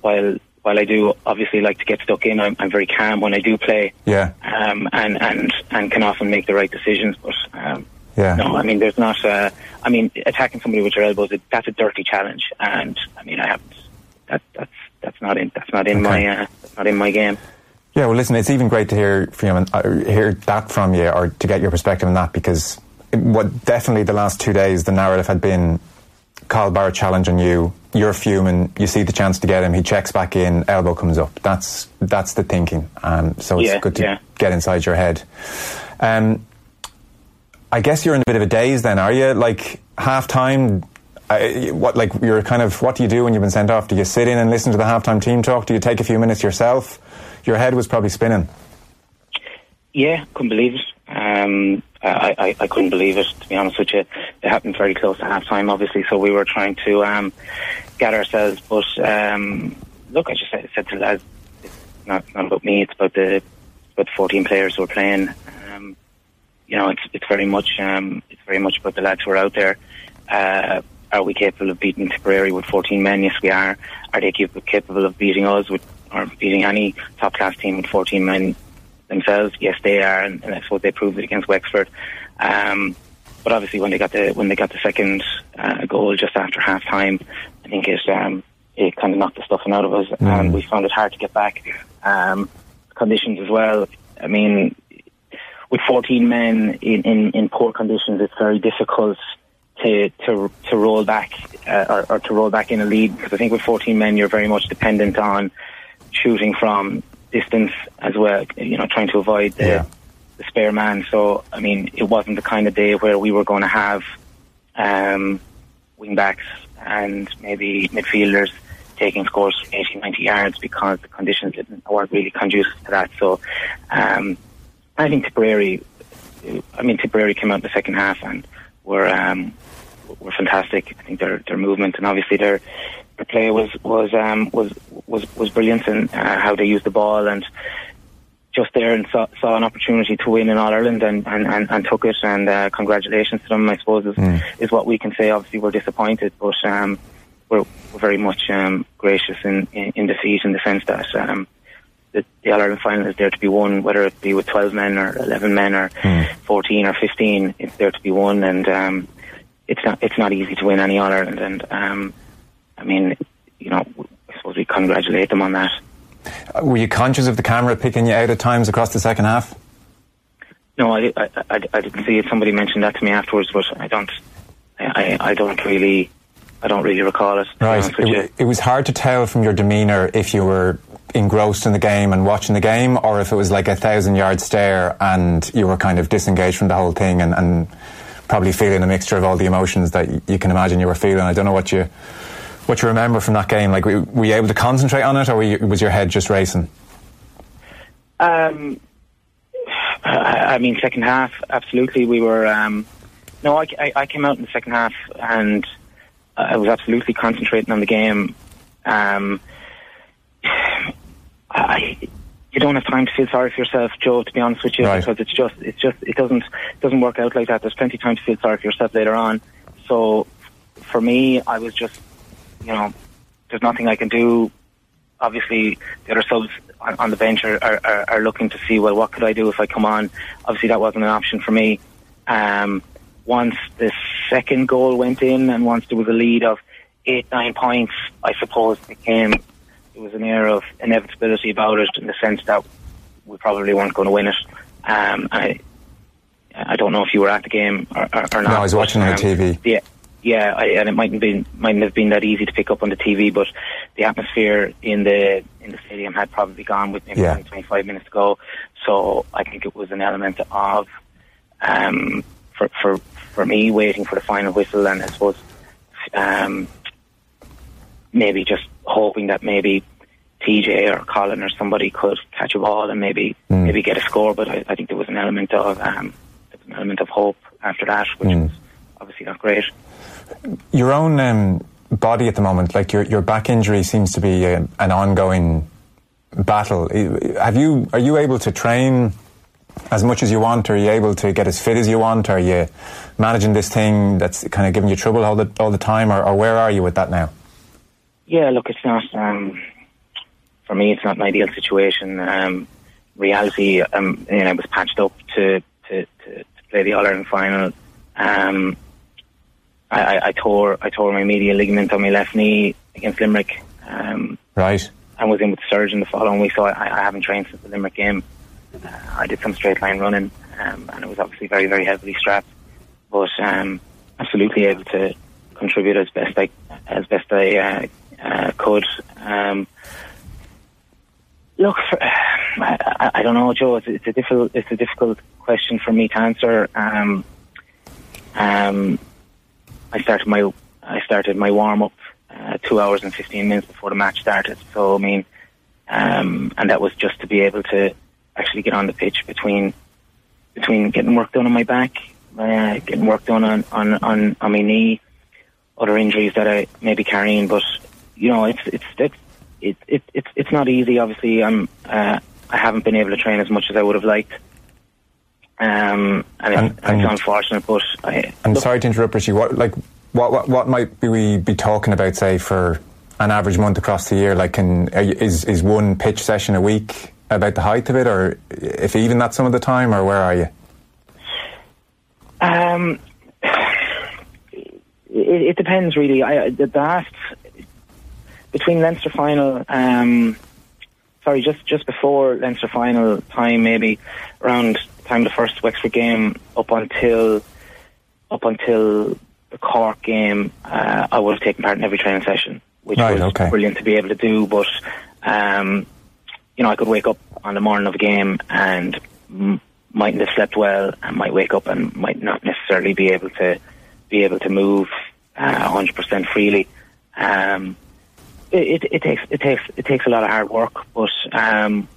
While while I do obviously like to get stuck in, I'm, I'm very calm when I do play, Yeah. um, and and and can often make the right decisions. But um, Yeah. no, I mean, there's not. Uh, I mean, attacking somebody with your elbows that's a dirty challenge, and I mean, I haven't. That that's that's not in that's not in my uh, that's not in my game. Yeah, well, listen, it's even great to hear from you, and, uh, hear that from you, or to get your perspective on that, because it- what definitely the last two days, the narrative had been Cathal Barrett on you. You're fuming. You see the chance to get him. He checks back in. Elbow comes up. That's that's the thinking. Um, so it's Yeah, good to yeah. get inside your head. Um, I guess you're in a bit of a daze then, are you? Like half time. Uh, what like you're kind of what do you do when you've been sent off? Do you sit in and listen to the halftime team talk? Do you take a few minutes yourself? Your head was probably spinning. Yeah, couldn't believe it. Um, I, I, I couldn't believe it, to be honest with you. It happened very close to half time, obviously, so we were trying to um, get ourselves. But um, look, I just said, to the lads, it's not, not about me, it's about the, about the 14 players who are playing. Um, you know, it's, it's very much um, it's very much about the lads who are out there. Uh, are we capable of beating Tipperary with 14 men? Yes, we are. Are they capable of beating us with, or beating any top class team with 14 men themselves? Yes, they are, and, and that's what they proved it against Wexford. Um, but obviously, when they got the when they got the second uh, goal just after half time, I think it um, it kind of knocked the stuffing out of us, and we found it hard to get back. Um, conditions as well. I mean, with 14 men in, in, in poor conditions, it's very difficult to to to roll back uh, or, or to roll back in a lead because I think with 14 men, you're very much dependent on shooting from distance as well. You know, trying to avoid the, the spare man. So I mean, it wasn't the kind of day where we were going to have um, wing backs and maybe midfielders taking scores from 80, 90 yards because the conditions didn't, weren't really conducive to that. So um, I think Tipperary, I mean, Tipperary came out in the second half and were um, were fantastic. I think their their movement and obviously their their play was was um, was was was brilliant and uh, how they used the ball and just there and saw, saw an opportunity to win in All Ireland and, and, and, and took it. And uh, congratulations to them, I suppose, is, is what we can say. Obviously, we're disappointed, but um, we're, we're very much um, gracious in, in, in defeat in the sense that um, the, the All Ireland final is there to be won, whether it be with 12 men or 11 men or 14 or 15. It's there to be won, and um, it's not it's not easy to win any All Ireland. And um, I mean, you know, I suppose we congratulate them on that. Uh, Were you conscious of the camera picking you out at times across the second half? No, I, I, I, I didn't see it. Somebody mentioned that to me afterwards, but I don't. I, I don't really. I don't really recall it. Right. honest with you. It, it was hard to tell from your demeanour if you were engrossed in the game and watching the game, or if it was like a thousand yard stare and you were kind of disengaged from the whole thing and, and probably feeling a mixture of all the emotions that you can imagine you were feeling. I don't know what you what you remember from that game. Like, were were you able to concentrate on it, or were you, was your head just racing? Um, I, I mean, second half, absolutely. We were. Um, no, I, I, I came out in the second half and I was absolutely concentrating on the game. Um, I, you don't have time to feel sorry for yourself, Joe. To be honest with you, Right. because it's just it's just it doesn't it doesn't work out like that. There's plenty of time to feel sorry for yourself later on. So for me, I was just you know there's nothing I can do. Obviously, the other subs on, on the bench are, are, are, looking to see well what could I do if I come on. Obviously, that wasn't an option for me. Um, once the second goal went in, and once there was a lead of eight nine points, I suppose it became there was an air of inevitability about it in the sense that we probably weren't going to win it. Um, I I don't know if you were at the game or, or, or not. No, I was but, watching on the um, TV. Yeah, yeah, I, and it mightn't been mightn't have been that easy to pick up on the TV, but the atmosphere in the in the stadium had probably gone with maybe Yeah. 20, 25 minutes ago. So I think it was an element of um, for for for me waiting for the final whistle, and I suppose um, maybe just hoping that maybe TJ or Colin or somebody could catch a ball and maybe Hmm. maybe get a score. But I, I think there was an element of um, an element of hope after that, which Hmm. was obviously not great. Your own um, body at the moment, like your your back injury, seems to be uh, an ongoing battle. Have you are you able to train as much as you want? Are you able to get as fit as you want? Are you managing this thing that's kind of giving you trouble all the all the time, or, or where are you with that now? Yeah, look, it's not um, for me. It's not an ideal situation. Um, reality, um, you know, I was patched up to to, to, to play the All Ireland final. Um, I, I, I tore I tore my medial ligament on my left knee against Limerick. Um, Right. and was in with the surgeon the following week, so I, I haven't trained since the Limerick game. Uh, I did some straight line running, um, and it was obviously very, very heavily strapped, but um, absolutely able to contribute as best I as best I uh, uh, could. Um, look, for, I, I- I don't know, Joe. It's, it's a difficult it's a difficult question for me to answer. Um, um, I started my I started my warm up uh, two hours and fifteen minutes before the match started. So I mean, um, and that was just to be able to actually get on the pitch between between getting work done on my back, uh, getting work done on, on, on, on my knee, other injuries that I may be carrying. But you know, it's it's it's it, it, it's it's not easy. Obviously, I'm uh, I haven't been able to train as much as I would have liked. Um, and, And- it's, and and- it's unfortunate, but I, I'm look, sorry to interrupt, Richie. What like what what, what might be we be talking about, say, for an average month across the year? Like, can is is one pitch session a week about the height of it, or if even that some of the time, or where are you? Um, it, it depends really. I the last between Leinster final, um, sorry, just just before Leinster final time, maybe around time the first Wexford game up until up until the Cork game, uh, I would have taken part in every training session, which Right, was okay. brilliant to be able to do. But um, you know, I could wake up on the morning of a game and m- mightn't have slept well, and might wake up and might not necessarily be able to be able to move uh, 100% freely. Um, it, it, it takes it takes it takes a lot of hard work, but um,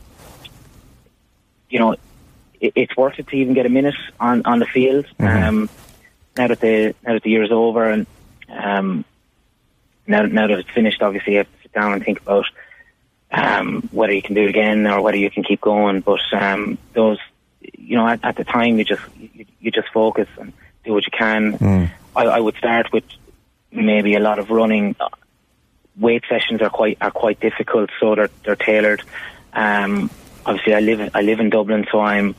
you know, it, it's worth it to even get a minute on, on the field. Um, now that the now that the year is over and um, now now that it's finished, obviously you have to sit down and think about um, whether you can do it again or whether you can keep going. But um, those, you know, at, at the time you just you, you just focus and do what you can. I, I would start with maybe a lot of running. Weight sessions are quite are quite difficult, so they're they're tailored. Um, obviously, I live I live in Dublin, so I'm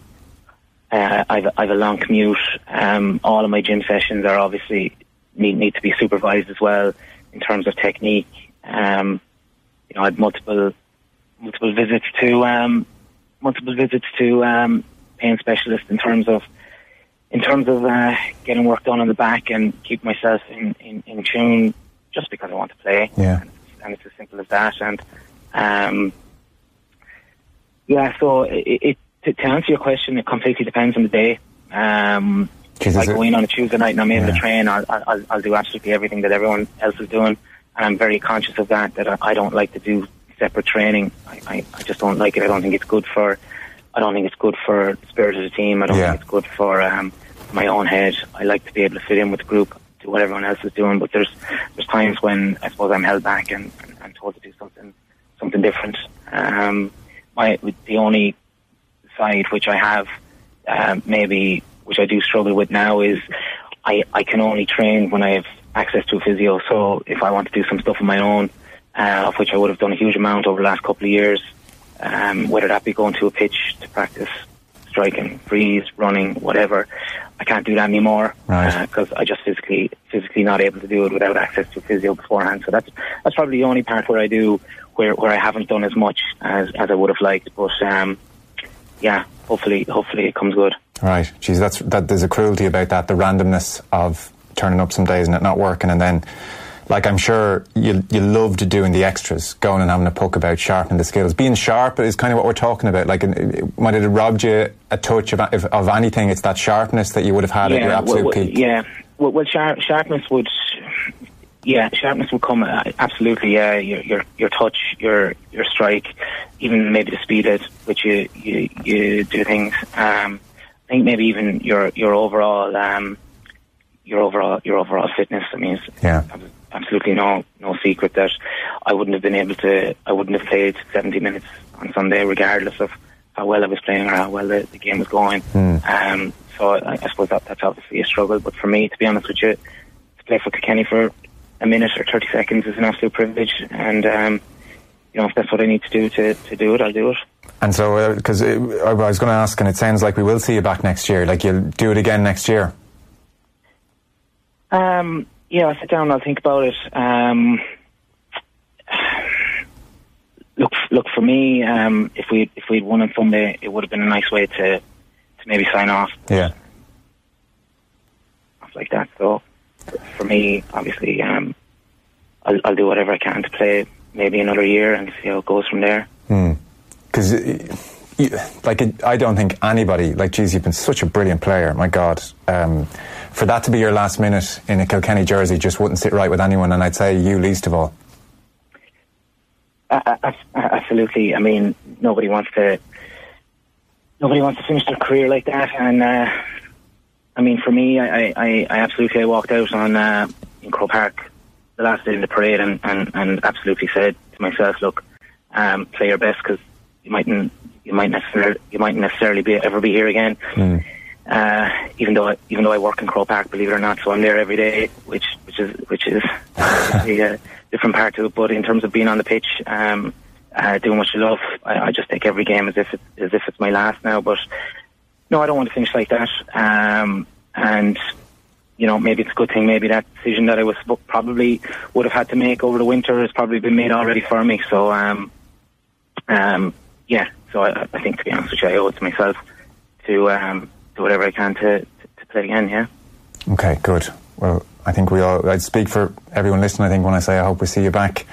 uh, I've I've a long commute. Um, all of my gym sessions are obviously need need to be supervised as well in terms of technique. Um, you know, I had multiple multiple visits to um, multiple visits to um, pain specialists in terms of in terms of uh, getting work done on the back and keep myself in, in, in tune just because I want to play. Yeah. And it's as simple as that. And um, yeah, so it, it to, to answer your question, it completely depends on the day. Um, if I go in on a Tuesday night and I'm in Yeah. to train, I'll, I'll, I'll do absolutely everything that everyone else is doing. And I'm very conscious of that, that I, I don't like to do separate training. I, I, I just don't like it. I don't think it's good for, I don't think it's good for the spirit of the team. I don't Yeah. think it's good for um, my own head. I like to be able to fit in with the group, do what everyone else is doing. But there's there's times when I suppose I'm held back and, and, and told to do something something different. Um, my the only side which I have um, maybe which I do struggle with now is I I can only train when I have access to a physio. So if I want to do some stuff on my own, uh, of which I would have done a huge amount over the last couple of years, um, whether that be going to a pitch to practice striking, frees, running, whatever. I can't do that anymore because I just physically physically not able to do it without access to physio beforehand. So that's that's probably the only part where I do where where I haven't done as much as as I would have liked. But um, yeah, hopefully hopefully it comes good. Right. Geez, that's that. There's a cruelty about that. The randomness of turning up some days and it not working, and then, like I'm sure you you loved doing the extras, going and having a poke about sharpening the skills. Being sharp is kind of what we're talking about. Like, might uh, it have robbed you a touch of of, of anything? It's that sharpness that you would have had at your absolute well, well, peak. Yeah. Well, well sharp, sharpness would. Yeah, sharpness will come uh, absolutely. Yeah, your your your touch, your your strike, even maybe the speed at which you you, you do things. Um, I think maybe even your your overall um, your overall your overall fitness. I mean, it's Yeah. absolutely no no secret that I wouldn't have been able to. I wouldn't have played seventy minutes on Sunday, regardless of how well I was playing or how well the, the game was going. Hmm. Um, so I, I suppose that that's obviously a struggle. But for me, to be honest with you, to play for Kilkenny for a minute or thirty seconds is an absolute privilege. And um, you know, if that's what I need to do to, to do it, I'll do it. And so, because I was going to ask, and it sounds like we will see you back next year. Like you'll do it again next year. Um, yeah, I'll sit down and I'll think about it. Um, look, look for me. Um, if we if we'd won on Sunday, it would have been a nice way to to maybe sign off Yeah. stuff like that. So for me, obviously, um, I'll, I'll do whatever I can to play maybe another year and see how it goes from there. Because, like, it, I don't think anybody, like, geez, you've been such a brilliant player. My God, um, for that to be your last minute in a Kilkenny jersey just wouldn't sit right with anyone, and I'd say you least of all. Uh, uh, absolutely. I mean, nobody wants to. Nobody wants to finish their career like that, and uh, I mean, for me, I, I, I absolutely I walked out on uh, in Croke Park the last day in the parade, and, and, and absolutely said to myself, "Look, um, play your best because you mightn't you might necessarily you might necessarily be ever be here again." Uh, even though I, even though I work in Croke Park, believe it or not, so I'm there every day, which which is which is a different part to it. But in terms of being on the pitch, um, uh, doing what you love, I, I just take every game as if it, as if it's my last now. But no, I don't want to finish like that. Um, and you know, maybe it's a good thing. Maybe that decision that I was probably would have had to make over the winter has probably been made already for me. So, um, um, yeah. So I, I think, to be honest with you, I owe it to myself to um, do whatever I can to, to, to play again. Yeah. Okay, good. Well, I think we all, I'd speak for everyone listening, I think, when I say I hope we see you back.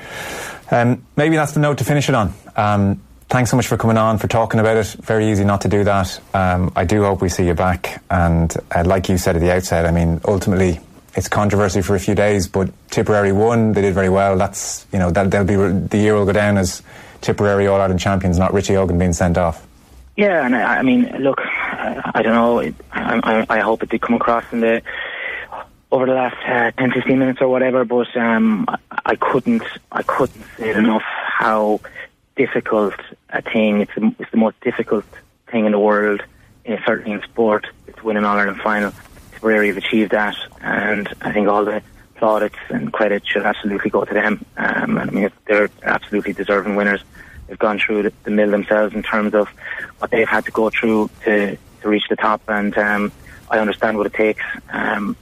Um, maybe that's the note to finish it on. Um, thanks so much for coming on, for talking about it. Very easy not to do that. Um, I do hope we see you back. And uh, like you said at the outset, I mean, ultimately, it's controversy for a few days, but Tipperary won. They did very well. That's, you know, that, they'll be, the year will go down as Tipperary All Ireland champions, not Richie Hogan being sent off. Yeah, and I, I mean, look, I, I don't know. It, I, I, hope it did come across in the over the last uh, 10, 15 minutes or whatever. But um, I, I couldn't, I couldn't say it enough how difficult a thing. It's the, it's the most difficult thing in the world, certainly in sport. It's win an All Ireland final. Tipperary have achieved that, and I think all the plaudits and credit should absolutely go to them. Um, and I mean, they're absolutely deserving winners. They've gone through the, the mill themselves in terms of what they've had to go through to, to reach the top, and um, I understand what it takes. Um,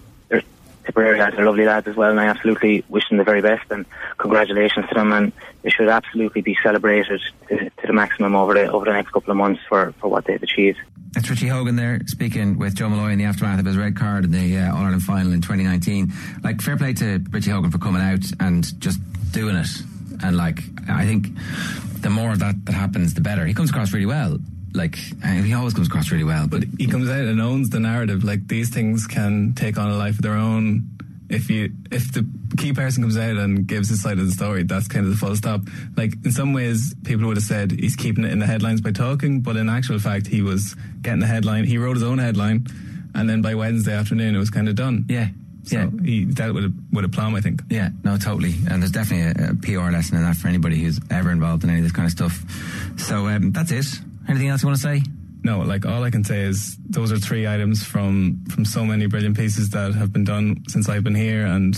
Tipperary lads are lovely lads as well, and I absolutely wish them the very best. And congratulations to them, and they should absolutely be celebrated to, to the maximum over the over the next couple of months for, for what they've achieved. It's Richie Hogan there speaking with Joe Molloy in the aftermath of his red card in the uh, All Ireland final in 2019. Like, fair play to Richie Hogan for coming out and just doing it. And like, I think the more that that happens, the better. He comes across really well. Like, he always comes across really well. But he comes out and owns the narrative. Like these things can take on a life of their own. If you if the key person comes out and gives his side of the story, that's kind of the full stop. Like in some ways, people would have said he's keeping it in the headlines by talking, but in actual fact, he was getting the headline. He wrote his own headline, and then by Wednesday afternoon, it was kind of done. Yeah. So Yeah. he dealt with it with aplomb, I think. Yeah, no, totally. And there's definitely a, a PR lesson in that for anybody who's ever involved in any of this kind of stuff. So um, that's it. Anything else you want to say? No, like all I can say is those are three items from from so many brilliant pieces that have been done since I've been here, and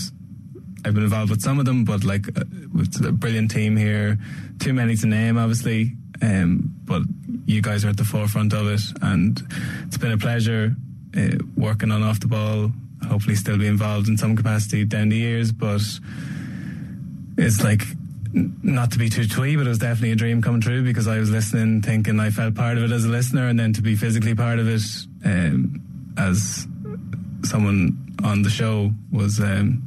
I've been involved with some of them, but like uh, with a brilliant team here. Too many to name, obviously, um, but you guys are at the forefront of it, and it's been a pleasure uh, working on off the ball. Hopefully, still be involved in some capacity down the years, but it's like not to be too twee, but it was definitely a dream come true because I was listening, thinking I felt part of it as a listener, and then to be physically part of it um, as someone on the show was um,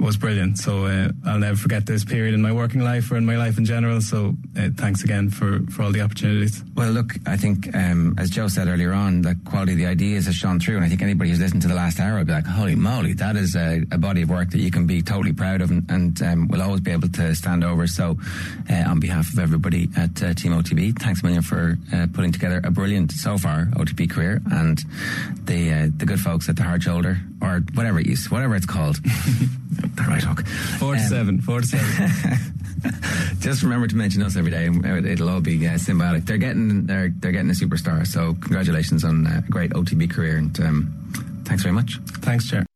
was brilliant. So uh, I'll never forget this period in my working life or in my life in general. So uh, thanks again for, for all the opportunities. Well, look, I think, um, as Joe said earlier on, the quality of the ideas has shone through. And I think anybody who's listened to the last hour will be like, holy moly, that is a, a body of work that you can be totally proud of and, and um, will always be able to stand over. So, uh, on behalf of everybody at uh, Team OTB, thanks a million for uh, putting together a brilliant, so far, OTB career. And the uh, the good folks at the hard shoulder, or whatever it is, whatever it's called. the right hook. Four to Um, seven, four to seven. Just remember to mention us every day. and It'll all be uh, symbolic. They're getting they're they're getting a superstar. So congratulations on uh, a great OTB career and um, thanks very much. Thanks, Chair.